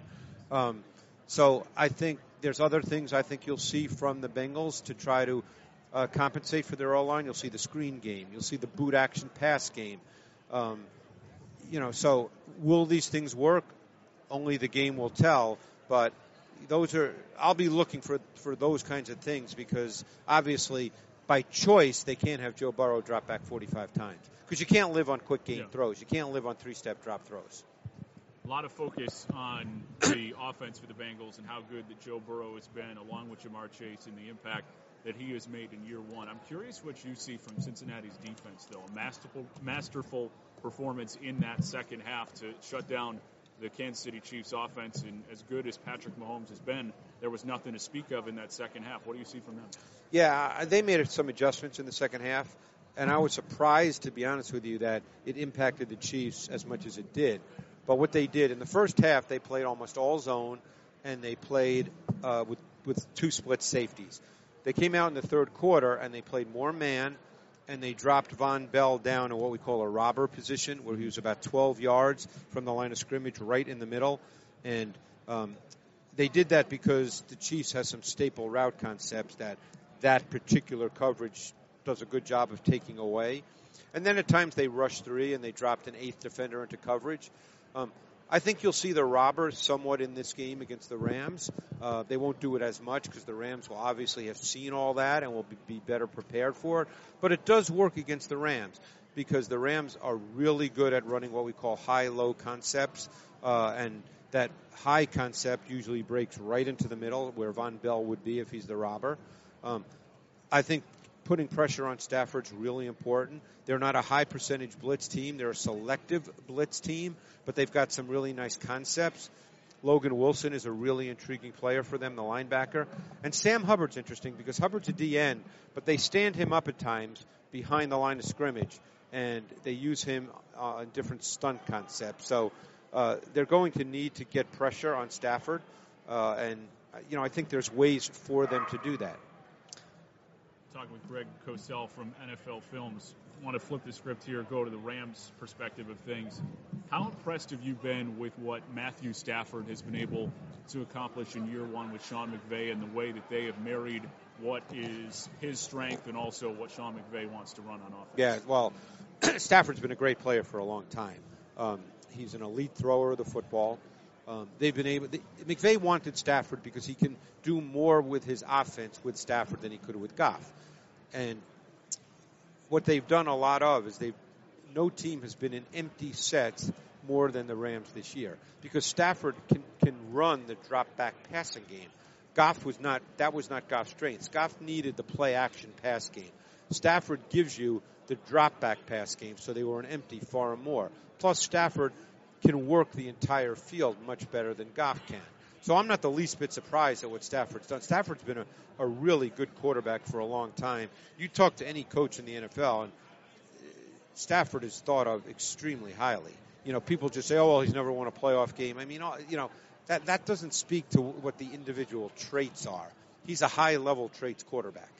Um, so I think there's other things I think you'll see from the Bengals to try to uh, compensate for their O line. You'll see the screen game. You'll see the boot action pass game. Um, you know, so will these things work? Only the game will tell. But those are I'll be looking for for those kinds of things because obviously by choice they can't have Joe Burrow drop back 45 times because you can't live on quick game
Yeah.
throws. You can't live on three step drop throws.
A lot of focus on the offense for the Bengals and how good that Joe Burrow has been, along with Ja'Marr Chase, and the impact that he has made in year one. I'm curious what you see from Cincinnati's defense, though. A masterful, masterful performance in that second half to shut down the Kansas City Chiefs offense. And as good as Patrick Mahomes has been, there was nothing to speak of in that second half. What do you see from them?
Yeah, they made some adjustments in the second half, and I was surprised, to be honest with you, that it impacted the Chiefs as much as it did. But what they did in the first half, they played almost all zone, and they played uh, with with two split safeties. They came out in the third quarter and they played more man, and they dropped Vonn Bell down in what we call a robber position, where he was about 12 yards from the line of scrimmage, right in the middle, and um, they did that because the Chiefs has some staple route concepts that that particular coverage does a good job of taking away. And then at times they rushed three and they dropped an eighth defender into coverage. Um, I think you'll see the robbers somewhat in this game against the Rams. Uh, they won't do it as much because the Rams will obviously have seen all that and will be, be better prepared for it. But it does work against the Rams because the Rams are really good at running what we call high-low concepts, uh, and that high concept usually breaks right into the middle where Vonn Bell would be if he's the robber. Um, I think putting pressure on Stafford's really important. They're not a high percentage blitz team. They're a selective blitz team, but they've got some really nice concepts. Logan Wilson is a really intriguing player for them, the linebacker. And Sam Hubbard's interesting because Hubbard's a DN, but they stand him up at times behind the line of scrimmage, and they use him uh, in different stunt concepts. So uh, they're going to need to get pressure on Stafford, uh, and uh, you know I think there's ways for them to do that.
Talking with Greg Cosell from NFL Films. I want to flip the script here, go to the Rams' perspective of things. How impressed have you been with what Matthew Stafford has been able to accomplish in year one with Sean McVay and the way that they have married what is his strength and also what Sean McVay wants to run on offense?
Yeah, well, Stafford's been a great player for a long time. Um, he's an elite thrower of the football. Um, they've been able. They, McVay wanted Stafford because he can do more with his offense with Stafford than he could with Goff, and what they've done a lot of is they've. No team has been in empty sets more than the Rams this year because Stafford can can run the drop back passing game. Goff was not that was not Goff's strength. Goff needed the play action pass game. Stafford gives you the drop back pass game, so they were an empty far more. Plus, Stafford can work the entire field much better than Goff can. So I'm not the least bit surprised at what Stafford's done. Stafford's been a, a really good quarterback for a long time. You talk to any coach in the NFL, and uh, Stafford is thought of extremely highly. You know, people just say, "Oh, well, he's never won a playoff game." I mean, uh, you know, that that doesn't speak to what the individual traits are. He's a high level traits quarterback.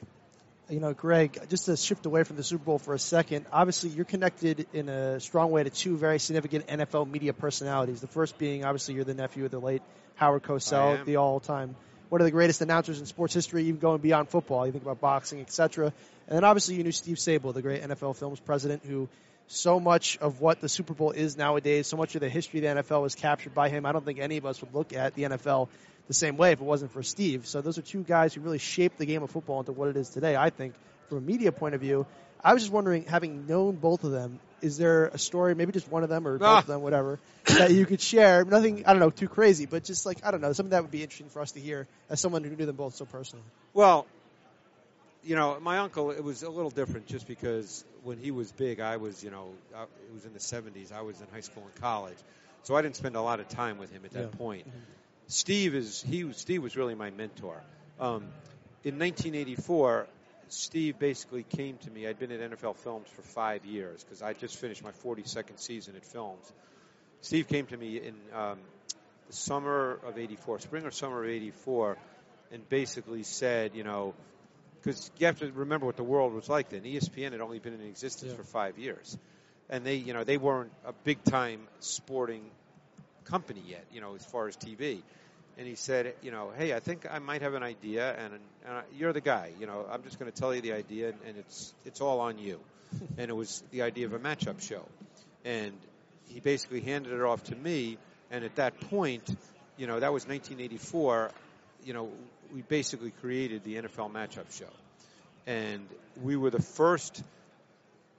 You know, Greg, just to shift away from the Super Bowl for a second, obviously you're connected in a strong way to two very significant NFL media personalities. The first being, obviously, you're the nephew of the late Howard Cosell, the all time one of the greatest announcers in sports history, even going beyond football. You think about boxing, etc. And then obviously you knew Steve Sabol, the great NFL Films president, who so much of what the Super Bowl is nowadays, so much of the history of the NFL was captured by him. I don't think any of us would look at the NFL the same way if it wasn't for Steve. So those are two guys who really shaped the game of football into what it is today, I think, from a media point of view. I was just wondering, having known both of them, is there a story, maybe just one of them or both
Ah.
of them, whatever, that you could share? Nothing, I don't know, too crazy, but just like, I don't know, something that would be interesting for us to hear as someone who knew them both so personally.
Well, you know, my uncle, it was a little different just because when he was big, I was, you know, I, it was in the 70s. I was in high school and college. So I didn't spend a lot of time with him at that
Yeah.
point. Steve is, he Steve was really my mentor. Um, in 1984, Steve basically came to me. I'd been at NFL Films for five years because I just finished my 42nd season at Films. Steve came to me in um, the summer of '84, spring or summer of '84, and basically said, you know, because you have to remember what the world was like then. ESPN had only been in existence
Yeah.
for five years, and they, you know, they weren't a big time sporting company yet, you know, as far as TV. And he said, you know, hey, I think I might have an idea, and, and I, you're the guy. You know, I'm just going to tell you the idea, and, and it's it's all on you. and it was the idea of a matchup show, and he basically handed it off to me. And at that point, you know, that was 1984. You know, we basically created the NFL matchup show, and we were the first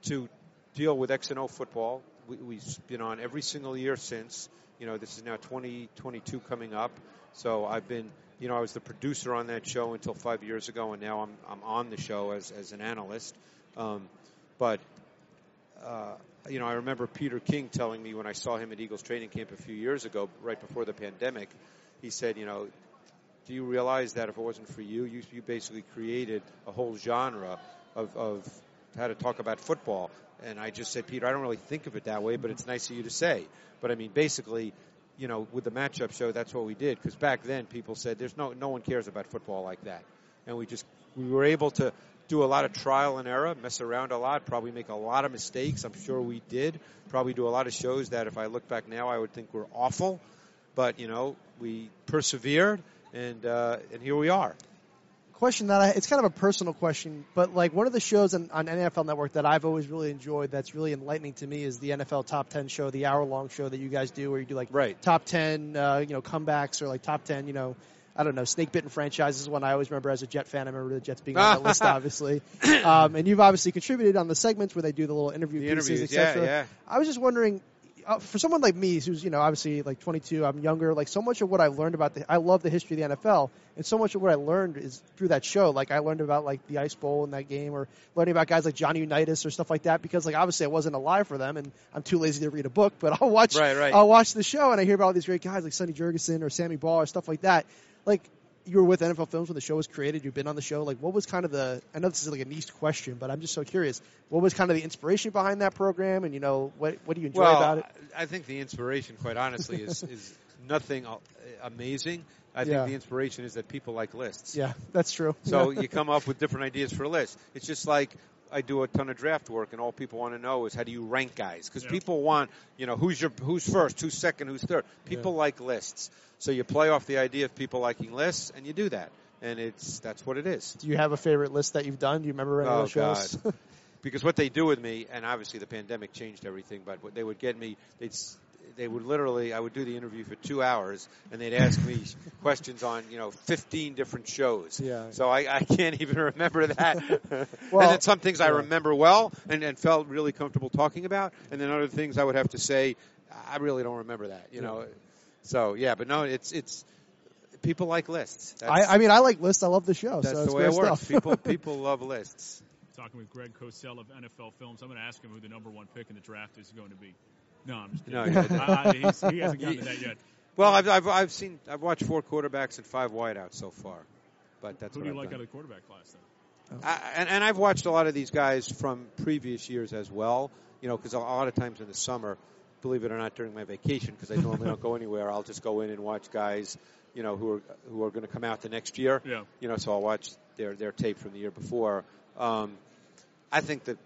to deal with X and O football. We, we've been on every single year since. You know, this is now 2022 coming up. So I've been, you know, I was the producer on that show until five years ago, and now I'm I'm on the show as as an analyst. Um, but uh, you know, I remember Peter King telling me when I saw him at Eagles training camp a few years ago, right before the pandemic, he said, you know, do you realize that if it wasn't for you, you, you basically created a whole genre of, of how to talk about football? And I just said, Peter, I don't really think of it that way, but it's nice of you to say. But I mean, basically, you know, with the matchup show, that's what we did. Because back then, people said, "There's no no one cares about football like that," and we just we were able to do a lot of trial and error, mess around a lot, probably make a lot of mistakes. I'm sure we did. Probably do a lot of shows that, if I look back now, I would think were awful. But you know, we persevered, and uh, and here we are.
Question that I, it's kind of a personal question, but like one of the shows on, on NFL Network that I've always really enjoyed that's really enlightening to me is the NFL Top 10 show, the hour long show that you guys do where you do like
right.
top 10, uh, you know, comebacks or like top 10, you know, I don't know, snake bitten franchises is one I always remember as a Jet fan. I remember the Jets being on that list, obviously. Um, and you've obviously contributed on the segments where they do the little interview
The
pieces, etc.
yeah, yeah.
I was just wondering, uh, for someone like me, who's you know obviously like 22, I'm younger. Like so much of what I learned about the, I love the history of the NFL, and so much of what I learned is through that show. Like I learned about like the Ice Bowl in that game, or learning about guys like Johnny Unitas or stuff like that. Because like obviously I wasn't alive for them, and I'm too lazy to read a book. But I'll watch,
Right, right.
I'll watch the show, and I hear about all these great guys like Sonny Jurgensen or Sammy Baugh or stuff like that. Like you were with NFL Films when the show was created. You've been on the show. Like, what was kind of the? I know this is like a niche question, but I'm just so curious. What was kind of the inspiration behind that program? And you know, what what do you enjoy
well,
about it?
I I think the inspiration, quite honestly, is, is nothing uh, amazing. I think
Yeah.
the inspiration is that people like lists.
Yeah, that's true.
So you come up with different ideas for lists. It's just like I do a ton of draft work, and all people want to know is how do you rank guys? Because people want, you know, who's your who's first, who's second, who's third. People like lists, so you play off the idea of people liking lists, and you do that, and it's that's what it is.
Do you have a favorite list that you've done? Do you remember any
Oh,
of those shows?
God. because what they do with me, and obviously the pandemic changed everything, but what they would get me, they'd, s- they would literally, I would do the interview for two hours, and they'd ask me questions on, you know, 15 different shows.
Yeah.
So I, I can't even remember that.
Well,
and then some things I remember well and, and felt really comfortable talking about, and then other things I would have to say, I really don't remember that, you know. So yeah, but no, it's it's people like lists.
I, I mean, I like lists. I love the show.
that's
so it's
the way it works. People people love lists.
Talking with Greg Cosell of NFL Films. I'm going to ask him who the number one pick in the draft is going to be. No, I'm just kidding.
No, yeah.
I- I- he hasn't gotten to that yet.
Well, I've, I've I've seen I've watched four quarterbacks and five wideouts so far, but that's
Who
what
do you
I've
like
done.
out of the quarterback class then?
I, and, and I've watched a lot of these guys from previous years as well. You know, because a lot of times in the summer, believe it or not, during my vacation, because I normally don't go anywhere, I'll just go in and watch guys, you know, who are who are going to come out the next year.
Yeah.
You know, so I'll watch their their tape from the year before. Um, I think that the,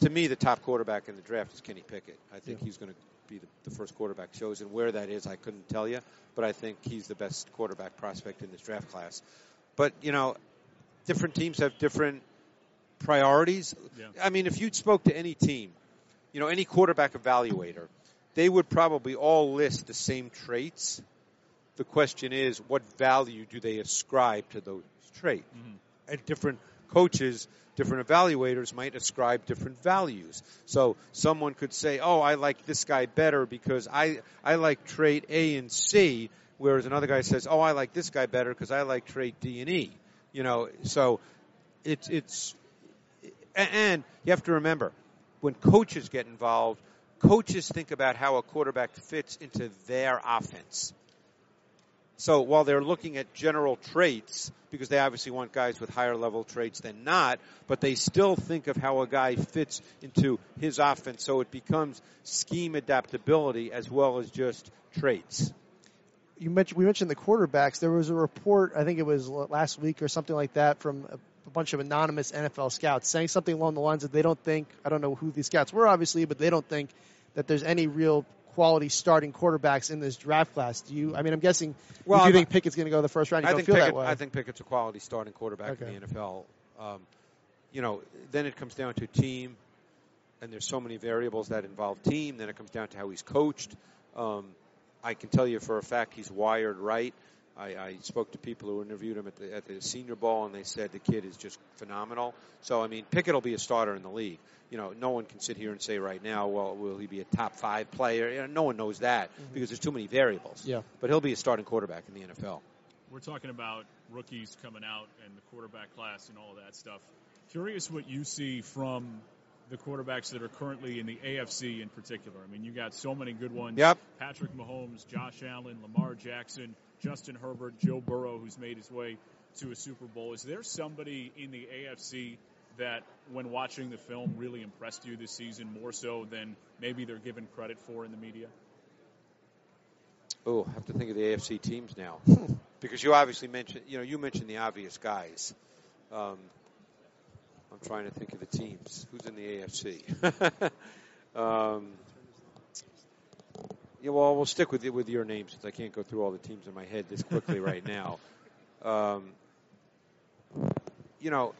to me, the top quarterback in the draft is Kenny Pickett. I think he's going to be the, the first quarterback chosen. Where that is, I couldn't tell you, but I think he's the best quarterback prospect in this draft class. But you know, different teams have different priorities.
Yeah.
I mean, if you spoke to any team, you know, any quarterback evaluator, they would probably all list the same traits. The question is, what value do they ascribe to those traits? Mm-hmm. And different coaches, different evaluators might ascribe different values. So someone could say, "Oh, I like this guy better because I I like trait A and C," whereas another guy says, "Oh, I like this guy better because I like trait D and E." You know, so it's it's and you have to remember when coaches get involved, coaches think about how a quarterback fits into their offense. So while they're looking at general traits, because they obviously want guys with higher level traits than not, but they still think of how a guy fits into his offense. So it becomes scheme adaptability as well as just traits.
you mentioned we mentioned the quarterbacks. There was a report, I think it was last week or something like that, from a, a bunch of anonymous NFL scouts saying something along the lines that they don't think I don't know who these scouts were, obviously, but they don't think that there's any real quality starting quarterbacks in this draft class. Do you? I mean, I'm guessing.
Well,
do you
I'm-
think Pickett's going to go the first round? You
I
don't
think
feel
Pickett,
that way.
I think Pickett's a quality starting quarterback
Okay.
in the NFL. Um, you know, then it comes down to team, and there's so many variables that involve team. Then it comes down to how he's coached. Um, I can tell you for a fact he's wired right. I, I spoke to people who interviewed him at the at the Senior Bowl, and they said the kid is just phenomenal. So I mean, Pickett will be a starter in the league. You know, no one can sit here and say right now, well, will he be a top five player? You know, no one knows that mm-hmm. because there's too many variables.
Yeah.
But he'll be a starting quarterback in the NFL.
We're talking about rookies coming out and the quarterback class and all of that stuff. Curious what you see from the quarterbacks that are currently in the AFC in particular. I mean, you got so many good ones.
Yep.
Patrick Mahomes, Josh Allen, Lamar Jackson, Justin Herbert, Joe Burrow, who's made his way to a Super Bowl. Is there somebody in the AFC that, when watching the film, really impressed you this season more so than maybe they're given credit for in the media?
Oh, I have to think of the AFC teams now, because you obviously mentioned, you know, you mentioned the obvious guys. Um, I'm trying to think of the teams. Who's in the AFC? um, yeah, well, we'll stick with with your names since I can't go through all the teams in my head this quickly right now. Um, you know,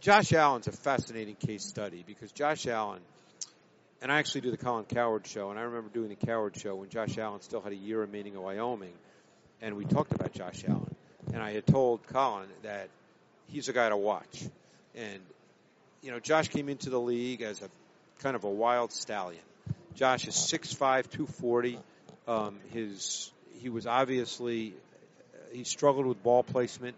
Josh Allen's a fascinating case study because Josh Allen and I actually do the Colin Cowherd show, and I remember doing the Cowherd show when Josh Allen still had a year remaining in Wyoming, and we talked about Josh Allen, and I had told Colin that he's a guy to watch, and you know Josh came into the league as a kind of a wild stallion. Josh is 6'5", 240. Um, his he was obviously he struggled with ball placement.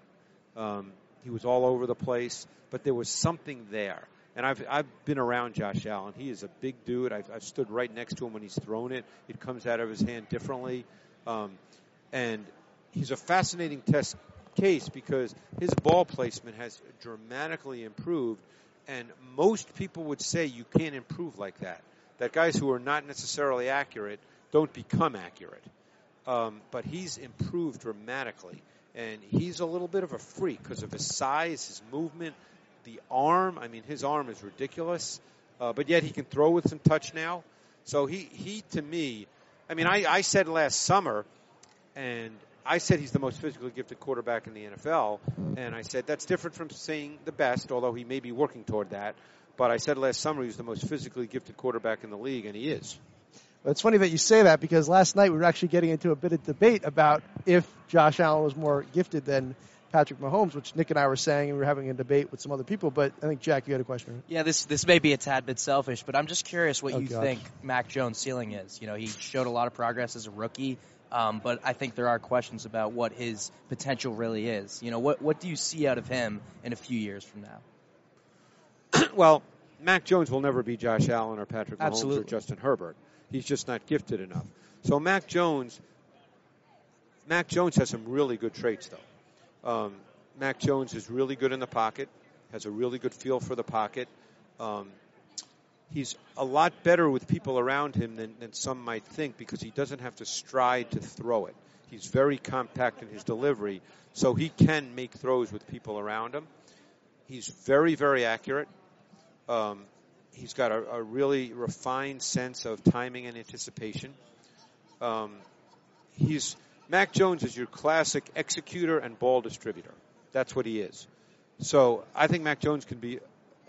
Um, he was all over the place, but there was something there. And I've I've been around Josh Allen. He is a big dude. I've, I've stood right next to him when he's thrown it. It comes out of his hand differently, um, and he's a fascinating test case because his ball placement has dramatically improved. And most people would say you can't improve like that. That guys who are not necessarily accurate don't become accurate. Um, but he's improved dramatically, and he's a little bit of a freak because of his size, his movement, the arm. I mean, his arm is ridiculous, uh, but yet he can throw with some touch now. So he, he to me, I mean, I, I said last summer, and I said he's the most physically gifted quarterback in the NFL, and I said that's different from saying the best, although he may be working toward that. But I said last summer he was the most physically gifted quarterback in the league, and he is.
Well, it's funny that you say that because last night we were actually getting into a bit of debate about if Josh Allen was more gifted than Patrick Mahomes, which Nick and I were saying, and we were having a debate with some other people. But I think Jack, you had a question.
Yeah, this this may be a tad bit selfish, but I'm just curious what
Oh,
you
gosh.
think Mac Jones' ceiling is. You know, he showed a lot of progress as a rookie. Um, but I think there are questions about what his potential really is. You know, what what do you see out of him in a few years from now?
well, Mac Jones will never be Josh Allen or Patrick Mahomes
Absolutely.
or Justin Herbert. He's just not gifted enough. So Mac Jones, Mac Jones has some really good traits, though. Um, Mac Jones is really good in the pocket, has a really good feel for the pocket. Um, he's a lot better with people around him than, than some might think because he doesn't have to stride to throw it. He's very compact in his delivery, so he can make throws with people around him. He's very, very accurate. Um, he's got a, a, really refined sense of timing and anticipation. Um, he's Mac Jones is your classic executor and ball distributor. That's what he is. So I think Mac Jones can be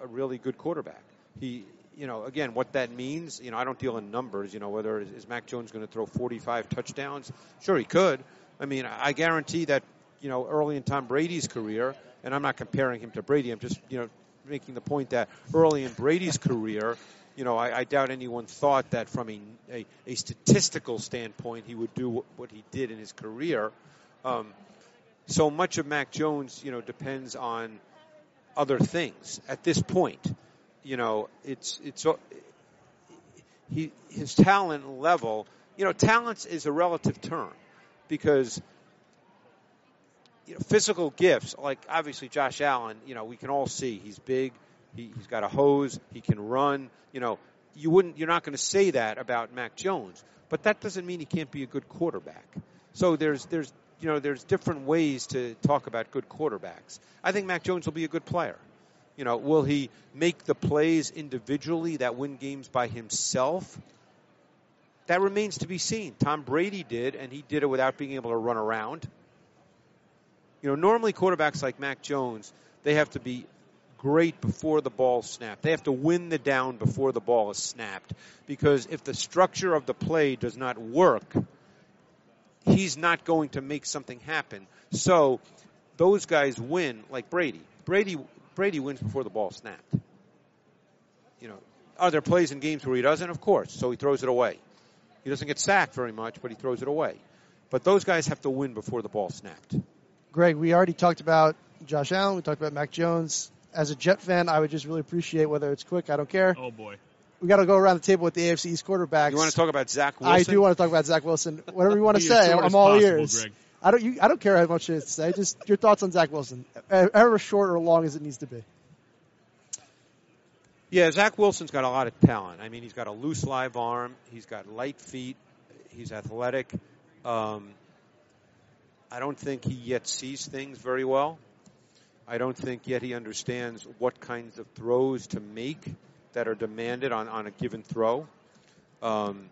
a really good quarterback. He, you know, again, what that means, you know, I don't deal in numbers. You know, whether is Mac Jones going to throw 45 touchdowns? Sure, he could. I mean, I guarantee that, you know, early in Tom Brady's career, and I'm not comparing him to Brady. I'm just, you know, making the point that early in Brady's career, you know, I, I, doubt anyone thought that from a, a, a, statistical standpoint he would do what he did in his career. Um, so much of Mac Jones, you know, depends on other things at this point. You know, it's it's he his talent level. You know, talents is a relative term because you know, physical gifts, like obviously Josh Allen, you know, we can all see he's big, he, has got a hose, he can run. You know, you wouldn't, you're not going to say that about Mac Jones, but that doesn't mean he can't be a good quarterback. So there's, there's, you know, there's different ways to talk about good quarterbacks. I think Mac Jones will be a good player. You know, will he make the plays individually that win games by himself? That remains to be seen. Tom Brady did, and he did it without being able to run around. You know, normally quarterbacks like Mac Jones, they have to be great before the ball snapped. They have to win the down before the ball is snapped. Because if the structure of the play does not work, he's not going to make something happen. So those guys win like Brady. Brady Brady wins before the ball snapped. You know, are there plays in games where he doesn't? Of course. So he throws it away. He doesn't get sacked very much, but he throws it away. But those guys have to win before the ball snapped.
Greg, we already talked about Josh Allen. We talked about Mac Jones. As a Jet fan, I would just really appreciate whether it's quick. I don't care.
Oh boy.
We got to go around the table with the AFC East quarterbacks.
You want to talk about Zach Wilson?
I do want to talk about Zach Wilson. Whatever you want to say, I'm all
possible,
ears.
Greg.
I don't. You, I don't care how much it is to say. Just your thoughts on Zach Wilson, however short or long as it needs to be.
Yeah, Zach Wilson's got a lot of talent. I mean, he's got a loose live arm. He's got light feet. He's athletic. Um, I don't think he yet sees things very well. I don't think yet he understands what kinds of throws to make that are demanded on, on a given throw. Um,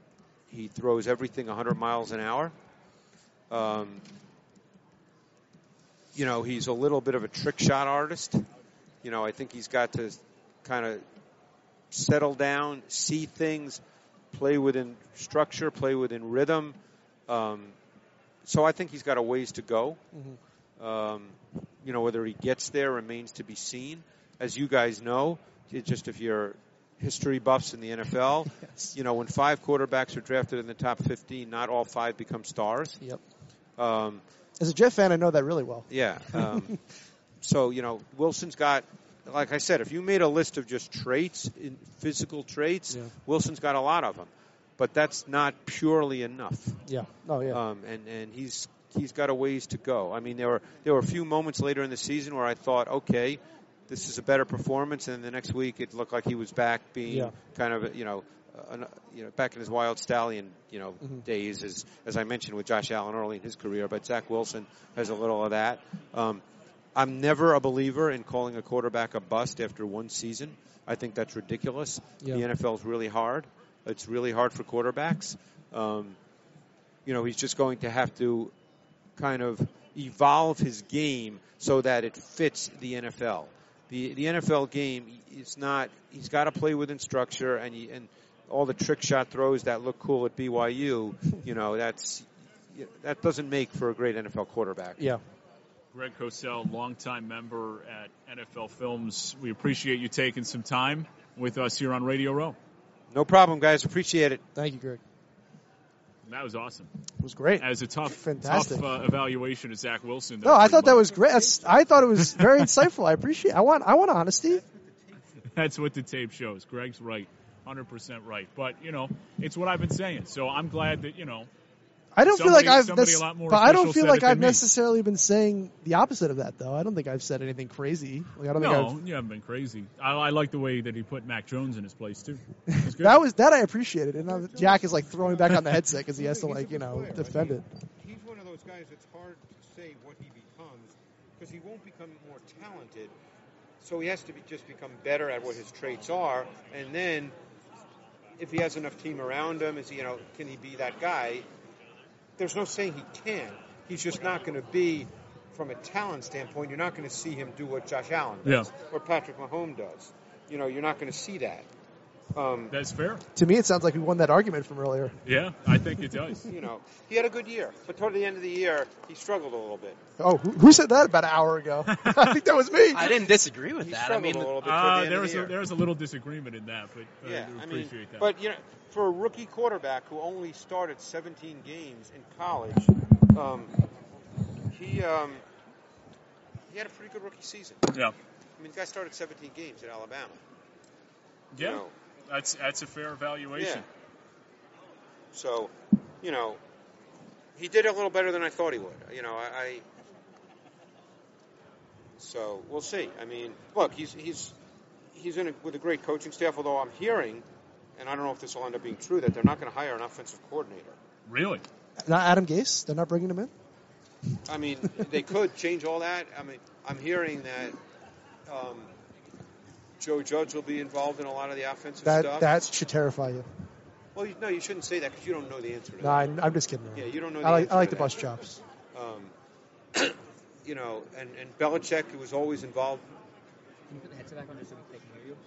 he throws everything 100 miles an hour. Um, you know, he's a little bit of a trick shot artist. You know, I think he's got to kind of settle down, see things, play within structure, play within rhythm. Um, so I think he's got a ways to go. Mm-hmm. Um, you know, whether he gets there remains to be seen. As you guys know, just if you're history buffs in the NFL,
yes.
you know, when five quarterbacks are drafted in the top 15, not all five become stars.
Yep.
Um,
As a Jeff fan, I know that really well.
Yeah. Um, so, you know, Wilson's got, like I said, if you made a list of just traits, in physical traits,
Yeah.
Wilson's got a lot of them. But that's not purely enough.
Yeah. Oh yeah.
Um, and, and he's he's got a ways to go. I mean, there were there were a few moments later in the season where I thought, okay, this is a better performance, and the next week it looked like he was back being
Yeah.
kind of you know. Uh, you know, back in his wild stallion, you know,
Mhm.
days, as as I mentioned with Josh Allen early in his career, but Zach Wilson has a little of that. Um, I'm never a believer in calling a quarterback a bust after one season. I think that's ridiculous.
Yeah.
The NFL is really hard. It's really hard for quarterbacks. Um, you know, he's just going to have to kind of evolve his game so that it fits the NFL. The the NFL game is not. He's got to play within structure, and he, and all the trick shot throws that look cool at BYU. You know, that's that doesn't make for a great NFL quarterback.
yeah.
Greg Cosell, longtime member at NFL Films. We appreciate you taking some time with us here on Radio Row.
No problem, guys. Appreciate it.
Thank you, Greg.
That was awesome.
It was great.
As a tough,
Fantastic.
tough uh, evaluation of Zach Wilson.
No, I thought that was great. That's, I thought it was very insightful. I appreciate. I want. I want honesty.
That's what the tape shows. Greg's right, hundred percent right. But you know, it's what I've been saying. So I'm glad that you know.
I don't
somebody,
feel like I've,
somebody
nec-
a lot more
but I don't feel like I've
me.
necessarily been saying the opposite of that, though. I don't think I've said anything crazy. Like I don't
No,
think
you haven't been crazy. I, I like the way that he put Mac Jones in his place too. It was good.
that was that I appreciated. And now Jack is like throwing back on the headset because he has to like you know defend it.
He's one of those guys that's hard to say what he becomes because he won't become more talented. So he has to be, just become better at what his traits are, and then if he has enough team around him, is he, you know, can he be that guy? There's no saying he can. He's just not going to be, from a talent standpoint, you're not going to see him do what Josh Allen does or Patrick Mahomes does. You know, you're not going to see that. Um,
That's fair.
To me, it sounds like we won that argument from earlier.
Yeah, I think it does.
you know, he had a good year, but toward the end of the year, he struggled a little bit.
Oh, who, who said that about an hour ago? I think that was me.
I didn't disagree with
He
that. I mean,
a little bit toward the
Uh, there was
the
a, there was a little disagreement in that, but uh,
Yeah,
I
I
do
mean,
appreciate that.
but you know, for a rookie quarterback who only started 17 games in college, um, he um, he had a pretty good rookie season.
yeah,
I mean, the guy started 17 games at Alabama.
yeah,
know.
That's that's a fair evaluation.
Yeah. So, you know, he did a little better than I thought he would. You know, I. I so we'll see. I mean, look, he's he's he's in a, with a great coaching staff. Although I'm hearing, and I don't know if this will end up being true, that they're not going to hire an offensive coordinator.
Really?
Not Adam Gase. They're not bringing him in.
I mean, they could change all that. I mean, I'm hearing that um, Joe Judge will be involved in a lot of the offensive
That
stuff.
that should terrify you.
well, you, no, you shouldn't say that because you don't know the answer to
No,
that.
I, I'm just kidding. around.
Yeah, you don't know.
I like
answer
I like
to
the
that.
bus jobs.
Um, you know, and, and Belichick, who was always involved.
Can you put the headset back on just so we can hear you?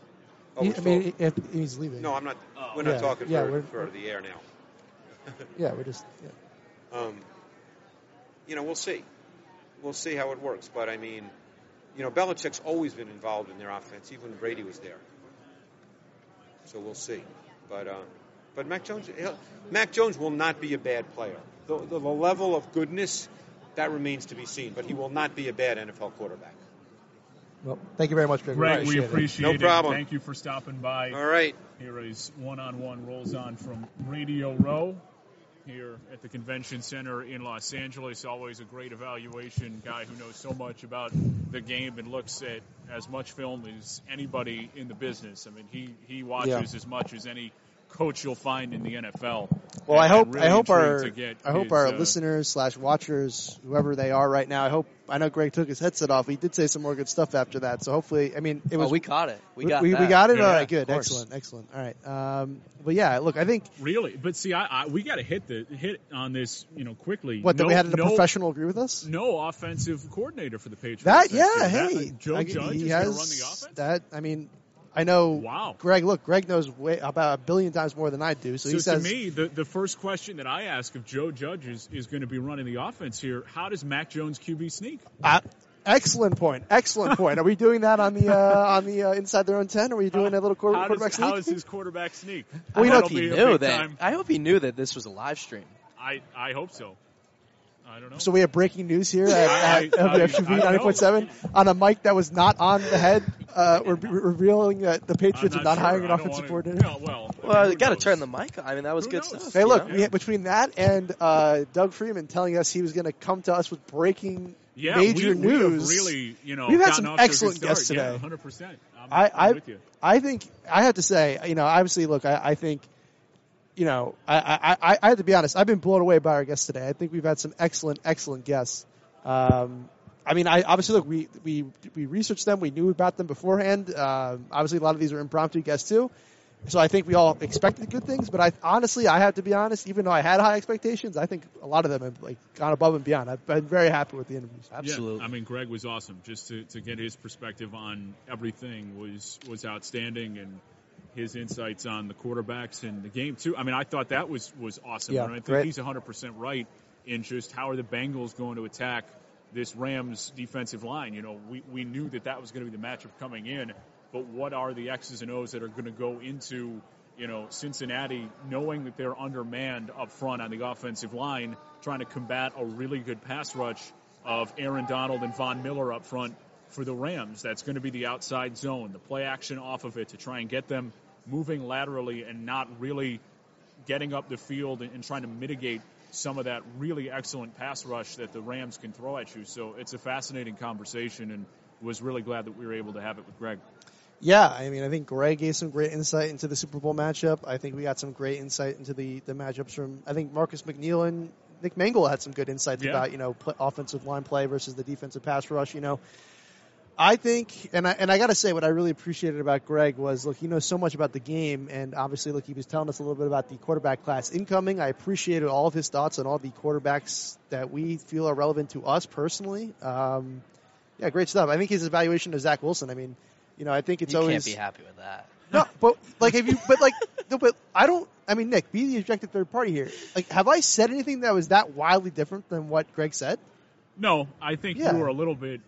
Oh,
He- I mean, if he's leaving.
no, I'm not.
Oh.
We're not
Yeah,
talking
yeah,
for,
we're-
for the air now.
Yeah, we're just. Yeah.
Um, you know, we'll see. We'll see how it works. But I mean, you know, Belichick's always been involved in their offense, even when Brady was there. So we'll see. But uh, but Mac Jones, he'll, Mac Jones will not be a bad player. The, the, the level of goodness that remains to be seen. But he will not be a bad NFL quarterback.
Well, thank you very much, Greg.
Greg, we
appreciate it.
appreciate
No
it.
problem.
Thank you for stopping by.
All right.
Here is one on one rolls on from Radio Row here at the Convention Center in Los Angeles. Always a great evaluation guy who knows so much about the game and looks at as much film as anybody in the business. I mean, he, he watches as much as any coach you'll find in the NFL.
Well, I hope
really
I hope our
to get
I hope
his,
our
uh,
listeners slash watchers, whoever they are right now, I hope I know Greg took his headset off. He did say some more good stuff after that, so hopefully, I mean, it
oh,
was
we caught it. We got
we,
that.
we got it.
Yeah,
All
of
right, good, excellent, excellent. All right, um, but yeah, look, I think
Really, but see, I, I we got to hit the hit on this, you know, quickly.
what that
no,
we had a
no,
professional agree with us.
No offensive coordinator for the Patriots.
That yeah,
year. That-
hey,
Joe
I-
Judge
he
is
has
going to run the offense.
that. I mean, I know.
Wow.
Greg, look, Greg knows way about a billion times more than I do. So,
So
he says,
to me, the, the first question that I ask if Joe Judge is, is going to be running the offense here, how does Mac Jones QB sneak?
uh, excellent point, excellent point. Are we doing that on the uh, on the uh, inside their own ten? Are we doing a little quarter,
How
quarterback
does, how
sneak?
is his quarterback sneak?
Well, you
I
know,
hope he knew that.
time-
I hope he knew that this was a live stream.
I, I hope so. I don't know.
So we have breaking news here at,
I-
at
I- I don't
90.7 on a mic that was not on the head. Uh, we're re- revealing that the Patriots
I'm
are not
sure.
hiring an
I don't
offensive
wanna-
coordinator.
No, well, I
Well, got to turn the mic on. I mean, that was
Who
good
knows?
stuff.
Hey, look,
know?
we, between that and uh, Doug Freeman telling us he was going to come to us with breaking
Yeah,
major
we, we have
news.
really, you know,
We've had some
off to a good
excellent
start.
guests
Yeah,
today.
100%. I'm,
I,
I'm
I,
with you.
I think I have to say, you know, obviously, look, I, I think, you know, I, I, I, I have to be honest. I've been blown away by our guests today. I think we've had some excellent, excellent guests. Um, I mean, I obviously look, we we we researched them, we knew about them beforehand. Um, obviously, a lot of these are impromptu guests too. So I think we all expected good things, but I honestly, I have to be honest. Even though I had high expectations, I think a lot of them have like gone above and beyond. I've been very happy with the interviews.
Absolutely.
Yeah, I mean, Greg was awesome. Just to, to get his perspective on everything was was outstanding, and his insights on the quarterbacks and the game too. I mean, I thought that was was awesome.
Yeah,
and I think
great.
he's 100 percent right in just how are the Bengals going to attack this Rams defensive line. You know, we we knew that that was going to be the matchup coming in, but what are the X's and O's that are going to go into you know, Cincinnati, knowing that they're undermanned up front on the offensive line, trying to combat a really good pass rush of Aaron Donald and Von Miller up front for the Rams. That's going to be the outside zone, the play action off of it to try and get them moving laterally and not really getting up the field and, and trying to mitigate some of that really excellent pass rush that the Rams can throw at you. So it's a fascinating conversation and was really glad that we were able to have it with Greg.
Yeah, I mean, I think Greg gave some great insight into the Super Bowl matchup. I think we got some great insight into the, the matchups from, I think Marcus McNeill and Nick Mangold had some good insights
Yeah.
about, you know, offensive line play versus the defensive pass rush, you know. I think, and I, and I got to say, what I really appreciated about Greg was, look, he knows so much about the game, and obviously, look, he was telling us a little bit about the quarterback class incoming. I appreciated all of his thoughts on all the quarterbacks that we feel are relevant to us personally. Um, yeah, great stuff. I think his evaluation of Zach Wilson. I mean, you know, I think it's
you
always
can't be happy with that.
no, but like, have you? But like, no, but I don't. I mean, Nick, be the objective third party here. Like, have I said anything that was that wildly different than what Greg said?
No, I think
Yeah.
you were a little bit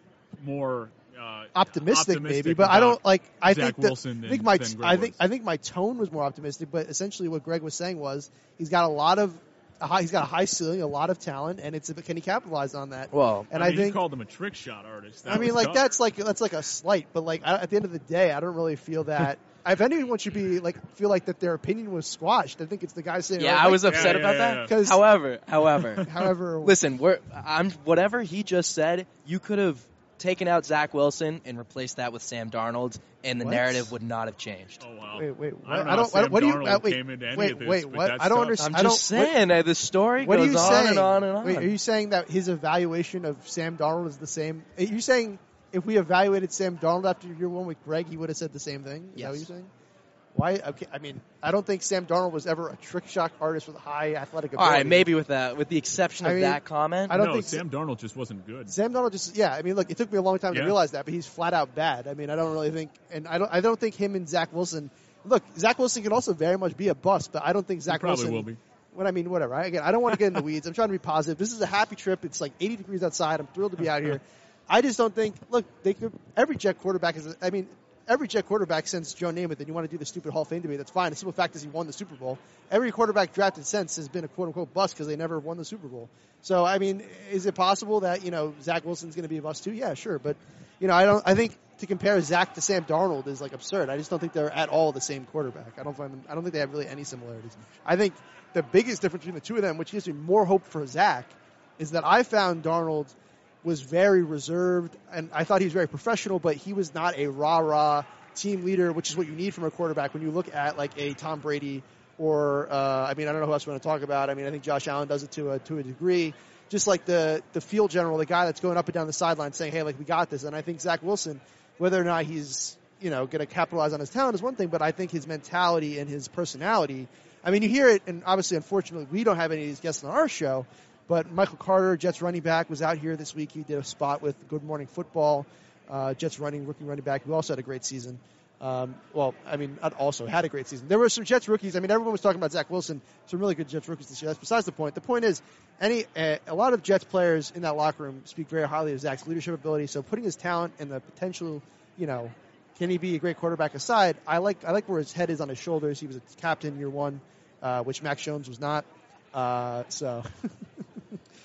more uh,
Optimistic, maybe, but I don't like. I
Zach
think that,
Wilson
I think
than-
my
than Greg
I think
was.
I think my tone was more optimistic, but essentially what Greg was saying was he's got a lot of. A high, he's got a high ceiling, a lot of talent, and it's can he capitalize on that?
Well,
and
I,
I,
mean, you
think
called him a trick shot artist. That
I mean, like
tough.
that's like that's like a slight, but like I, at the end of the day, I don't really feel that. if anyone should be like feel like that their opinion was squashed, I think it's the guy saying.
Yeah,
like,
I was
Yeah,
upset
yeah,
about
yeah,
that.
yeah.
'Cause-
However, however,
However,
listen, we're I'm whatever he just said. You could have taken out Zach Wilson and replaced that with Sam Darnold, and the
What?
narrative would not have changed.
Oh wow.
Wait, wait.
I don't
What,
know
I don't.
Sam
what do you? Uh, wait,
came into any
wait,
of this,
wait. What? I don't understand.
I'm just saying, uh, the story
What, what are
goes
you
on
saying?
and on and on.
Wait, are you saying that his evaluation of Sam Darnold is the same? Are you saying if we evaluated Sam Darnold after year one with Greg, he would have said the same thing? Is that what
Yes.
you're saying? Why? Okay, I mean, I don't think Sam Darnold was ever a trick shot artist with high athletic ability.
right, maybe with that, with the exception
I
of
mean,
that comment.
I don't
no,
think
Sam Darnold just wasn't good.
Sam Darnold just yeah. I mean, look, it took me a long time
Yeah.
to realize that, but he's flat out bad. I mean, I don't really think, and I don't, I don't think him and Zach Wilson. Look, Zach Wilson can also very much be a bust, but I don't think Zach Wilson
probably
Wilson
will be.
What I mean, whatever. I, again, I don't want to get in the weeds. I'm trying to be positive. This is a happy trip. It's like 80 degrees outside. I'm thrilled to be out here. I just don't think. Look, they could. Every Jet quarterback is. I mean, every Jet quarterback since Joe Namath, and you want to do the stupid Hall of Fame debate. That's fine. The simple fact is he won the Super Bowl. Every quarterback drafted since has been a quote unquote bust because they never won the Super Bowl. So I mean, is it possible that you know Zach Wilson's going to be a bust too? Yeah, sure. But you know, I don't. I think to compare Zach to Sam Darnold is like absurd. I just don't think they're at all the same quarterback. I don't find them. I don't think they have really any similarities. I think the biggest difference between the two of them, which gives me more hope for Zach, is that I found Darnold was very reserved, and I thought he was very professional, but he was not a rah rah team leader, which is what you need from a quarterback when you look at like a Tom Brady or uh, I mean I don't know who else we want to talk about. I mean I think Josh Allen does it to a to a degree. Just like the the field general, the guy that's going up and down the sideline saying, "Hey, like we got this." And I think Zach Wilson, whether or not he's you know going to capitalize on his talent is one thing, but I think his mentality and his personality. I mean, you hear it, and obviously, unfortunately, we don't have any of these guests on our show. But Michael Carter, Jets running back, was out here this week. He did a spot with Good Morning Football. Uh, Jets running rookie running back who also had a great season. Um, well, I mean, also had a great season. There were some Jets rookies. I mean, everyone was talking about Zach Wilson. Some really good Jets rookies this year. That's besides the point. The point is, any uh, a lot of Jets players in that locker room speak very highly of Zach's leadership ability. So putting his talent and the potential, you know, can he be a great quarterback aside? I like I like where his head is on his shoulders. He was a captain year one, uh, which Max Jones was not. Uh, so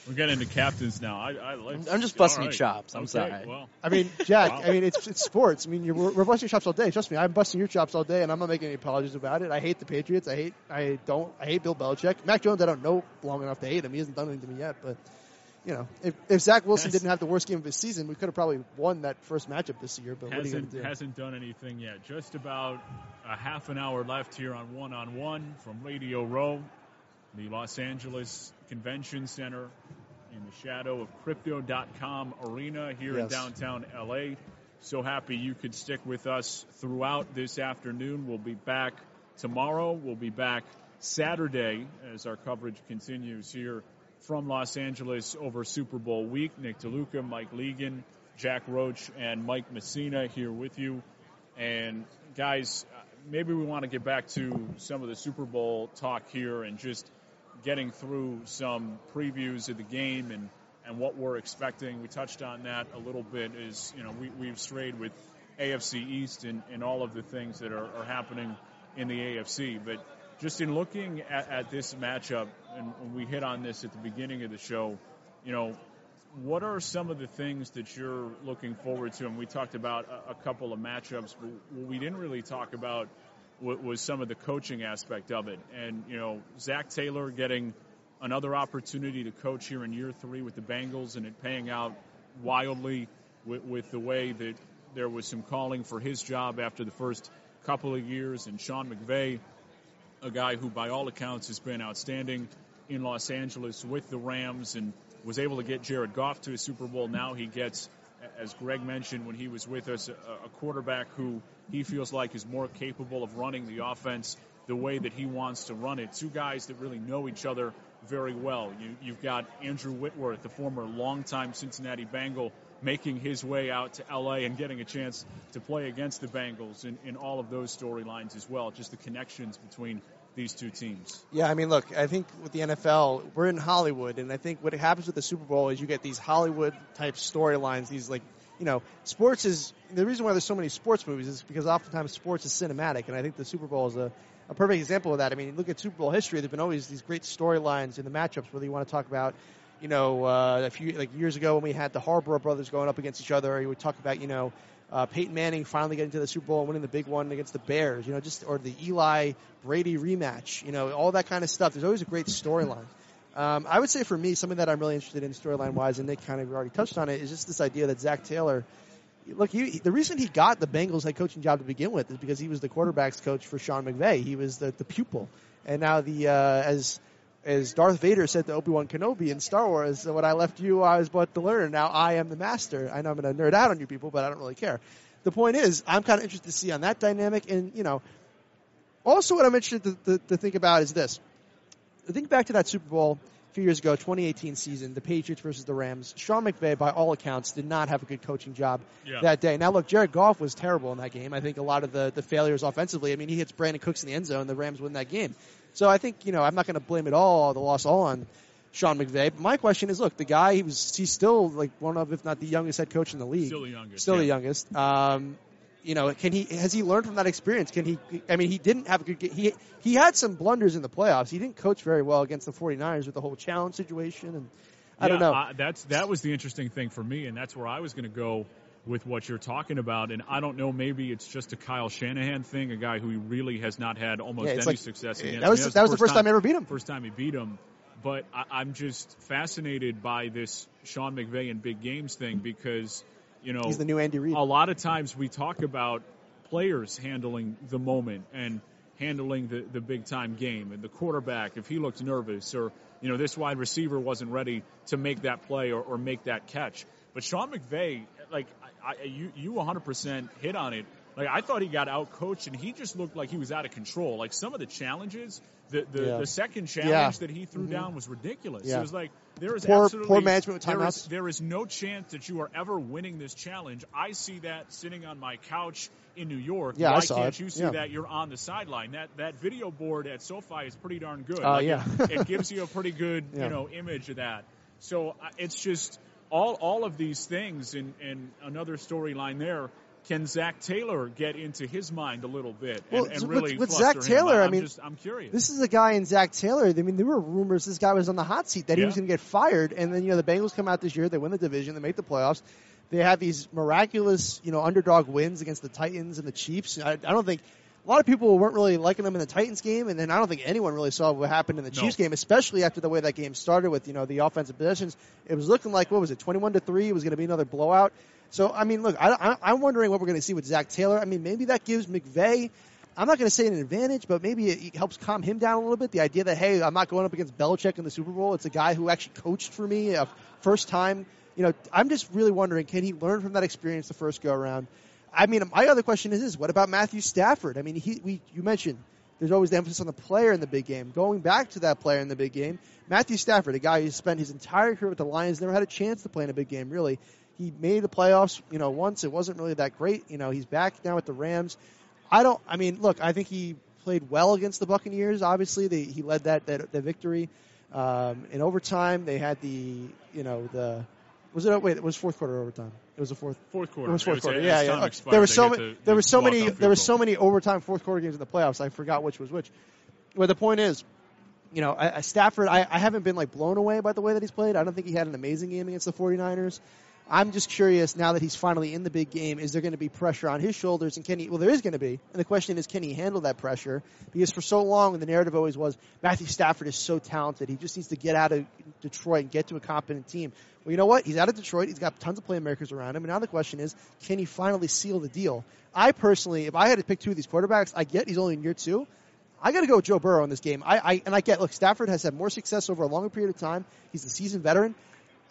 We're getting into captains now. I, I like.
I'm just busting
all
your chops. I'm
Okay,
sorry.
Well,
I mean, Jack.
Wow.
I mean, it's it's sports. I mean, you're, we're, we're busting your chops all day. Trust me, I'm busting your chops all day, and I'm not making any apologies about it. I hate the Patriots. I hate. I don't. I hate Bill Belichick. Mac Jones. I don't know long enough to hate him. He hasn't done anything to me yet. But you know, if if Zach Wilson
Yes.
didn't have the worst game of his season, we could have probably won that first matchup this year. But what are you
hasn't
do?
hasn't done anything yet. Just about a half an hour left here on One on One from Radio Row, the Los Angeles Convention Center, in the shadow of Crypto.com Arena here in downtown LA. So happy you could stick with us throughout this afternoon. We'll be back tomorrow. We'll be back Saturday as our coverage continues here from Los Angeles over Super Bowl week. Nick DeLuca, Mike Legan, Jack Roach, and Mike Messina here with you. And guys, maybe we want to get back to some of the Super Bowl talk here and just getting through some previews of the game and, and what we're expecting. We touched on that a little bit. Is you know we we've strayed with AFC East and, and all of the things that are, are happening in the AFC. But just in looking at, at this matchup, and we hit on this at the beginning of the show, you know, what are some of the things that you're looking forward to? And we talked about a, a couple of matchups, but we didn't really talk about was some of the coaching aspect of it. And, you know, Zac Taylor getting another opportunity to coach here in year three with the Bengals and it paying out wildly with, with the way that there was some calling for his job after the first couple of years. And Sean McVay, a guy who, by all accounts, has been outstanding in Los Angeles with the Rams and was able to get Jared Goff to a Super Bowl. Now he gets, as Greg mentioned when he was with us, a, a quarterback who he feels like is more capable of running the offense the way that he wants to run it. Two guys that really know each other very well. You, have got Andrew Whitworth, the former longtime Cincinnati Bengal, making his way out to LA and getting a chance to play against the Bengals in, in all of those storylines as well. Just the connections between these two teams.
Yeah, I mean, look, I think with the NFL, we're in Hollywood, and I think what happens with the Super Bowl is you get these Hollywood type storylines, these like you know, sports is the reason why there's so many sports movies is because oftentimes sports is cinematic, and I think the Super Bowl is a, a perfect example of that. I mean, look at Super Bowl history; there've been always these great storylines in the matchups. Whether you want to talk about, you know, uh, a few like years ago when we had the Harbaugh brothers going up against each other, or you would talk about, you know, uh, Peyton Manning finally getting to the Super Bowl and winning the big one against the Bears, you know, just or the Eli Brady rematch, you know, all that kind of stuff. There's always a great storyline. Um, I would say for me, something that I'm really interested in storyline wise, and Nick kind of already touched on it, is just this idea that Zac Taylor. Look, he, the reason he got the Bengals head coaching job to begin with is because he was the quarterbacks coach for Sean McVay. He was the, the pupil, and now the uh, as as Darth Vader said to Obi Wan Kenobi in Star Wars, "When I left you, I was but to learner. Now I am the master." I know I'm going to nerd out on you people, but I don't really care. The point is, I'm kind of interested to see on that dynamic, and you know, also what I'm interested to, to, to think about is this. Think back to that Super Bowl a few years ago, 2018 season, the Patriots versus the Rams. Sean McVay, by all accounts, did not have a good coaching job yeah. that day. Now, look, Jared Goff was terrible in that game. I think a lot of the, the failures offensively. I mean, he hits Brandin Cooks in the end zone. The Rams win that game. So I think you know I'm not going to blame it all the loss all on Sean McVay. But my question is, look, the guy he was he's still like one of if not the youngest head coach in the league.
Still the youngest.
Still
yeah.
the youngest. Um, you know, can he has he learned from that experience? Can he? I mean, he didn't have a good. He he had some blunders in the playoffs. He didn't coach very well against the 49ers with the whole challenge situation, and I
yeah,
don't know.
Uh, that's that was the interesting thing for me, and that's where I was going to go with what you're talking about. And I don't know, maybe it's just a Kyle Shanahan thing, a guy who really has not had almost
yeah,
any
like,
success eh, against.
That was
I mean,
that was the first time, time
he
ever beat him.
First time he beat him. But I, I'm just fascinated by this Sean McVay and big games thing because you know
he's the new Andy Reid.
A lot of times we talk about players handling the moment and handling the, the big time game and the quarterback if he looked nervous or you know this wide receiver wasn't ready to make that play or, or make that catch but Sean McVay like I, I, you you 100% hit on it like I thought he got out coached and he just looked like he was out of control like some of the challenges the the,
Yeah.
the second challenge
Yeah.
that he threw
Mhm.
down was ridiculous
Yeah.
it was like there is
Poor-
absolutely
poor management with
there is-
timeouts.
there is no chance that you are ever winning this challenge I see that sitting on my couch in New York
Yeah, I
why
saw
can't
it.
you see
Yeah.
that you're on the sideline that that video board at SoFi is pretty darn good
Uh,
Like,
yeah.
it, it gives you a pretty good you know image of that so uh, it's just all all of these things and and another storyline there can Zac Taylor get into his mind a little bit and,
Well,
and
with-
really
with
fluster Zac?
Taylor, I
I'm
mean,
just, I'm curious.
This is a guy in Zac Taylor. I mean, there were rumors this guy was on the hot seat that he was going to get fired, and then you know the Bengals come out this year, they win the division, they make the playoffs. They have these miraculous, you know, underdog wins against the Titans and the Chiefs. I, I don't think a lot of people weren't really liking them in the Titans game, and then I don't think anyone really saw what happened in the
No.
Chiefs game, especially after the way that game started with you know the offensive possessions. It was looking like what was it, twenty-one to three? It was going to be another blowout. So I mean, look, I, I, I'm wondering what we're going to see with Zac Taylor. I mean, maybe that gives McVay. I'm not going to say an advantage, but maybe it it helps calm him down a little bit. The idea that hey, I'm not going up against Belichick in the Super Bowl. It's a guy who actually coached for me, a first time. You know, I'm just really wondering, can he learn from that experience the first go around? I mean, my other question is this: What about Matthew Stafford? I mean, he we you mentioned there's always the emphasis on the player in the big game. Going back to that player in the big game, Matthew Stafford, a guy who spent his entire career with the Lions, never had a chance to play in a big game. Really, he made the playoffs. You know, once it wasn't really that great. You know, he's back now with the Rams. I don't. I mean, look, I think he played well against the Buccaneers. Obviously, they, he led that that, victory. Um, in overtime, they had the you know the was it wait it was fourth quarter overtime. It was the fourth.
Fourth quarter.
It was fourth
It was
quarter. Yeah, yeah.
expired,
There were so many. There were so many. There were so many overtime fourth quarter games in the playoffs. I forgot which was which. But the point is, you know, I, I- Stafford. I, I haven't been like blown away by the way that he's played. I don't think he had an amazing game against the 49ers. I'm just curious now that he's finally in the big game. Is there going to be pressure on his shoulders? And can he? Well, there is going to be. And the question is, can he handle that pressure? Because for so long, the narrative always was Matthew Stafford is so talented. He just needs to get out of Detroit and get to a competent team. Well, you know what? He's out of Detroit. He's got tons of playmakers around him. And now the question is, can he finally seal the deal? I personally, if I had to pick two of these quarterbacks, I get he's only in year two. I got to go with Joe Burrow in this game. I, I and I get. Look, Stafford has had more success over a longer period of time. He's a seasoned veteran.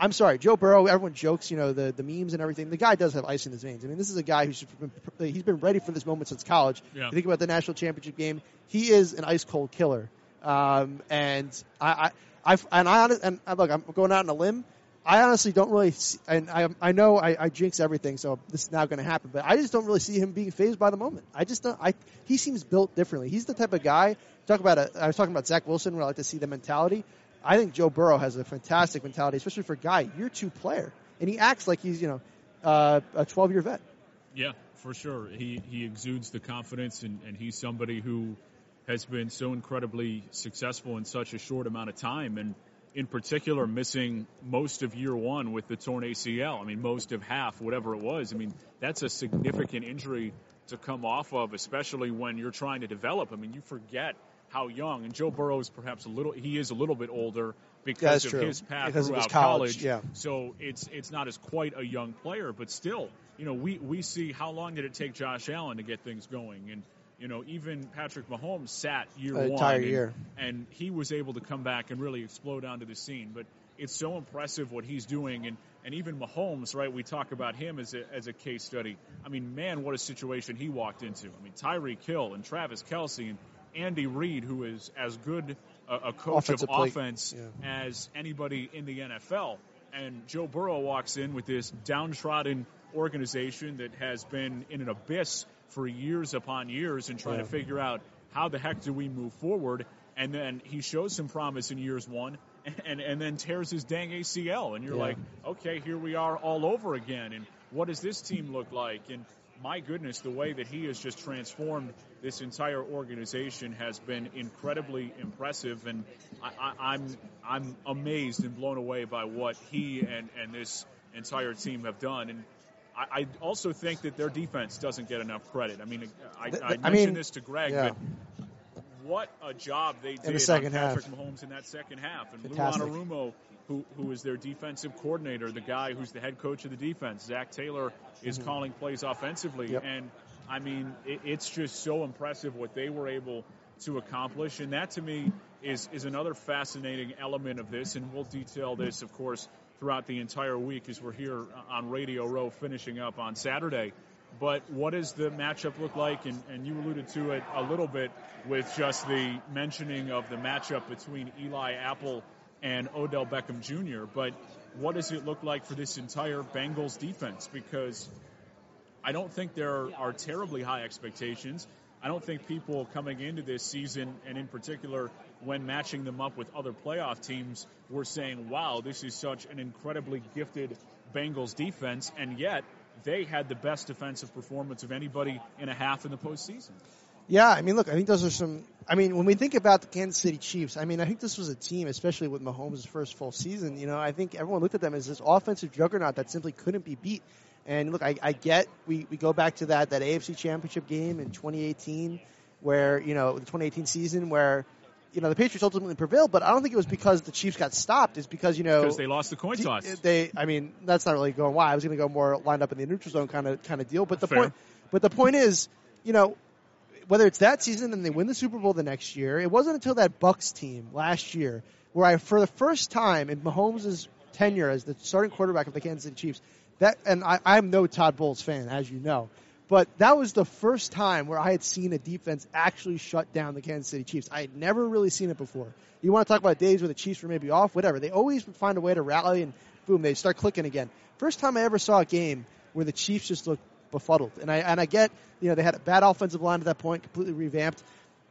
I'm sorry, Joe Burrow. Everyone jokes, you know, the, the memes and everything. The guy does have ice in his veins. I mean, this is a guy who's been, he's been ready for this moment since college.
Yeah.
You think about the national championship game. He is an ice cold killer. Um, and I, I, I, and I, honest, and look, I'm going out on a limb. I honestly don't really, see, and I, I know I, I jinx everything, so this is now going to happen. But I just don't really see him being phased by the moment. I just don't. I he seems built differently. He's the type of guy. Talk about a, I was talking about Zach Wilson. Where I like to see the mentality. I think Joe Burrow has a fantastic mentality, especially for a guy year two player, and he acts like he's you know uh, a 12 year vet.
Yeah, for sure. He he exudes the confidence, and, and he's somebody who has been so incredibly successful in such a short amount of time, and in particular, missing most of year one with the torn ACL. I mean, most of half, whatever it was. I mean, that's a significant injury to come off of, especially when you're trying to develop. I mean, you forget how young, and Joe Burrow is perhaps a little. He is a little bit older because
That's
of
true.
his path
Because
throughout
his college, yeah.
so it's it's not as quite a young player, but still, you know, we we see how long did it take Josh Allen to get things going, and you know, even Patrick Mahomes sat year
An
one,
entire
and,
year.
and he was able to come back and really explode onto the scene. But it's so impressive what he's doing, and and even Mahomes, right? We talk about him as a as a case study. I mean, man, what a situation he walked into. I mean, Tyreek Hill and Travis Kelce and Andy Reid, who is as good a, a coach
Offensive
of offense
yeah.
as anybody in the NFL. And Joe Burrow walks in with this downtrodden organization that has been in an abyss for years upon years and trying
Yeah.
to figure out how the heck do we move forward. And then he shows some promise in years one and, and then tears his dang ACL. And you're
Yeah.
like, okay, here we are all over again. And what does this team look like? And my goodness, the way that he has just transformed this entire organization has been incredibly impressive, and I, I, I'm I'm amazed and blown away by what he and, and this entire team have done. And I, I also think that their defense doesn't get enough credit. I mean, I,
Th-
I mentioned
I mean,
this to Greg,
yeah.
but what a job they did in
the second
on
half.
Patrick Mahomes in that second half, and Lou
Fantastic.
Anarumo, who who is their defensive coordinator, the guy who's the head coach of the defense. Zac Taylor is
Mhm.
calling plays offensively,
Yep.
and I mean, it, it's just so impressive what they were able to accomplish, and that to me is is another fascinating element of this. And we'll detail this, of course, throughout the entire week as we're here on Radio Row finishing up on Saturday. But what does the matchup look like? And, and you alluded to it a little bit with just the mentioning of the matchup between Eli Apple and Odell Beckham Jr. But what does it look like for this entire Bengals defense? Because I don't think there are terribly high expectations. I don't think people coming into this season, and in particular when matching them up with other playoff teams, were saying, wow, this is such an incredibly gifted Bengals defense, and yet they had the best defensive performance of anybody in a half in the postseason.
Yeah, I mean, look, I think those are some. I mean, when we think about the Kansas City Chiefs, I mean, I think this was a team, especially with Mahomes' first full season. You know, I think everyone looked at them as this offensive juggernaut that simply couldn't be beat. And look, I, I get we, we go back to that that AFC Championship game in 2018, where you know the 2018 season where you know the Patriots ultimately prevailed, but I don't think it was because the Chiefs got stopped. It's because you know
Because they lost the coin toss.
They, I mean, that's not really going why. I was going to go more lined up in the neutral zone kind of kind of deal. But the
Fair.
point, but the point is, you know, whether it's that season and they win the Super Bowl the next year, it wasn't until that Bucks team last year where I, for the first time in Mahomes' tenure as the starting quarterback of the Kansas City Chiefs, that and I, I'm no Todd Bowles fan, as you know. But that was the first time where I had seen a defense actually shut down the Kansas City Chiefs. I had never really seen it before. You want to talk about days where the Chiefs were maybe off, whatever. They always find a way to rally and boom, they start clicking again. First time I ever saw a game where the Chiefs just looked befuddled. And I and I get, you know, they had a bad offensive line at that point, completely revamped.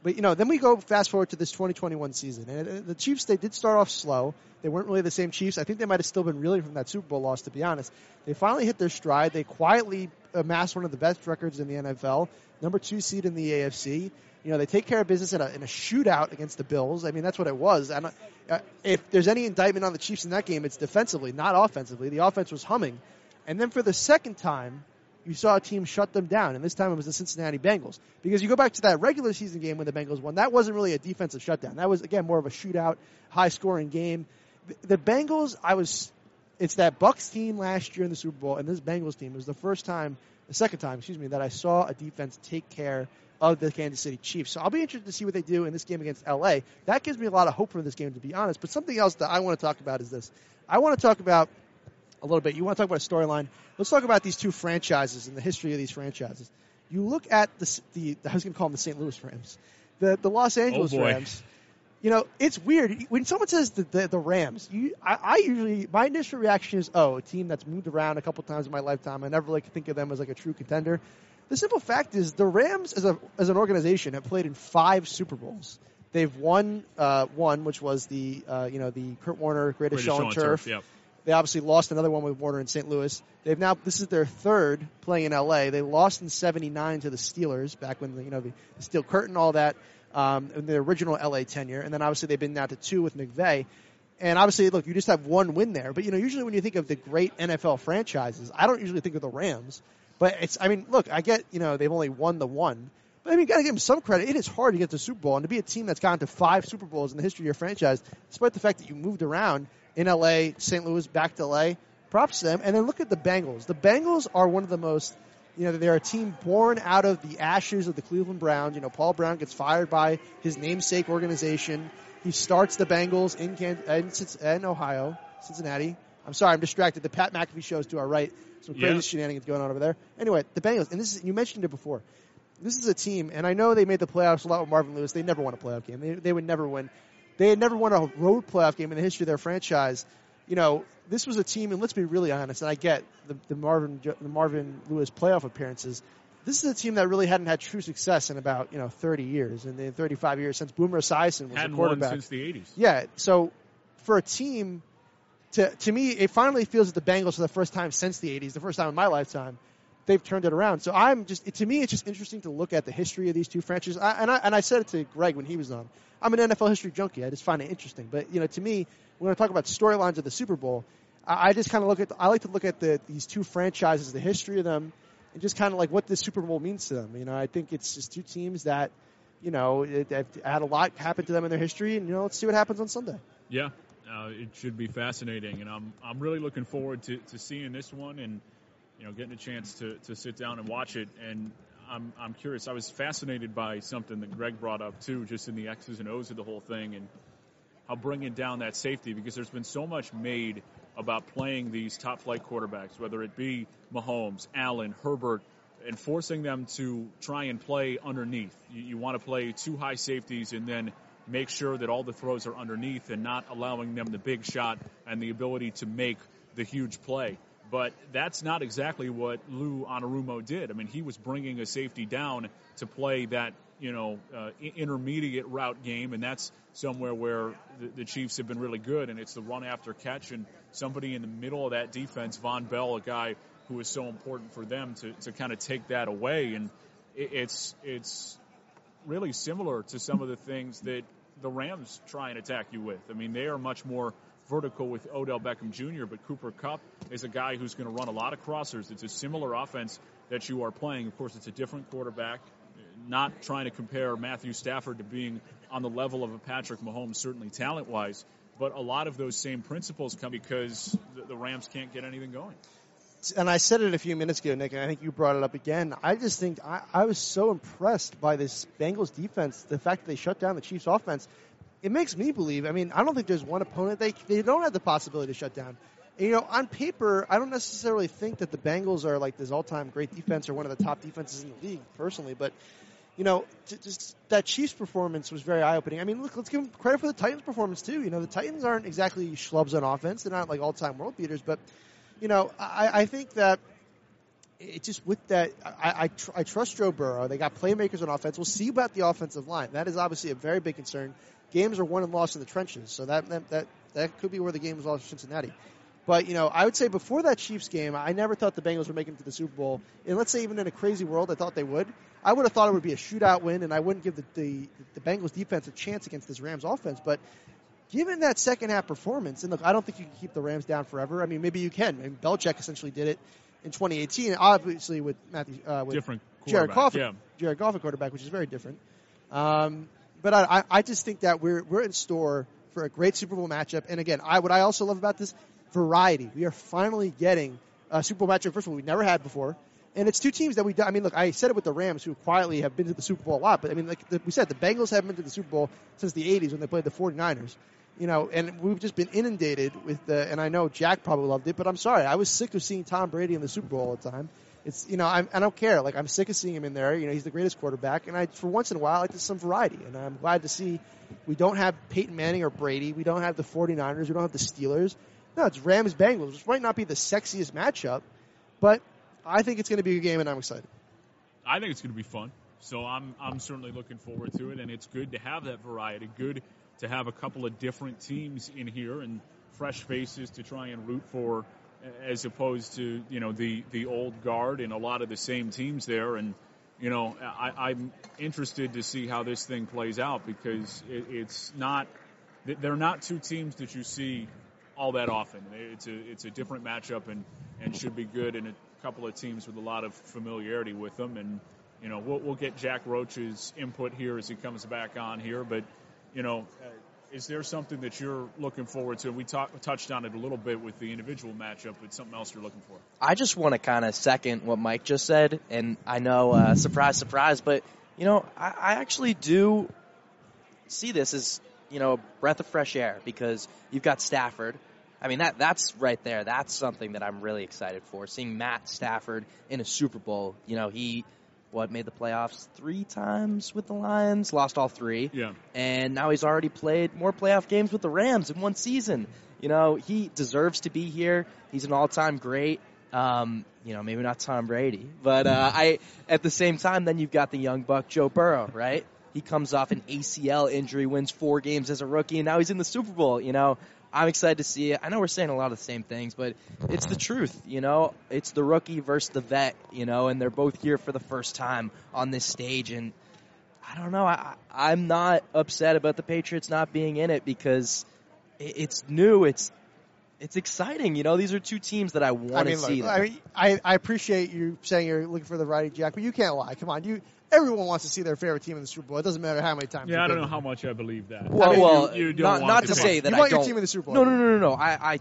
But you know, then we go fast forward to this 2021 season, and uh, the Chiefs they did start off slow. They weren't really the same Chiefs. I think they might have still been reeling from that Super Bowl loss, to be honest. They finally hit their stride. They quietly amassed one of the best records in the NFL, number two seed in the AFC. You know, they take care of business in a, in a shootout against the Bills. I mean, that's what it was. And uh, if there's any indictment on the Chiefs in that game, it's defensively, not offensively. The offense was humming. And then for the second time, you saw a team shut them down, and this time it was the Cincinnati Bengals. Because you go back to that regular season game when the Bengals won, that wasn't really a defensive shutdown. That was again more of a shootout, high scoring game. The, Bengals, I was, it's that Bucks team last year in the Super Bowl, and this Bengals team was the first time, the second time, excuse me, that I saw a defense take care of the Kansas City Chiefs. So I'll be interested to see what they do in this game against LA. That gives me a lot of hope for this game, to be honest. But something else that I want to talk about is this. I want to talk about a little bit. You want to talk about a storyline? Let's talk about these two franchises and the history of these franchises. You look at the, the I was going to call them the St. Louis Rams, the the Los Angeles
oh
Rams. You know, it's weird when someone says the the, the Rams. You, I, I usually my initial reaction is, oh, a team that's moved around a couple times in my lifetime. I never like to think of them as like a true contender. The simple fact is, the Rams as a as an organization have played in five Super Bowls. They've won uh, one, which was the uh, you know the Kurt Warner Greatest,
Greatest
Show on Turf.
Turf, yep.
They obviously lost another one with Warner in St. Louis. They've now this is their third playing in LA. They lost in '79 to the Steelers back when the, you know the, the Steel Curtain, all that, um, in the original LA tenure, and then obviously they've been now to two with McVay. And obviously, look, you just have one win there. But you know, usually when you think of the great NFL franchises, I don't usually think of the Rams. But it's, I mean, look, I get, you know, they've only won the one. But I mean, you got to give them some credit. It is hard to get to the Super Bowl, and to be a team that's gone to five Super Bowls in the history of your franchise, despite the fact that you moved around in LA, St. Louis, back to LA, props to them. And then look at the Bengals. The Bengals are one of the most, you know, they're a team born out of the ashes of the Cleveland Browns. You know, Paul Brown gets fired by his namesake organization. He starts the Bengals in, Can- in, Ohio, Cincinnati. I'm sorry, I'm distracted. The Pat McAfee show is to our right. Some crazy
Yeah.
shenanigans going on over there. Anyway, the Bengals, and this is you mentioned it before. This is a team, and I know they made the playoffs a lot with Marvin Lewis. They never won a playoff game. They, they would never win. They had never won a road playoff game in the history of their franchise. You know, this was a team, and let's be really honest. And I get the, the Marvin the Marvin Lewis playoff appearances. This is a team that really hadn't had true success in about you know 30 years, and in 35 years since Boomer Esiason was
Hadn't won
quarterback.
since the 80s.
Yeah, so for a team, to to me, it finally feels that the Bengals for the first time since the '80s, the first time in my lifetime, they've turned it around. So I'm just to me, it's just interesting to look at the history of these two franchises. I, and I and I said it to Greg when he was on. I'm an NFL history junkie. I just find it interesting. But you know, to me, when I talk about storylines of the Super Bowl, I, I just kind of look at I like to look at the these two franchises, the history of them, and just kind of like what this Super Bowl means to them. You know, I think it's just two teams that. You know, have had a lot happen to them in their history, and you know, let's see what happens on Sunday.
Yeah, uh, it should be fascinating, and I'm I'm really looking forward to, to seeing this one and you know getting a chance to, to sit down and watch it. And I'm I'm curious. I was fascinated by something that Greg brought up too, just in the X's and O's of the whole thing, and how bringing down that safety because there's been so much made about playing these top flight quarterbacks, whether it be Mahomes, Allen, Herbert, and forcing them to try and play underneath. You, you want to play two high safeties and then make sure that all the throws are underneath and not allowing them the big shot and the ability to make the huge play. But that's not exactly what Lou Anarumo did. I mean, he was bringing a safety down to play that, you know, uh, intermediate route game, and that's somewhere where the, the Chiefs have been really good, and it's the run after catch, and somebody in the middle of that defense, Vonn Bell, a guy who is so important for them to, to kind of take that away, and it, it's it's really similar to some of the things that the Rams try and attack you with. I mean, they are much more vertical with Odell Beckham Jr., but Cooper Kupp is a guy who's going to run a lot of crossers. It's a similar offense that you are playing. Of course, it's a different quarterback. Not trying to compare Matthew Stafford to being on the level of a Patrick Mahomes, certainly talent wise, but a lot of those same principles come because the, Rams can't get anything going.
and I said it a few minutes ago, Nick, and I think you brought it up again. I just think I, I was so impressed by this Bengals defense, the fact that they shut down the Chiefs offense. It makes me believe. I mean, I don't think there's one opponent they they don't have the possibility to shut down. And, you know, on paper, I don't necessarily think that the Bengals are like this all-time great defense or one of the top defenses in the league, personally. But you know, just that Chiefs performance was very eye-opening. I mean, look, let's give them credit for the Titans' performance too. You know, the Titans aren't exactly schlubs on offense; they're not like all-time world beaters, but you know, I, I think that it just with that, I, I, tr- I trust Joe Burrow. They got playmakers on offense. We'll see about the offensive line. That is obviously a very big concern. Games are won and lost in the trenches, so that that that, that could be where the game was lost for Cincinnati. But you know, I would say before that Chiefs game, I never thought the Bengals were making it to the Super Bowl. And let's say even in a crazy world, I thought they would. I would have thought it would be a shootout win, and I wouldn't give the the, the Bengals defense a chance against this Rams offense. But given that second half performance, and look, I don't think you can keep the Rams down forever. I mean, maybe you can. I mean, Belichick essentially did it in 2018, obviously with Matthew uh, with
Different
Jared Goff,
yeah.
Jared Goff, a quarterback, which is very different. Um, but I, I, just think that we're we're in store for a great Super Bowl matchup. And again, I what I also love about this variety. We are finally getting a Super Bowl matchup. First of all, we never had before. And it's two teams that we. I mean, look, I said it with the Rams, who quietly have been to the Super Bowl a lot. But I mean, like the, we said, the Bengals haven't been to the Super Bowl since the '80s when they played the 49ers. You know, and we've just been inundated with the. And I know Jack probably loved it, but I'm sorry, I was sick of seeing Tom Brady in the Super Bowl all the time. It's you know, I'm, I don't care. Like I'm sick of seeing him in there. You know, he's the greatest quarterback, and I for once in a while I like to some variety. And I'm glad to see we don't have Peyton Manning or Brady. We don't have the 49ers. We don't have the Steelers. No, it's Rams Bengals, which might not be the sexiest matchup, but I think it's going to be a game, and I'm excited.
I think it's going to be fun. So I'm I'm certainly looking forward to it, and it's good to have that variety. Good to have a couple of different teams in here and fresh faces to try and root for, as opposed to you know the the old guard and a lot of the same teams there. And you know I, I'm interested to see how this thing plays out because it, it's not they're not two teams that you see all that often. It's a it's a different matchup and and should be good and a couple of teams with a lot of familiarity with them and you know we'll, we'll get Jack Roach's input here as he comes back on here but you know is there something that you're looking forward to we talk, touched on it a little bit with the individual matchup but something else you're looking for
I just want to kind of second what Mike just said, and I know, uh, surprise, surprise, but you know, I, I actually do see this as you know a breath of fresh air because you've got Stafford. I mean that that's right there. That's something that I'm really excited for. Seeing Matt Stafford in a Super Bowl. You know, he what made the playoffs three times with the Lions, lost all three.
Yeah.
And now he's already played more playoff games with the Rams in one season. You know, he deserves to be here. He's an all-time great. Um, you know, maybe not Tom Brady, but uh, I at the same time, then you've got the young buck Joe Burrow, right? He comes off an ACL injury, wins four games as a rookie, and now he's in the Super Bowl. You know, I'm excited to see it. I know we're saying a lot of the same things, but it's the truth. You know, it's the rookie versus the vet. You know, and they're both here for the first time on this stage, and I don't know. I, I'm not upset about the Patriots not being in it because it, it's new. It's it's exciting. You know, these are two teams that I want
I
to
mean,
see.
look. I, mean, I, I appreciate you saying you're looking for the variety, Jack, but you can't lie. Come on, you. Everyone wants to see their favorite team in the Super Bowl. It doesn't matter how many times.
yeah I don't know
there.
how much I believe that
Well,
I mean,
well,
you, you don't
not
want
not to say
on.
that
You
I
want your
don't.
team in the Super Bowl.
No, no, no, no, no. I, I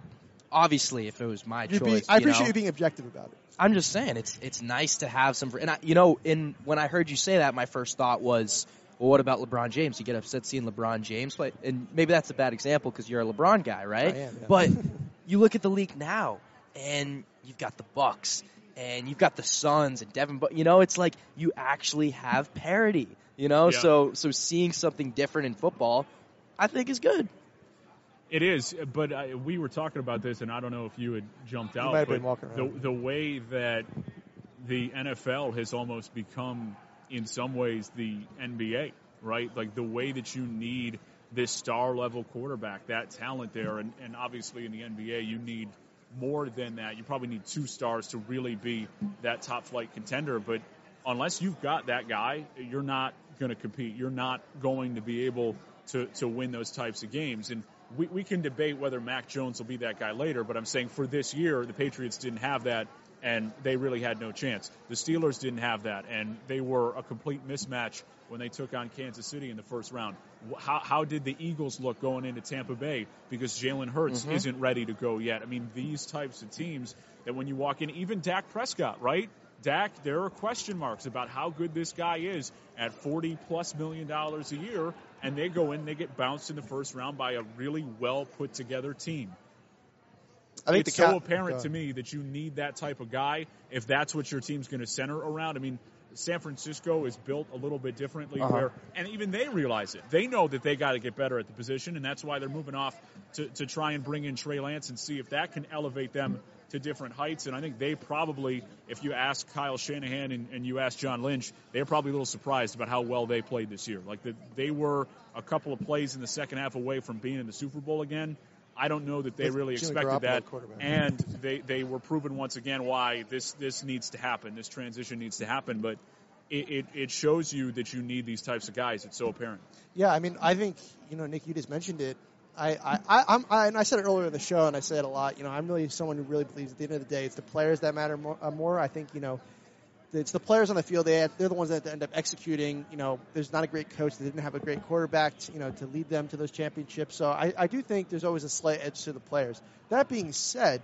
obviously, if it was my
You'd be-
choice,
I
you
appreciate
know,
you being objective about it.
I'm just saying it's it's nice to have some. And I, you know, in when I heard you say that, my first thought was, well, what about LeBron James? You get upset seeing LeBron James play, and maybe that's a bad example because you're a LeBron guy, right?
I am, yeah.
But you look at the league now, and you've got the Bucks, and you've got the Suns and Devin. But you know, it's like you actually have parity. You know,
Yeah.
so so seeing something different in football, I think is good.
It is, but I, we were talking about this, and I don't know if you had jumped out.
might have
but
been walking
the
around.
the way that the NFL has almost become, in some ways, the NBA, right? Like the way that you need this star level quarterback, that talent there, and, and obviously in the NBA, you need more than that. You probably need two stars to really be that top flight contender, but unless you've got that guy, you're not going to compete. You're not going to be able to, to win those types of games. And we, we can debate whether Mac Jones will be that guy later, but I'm saying for this year, the Patriots didn't have that, and they really had no chance. The Steelers didn't have that, and they were a complete mismatch when they took on Kansas City in the first round. How, how did the Eagles look going into Tampa Bay? Because Jalen Hurts
Mhm.
isn't ready to go yet. I mean, these types of teams that when you walk in, even Dak Prescott, right? Dak, there are question marks about how good this guy is at 40 plus million dollars a year, and they go in, they get bounced in the first round by a really well put together team.
I think
it's so
Cow-
apparent to me that you need that type of guy if that's what your team's going to center around. I mean, San Francisco is built a little bit differently,
Uh-huh.
where and even they realize it. They know that they got to get better at the position, and that's why they're moving off to, to try and bring in Trey Lance and see if that can elevate them to different heights. And I think they probably, if you ask Kyle Shanahan and, and you ask John Lynch, they're probably a little surprised about how well they played this year. Like the, they were a couple of plays in the second half away from being in the Super Bowl again. I don't know that they
With
really
Jimmy
expected
Garoppolo
that, and they, they were proven once again why this this needs to happen. This transition needs to happen, but it, it, it shows you that you need these types of guys. It's so apparent.
Yeah, I mean, I think you know, Nick, you just mentioned it. I, I, I, I'm, I, and I said it earlier in the show, and I say it a lot. You know, I'm really someone who really believes at the end of the day, it's the players that matter more. Uh, more. I think you know, it's the players on the field. They they're the ones that end up executing. You know, there's not a great coach. They didn't have a great quarterback. To, you know, to lead them to those championships. So I, I do think there's always a slight edge to the players. That being said,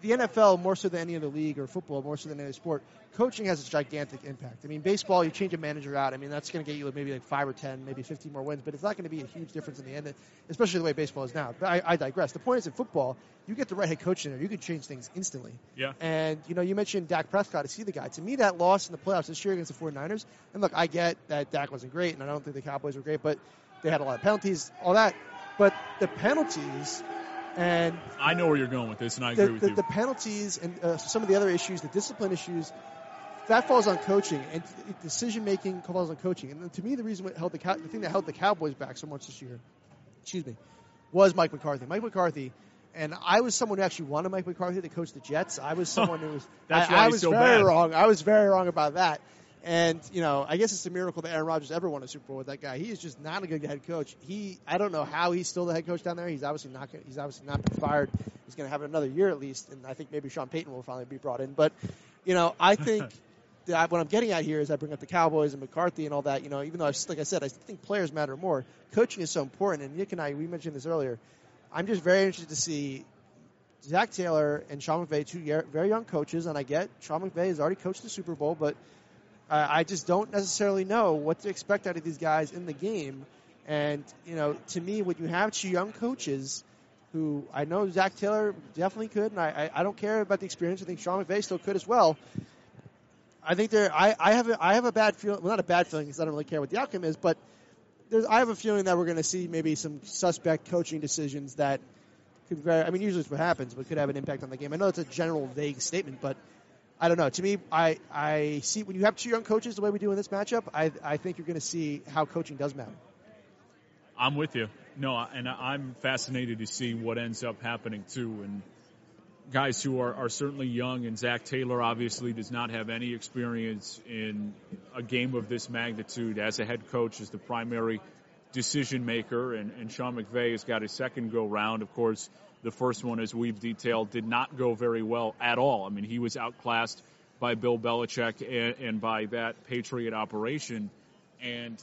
the NFL more so than any other league or football more so than any other sport, coaching has a gigantic impact. I mean, baseball, you change a manager out. I mean, that's going to get you maybe like five or ten, maybe 15 more wins, but it's not going to be a huge difference in the end, especially the way baseball is now. But I, I digress. The point is, in football, you get the right head coach in there, you can change things instantly.
Yeah.
And, you know, you mentioned Dak Prescott to see the guy. To me, that loss in the playoffs this year against the 49ers, and look, I get that Dak wasn't great, and I don't think the Cowboys were great, but they had a lot of penalties, all that. But the penalties and
I know where you're going with this, and I
the,
agree with
the,
you.
the penalties and uh, some of the other issues, the discipline issues, that falls on coaching and decision making falls on coaching. And to me, the reason what held the the thing that held the Cowboys back so much this year, excuse me, was Mike McCarthy. Mike McCarthy. And I was someone who actually wanted Mike McCarthy to coach the Jets. I was someone who was.
That's
I,
why
I was
so
very
bad.
wrong. I was very wrong about that. And you know, I guess it's a miracle that Aaron Rodgers ever won a Super Bowl with that guy. He is just not a good head coach. He, I don't know how he's still the head coach down there. He's obviously not. Gonna, he's obviously not been fired. He's going to have another year at least, and I think maybe Sean Payton will finally be brought in. But you know, I think that what I'm getting at here is I bring up the Cowboys and McCarthy and all that. You know, even though I, like I said, I think players matter more. Coaching is so important. And Nick and I, we mentioned this earlier. I'm just very interested to see Zac Taylor and Sean McVay, two very young coaches, and I get Sean McVay has already coached the Super Bowl, but uh, I just don't necessarily know what to expect out of these guys in the game. And you know, to me, when you have two young coaches, who I know Zac Taylor definitely could, and I, I, I don't care about the experience. I think Sean McVay still could as well. I think there. I, I have a, I have a bad feeling. Well, not a bad feeling because I don't really care what the outcome is, but there's, I have a feeling that we're going to see maybe some suspect coaching decisions that could very. I mean, usually it's what happens, but could have an impact on the game. I know it's a general vague statement, but I don't know. To me, I I see when you have two young coaches the way we do in this matchup, I I think you're going to see how coaching does matter.
I'm with you. No, and I'm fascinated to see what ends up happening too. And guys who are, are certainly young, and Zac Taylor obviously does not have any experience in a game of this magnitude as a head coach, as the primary decision maker. And, and Sean McVay has got his second go round. Of course, the first one, as we've detailed, did not go very well at all. I mean, he was outclassed by Bill Belichick and, and by that Patriot operation. And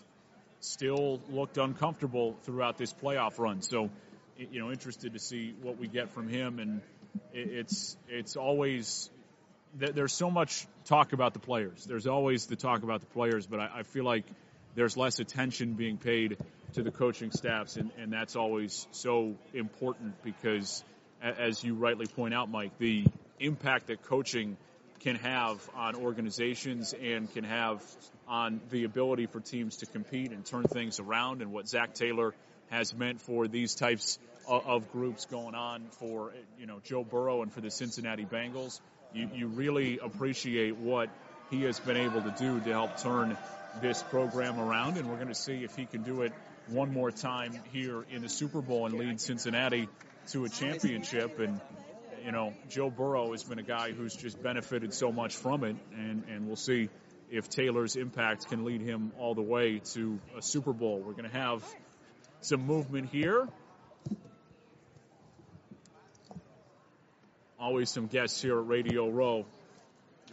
still looked uncomfortable throughout this playoff run. So, you know, interested to see what we get from him. And it's it's always there's so much talk about the players. There's always the talk about the players, but I, I feel like there's less attention being paid to the coaching staffs, and, and that's always so important because, as you rightly point out, Mike, the impact that coaching can have on organizations and can have on the ability for teams to compete and turn things around and what Zac Taylor has meant for these types of, groups going on for, you know, Joe Burrow and for the Cincinnati Bengals. You, you really appreciate what he has been able to do to help turn this program around, and we're going to see if he can do it one more time here in the Super Bowl and lead Cincinnati to a championship. And you know, Joe Burrow has been a guy who's just benefited so much from it, and, and we'll see if Taylor's impact can lead him all the way to a Super Bowl. We're going to have some movement here. Always some guests here at Radio Row.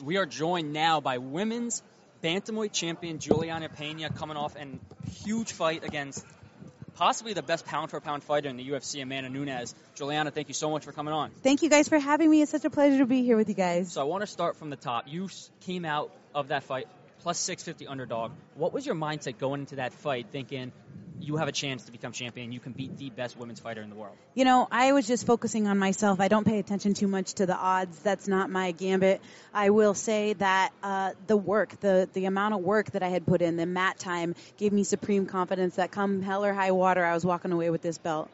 We are joined now by women's bantamweight champion Julianna Pena coming off a huge fight against possibly the best pound for pound fighter in the UFC, Amanda Nunes. Julianna, thank you so much for coming on.
Thank you guys for having me. It's such a pleasure to be here with you guys.
So I want to start from the top. You came out of that fight plus 650 underdog. What was your mindset going into that fight thinking you have a chance to become champion, you can beat the best women's fighter in the world?
You know, I was just focusing on myself. I don't pay attention too much to the odds. That's not my gambit. I will say that uh, the work, the the amount of work that I had put in, the mat time, gave me supreme confidence that come hell or high water, I was walking away with this belt.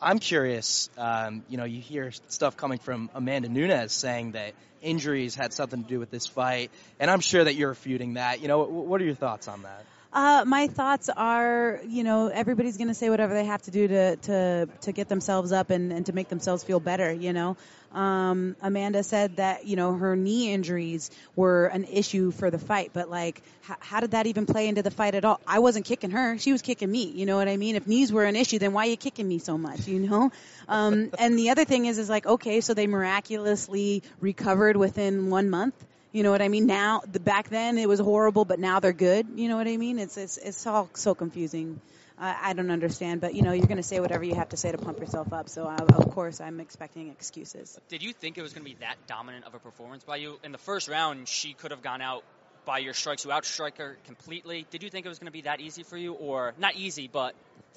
I'm curious. Um, you know, you hear stuff coming from Amanda Nunes saying that injuries had something to do with this fight, and I'm sure that you're refuting that. You know, what are your thoughts on that?
Uh, my thoughts are, you know, everybody's going to say whatever they have to do to, to, to get themselves up and, and to make themselves feel better, you know. Um, Amanda said that, you know, her knee injuries were an issue for the fight, but like, h- how did that even play into the fight at all? I wasn't kicking her. She was kicking me. You know what I mean? If knees were an issue, then why are you kicking me so much, you know? Um, and the other thing is, is like, okay, so they miraculously recovered within one month you know what I mean? Now, the back then it was horrible, but now they're good. You know what I mean? It's it's it's all so confusing. I, I don't understand, but you know, you're going to say whatever you have to say to pump yourself up. So I, of course, I'm expecting excuses.
Did you think it was going to be that dominant of a performance by you in the first round? She could have gone out by your strikes. You outstrike her completely. Did you think it was going to be that easy for you, or not easy, but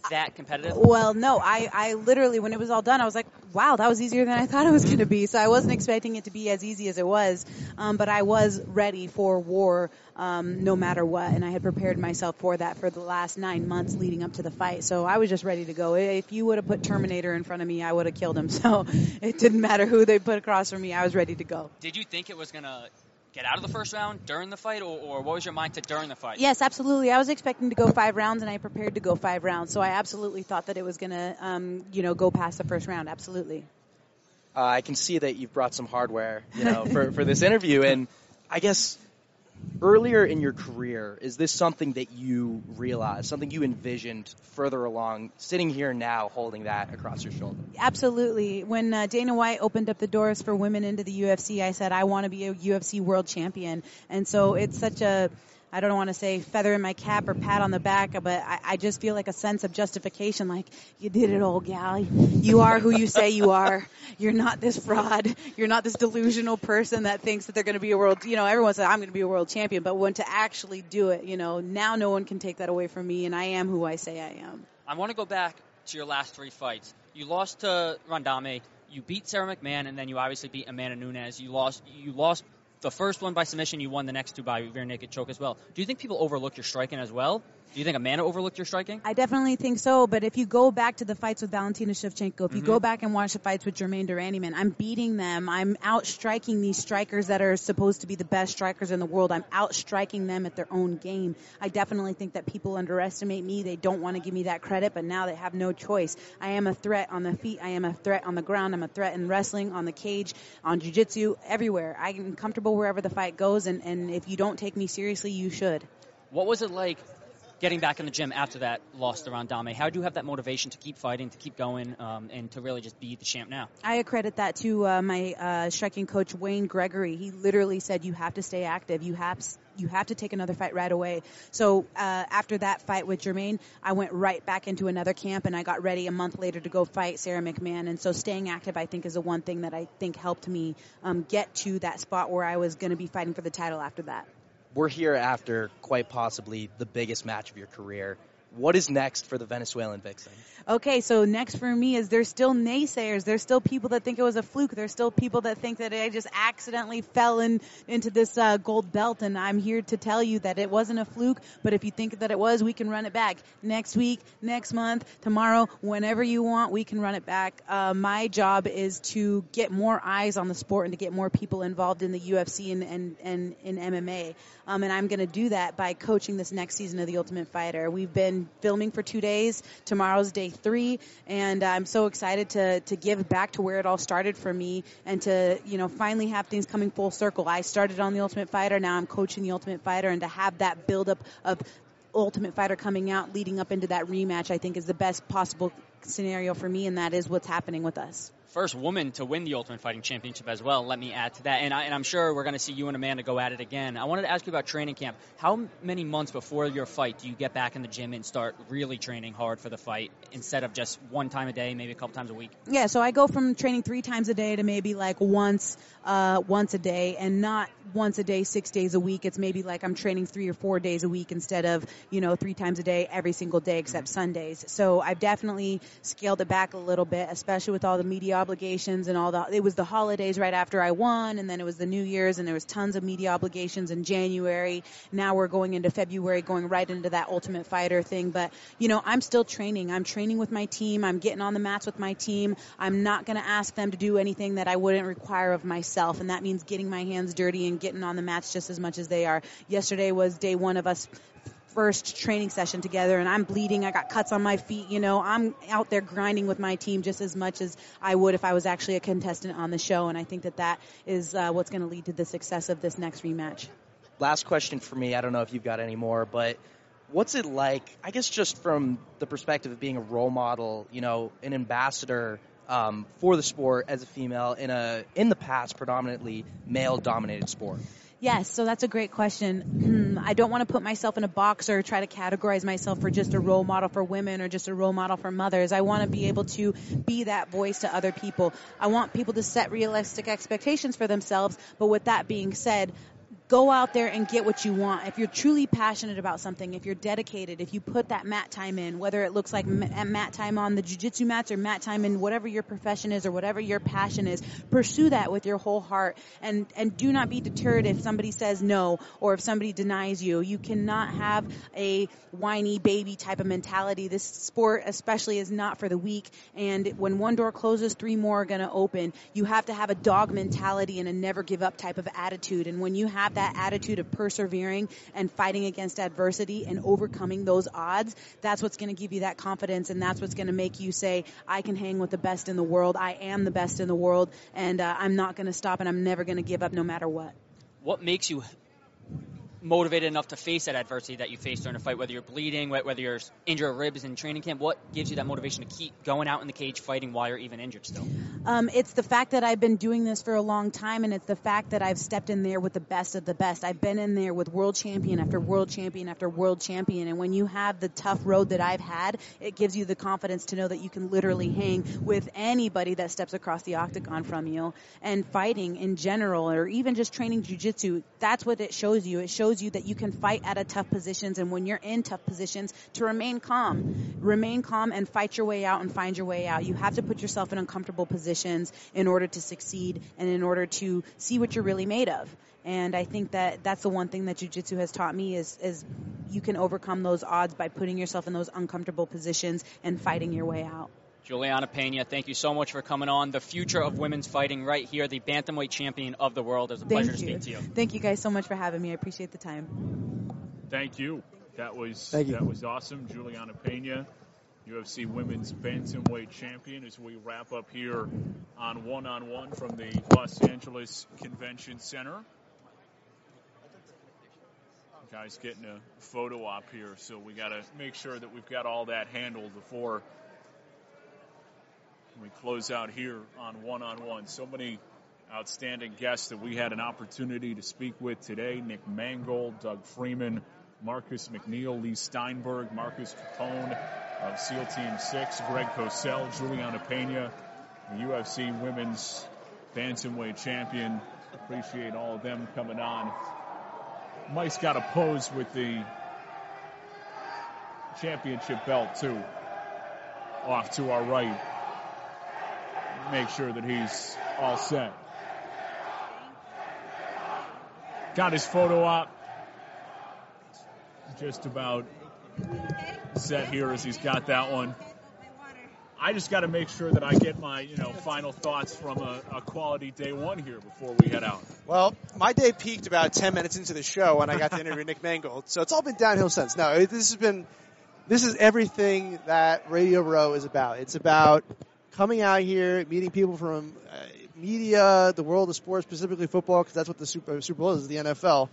that competitive?
Well, no. I, I literally, when it was all done, I was like, wow, that was easier than I thought it was going to be. So I wasn't expecting it to be as easy as it was. Um, but I was ready for war, um, no matter what. And I had prepared myself for that for the last nine months leading up to the fight. So I was just ready to go. If you would have put Terminator in front of me, I would have killed him. So it didn't matter who they put across from me. I was ready to go.
Did you think it was going to get out of the first round during the fight, or, or, what was your mindset during the fight?
Yes, absolutely. I was expecting to go five rounds, and I prepared to go five rounds. So I absolutely thought that it was going to, um, you know, go past the first round. Absolutely.
Uh, I can see that you've brought some hardware, you know, for, for this interview, and I guess earlier in your career, is this something that you realized, something you envisioned further along, sitting here now holding that across your shoulder?
Absolutely. When uh, Dana White opened up the doors for women into the UFC, I said, I want to be a UFC world champion. And so it's such a, I don't want to say feather in my cap or pat on the back, but I, I just feel like a sense of justification. Like you did it all, gal. You are who you say you are. You're not this fraud. You're not this delusional person that thinks that they're going to be a world. You know, everyone says I'm going to be a world champion, but when to actually do it, you know, now no one can take that away from me, and I am who I say I am.
I want to go back to your last three fights. You lost to Randamie. You beat Sara McMann, and then you obviously beat Amanda Nunes. You lost. You lost the first one by submission, you won the next two by rear naked choke as well. Do you think people overlook your striking as well? Do you think Amanda overlooked your striking?
I definitely think so. But if you go back to the fights with Valentina Shevchenko, if you mm-hmm. go back and watch the fights with Germaine de Randamie, I'm beating them. I'm outstriking these strikers that are supposed to be the best strikers in the world. I'm outstriking them at their own game. I definitely think that people underestimate me. They don't want to give me that credit, but now they have no choice. I am a threat on the feet. I am a threat on the ground. I'm a threat in wrestling, on the cage, on jiu-jitsu, everywhere. I'm comfortable wherever the fight goes, and, and if you don't take me seriously, you should.
What was it like getting back in the gym after that loss to Randamie. How do you have that motivation to keep fighting, to keep going, um, and to really just be the champ now?
I accredit that to uh, my uh, striking coach Wayne Gregory. He literally said, "You have to stay active. You have." You have to take another fight right away. So uh, after that fight with Germaine, I went right back into another camp and I got ready a month later to go fight Sara McMann. And so staying active, I think, is the one thing that I think helped me um, get to that spot where I was going to be fighting for the title after that
we're here after quite possibly the biggest match of your career. What is next for the Venezuelan Vixen?
Okay, so next for me is there's still naysayers. There's still people that think it was a fluke. There's still people that think that I just accidentally fell in into this uh, gold belt. And I'm here to tell you that it wasn't a fluke. But if you think that it was, we can run it back next week, next month, tomorrow, whenever you want. We can run it back. Uh, my job is to get more eyes on the sport and to get more people involved in the UFC and and, and in MMA. Um, and I'm going to do that by coaching this next season of The Ultimate Fighter. We've been filming for two days. Tomorrow's day three, and uh, I'm so excited to to give back to where it all started for me, and to you know finally have things coming full circle. I started on the Ultimate Fighter, now I'm coaching the Ultimate Fighter, and to have that buildup of Ultimate Fighter coming out, leading up into that rematch, I think is the best possible scenario for me, and that is what's happening with us
first woman to win the Ultimate Fighting Championship as well. Let me add to that. And, I, am sure we're going to see you and Amanda go at it again. I wanted to ask you about training camp. How many months before your fight do you get back in the gym and start really training hard for the fight instead of just one time a day, maybe a couple times a week?
Yeah, so I go from training three times a day to maybe like once, uh, once a day, and not once a day, six days a week. It's maybe like I'm training three or four days a week instead of you know three times a day every single day except mm-hmm. Sundays. So I've definitely scaled it back a little bit, especially with all the media obligations and all the. It was the holidays right after I won, and then it was the New Year's, and there was tons of media obligations in January. Now we're going into February, going right into that Ultimate Fighter thing. But you know, I'm still training. I'm training with my team. I'm getting on the mats with my team. I'm not going to ask them to do anything that I wouldn't require of myself, and that means getting my hands dirty and getting on the mats just as much as they are. Yesterday was day one of us first training session together and I'm bleeding. I got cuts on my feet. You know, I'm out there grinding with my team just as much as I would if I was actually a contestant on the show. And I think that that is uh, what's going to lead to the success of this next rematch.
Last question for me. I don't know if you've got any more, but what's it like? I guess just from the perspective of being a role model, you know, an ambassador um, for the sport as a female in a in the past predominantly male dominated sport.
Yes, so that's a great question. Hmm, I don't want to put myself in a box or try to categorize myself for just a role model for women or just a role model for mothers. I want to be able to be that voice to other people. I want people to set realistic expectations for themselves, but with that being said, go out there and get what you want. If you're truly passionate about something, if you're dedicated, if you put that mat time in, whether it looks like mat time on the jujitsu mats or mat time in whatever your profession is or whatever your passion is, pursue that with your whole heart and, and do not be deterred if somebody says no or if somebody denies you. You cannot have a whiny baby type of mentality. This sport especially is not for the weak and when one door closes, three more are going to open. You have to have a dog mentality and a never give up type of attitude. And when you have that attitude of persevering and fighting against adversity and overcoming those odds, that's what's going to give you that confidence and that's what's going to make you say, I can hang with the best in the world. I am the best in the world and uh, I'm not going to stop and I'm never going to give up no matter what.
What makes you motivated enough to face that adversity that you face during a fight, whether you're bleeding, whether you're injured ribs in training camp? What gives you that motivation to keep going out in the cage fighting while you're even injured still?
Um, it's the fact that I've been doing this for a long time, and it's the fact that I've stepped in there with the best of the best. I've been in there with world champion after world champion after world champion, and when you have the tough road that I've had, it gives you the confidence to know that you can literally hang with anybody that steps across the octagon from you. And fighting in general, or even just training jujitsu, that's what it shows you. It shows you that you can fight at a tough positions, and when you're in tough positions, to remain calm, remain calm, and fight your way out and find your way out. You have to put yourself in uncomfortable positions positions in order to succeed and in order to see what you're really made of. And I think that that's the one thing that jujitsu has taught me is, is you can overcome those odds by putting yourself in those uncomfortable positions and fighting your way out.
Julianna Pena, thank you so much for coming on. The future of women's fighting right here, the bantamweight champion of the world. It's a
Thank
pleasure
you.
to speak to you.
Thank you guys so much for having me. I appreciate the time.
Thank you. That was
Thank you.
that was awesome, Julianna Pena, UFC Women's Bantamweight Champion. As we wrap up here on one on one from the Los Angeles Convention Center. Guys getting a photo op here, so we got to make sure that we've got all that handled before we close out here on one on one. So many outstanding guests that we had an opportunity to speak with today Nick Mangold, Doug Freeman, Marcus McNeill, Leigh Steinberg, Marcus Capone of SEAL Team 6, Greg Cosell, Julianna Pena, the UFC Women's Bantamweight Champion. Appreciate all of them coming on. Mike's got a pose with the championship belt, too, off to our right. Make sure that he's all set. Got his photo op. Just about set here as he's got that one. I just got to make sure that I get my, you know, final thoughts from a, a quality day one here before we head out.
Well, my day peaked about 10 minutes into the show when I got to interview Nick Mangold. So it's all been downhill since. No, this has been, this is everything that Radio Row is about. It's about coming out here, meeting people from uh, media, the world of sports, specifically football, because that's what the Super, Super Bowl is, the NFL.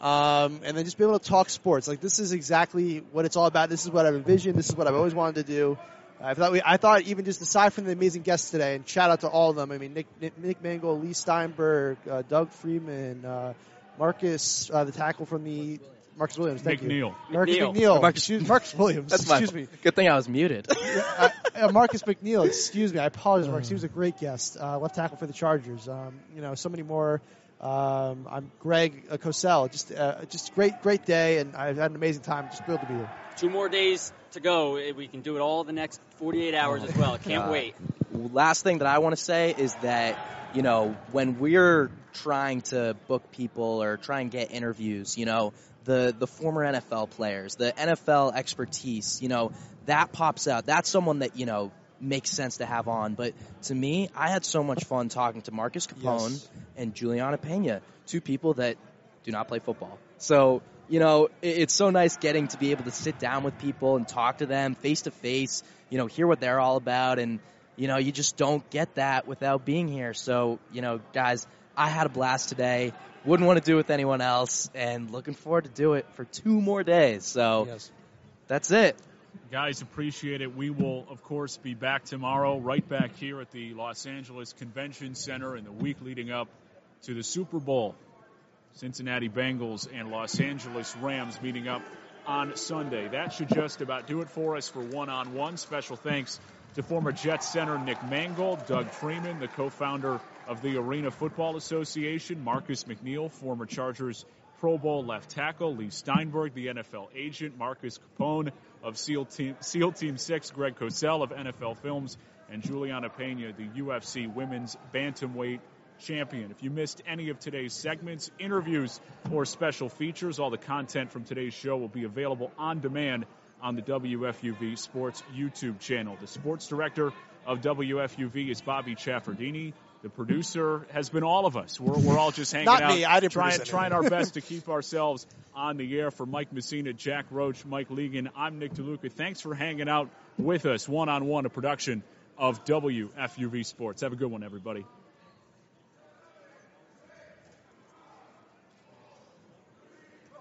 Um, and then just be able to talk sports. Like this is exactly what it's all about. This is what I've envisioned. This is what I've always wanted to do. I thought we, I thought even just aside from the amazing guests today, and shout out to all of them. I mean, Nick, Nick, Nick Mangold, Leigh Steinberg, uh, Doug Freeman, uh, Marcus, uh, the tackle from the Marcus Williams. Thank you.
McNeill.
Marcus
McNeill.
McNeill.
Marcus-
Excuse, Marcus Williams.
That's my
excuse me.
Good thing I was muted.
uh, uh, Marcus McNeill. Excuse me. I apologize, Marcus. He was a great guest. Uh, left tackle for the Chargers. Um, you know, so many more. Um, I'm Greg uh, Cosell. Just, uh, just great, great day, and I've had an amazing time. Just thrilled to be here.
Two more days to go. We can do it all the next 48 hours as well. Can't wait.
Last thing that I want to say is that you know when we're trying to book people or try and get interviews, you know the the former NFL players, the NFL expertise, you know that pops out. That's someone that you know makes sense to have on. But to me, I had so much fun talking to Marcus Capone
Yes.
and Julianna Pena, two people that do not play football. So, you know, it- it's so nice getting to be able to sit down with people and talk to them face to face, you know, hear what they're all about. And, you know, you just don't get that without being here. So, you know, guys, I had a blast today. Wouldn't want to do it with anyone else and looking forward to do it for two more days. So that's it.
Guys, appreciate it. We will, of course, be back tomorrow, right back here at the Los Angeles Convention Center in the week leading up to the Super Bowl. Cincinnati Bengals and Los Angeles Rams meeting up on Sunday. That should just about do it for us for one on one. Special thanks to former Jets center Nick Mangold, Doug Freeman, the co founder of the Arena Football Association, Marcus McNeill, former Chargers Pro Bowl left tackle, Leigh Steinberg, the NFL agent, Marcus Capone of SEAL Team, SEAL Team 6, Greg Cosell of NFL Films, and Julianna Pena, the UFC Women's Bantamweight champion. If you missed any of today's segments, interviews, or special features, all the content from today's show will be available on demand on the WFUV Sports YouTube channel. The sports director of WFUV is Bobby Chaffardini. The producer has been all of us. We're, we're all just hanging
Not
out,
me. I didn't
trying, trying our best to keep ourselves on the air. For Mike Messina, Jack Roach, Mike Legan, I'm Nick DeLuca. Thanks for hanging out with us one on one, a production of WFUV Sports. Have a good one, everybody.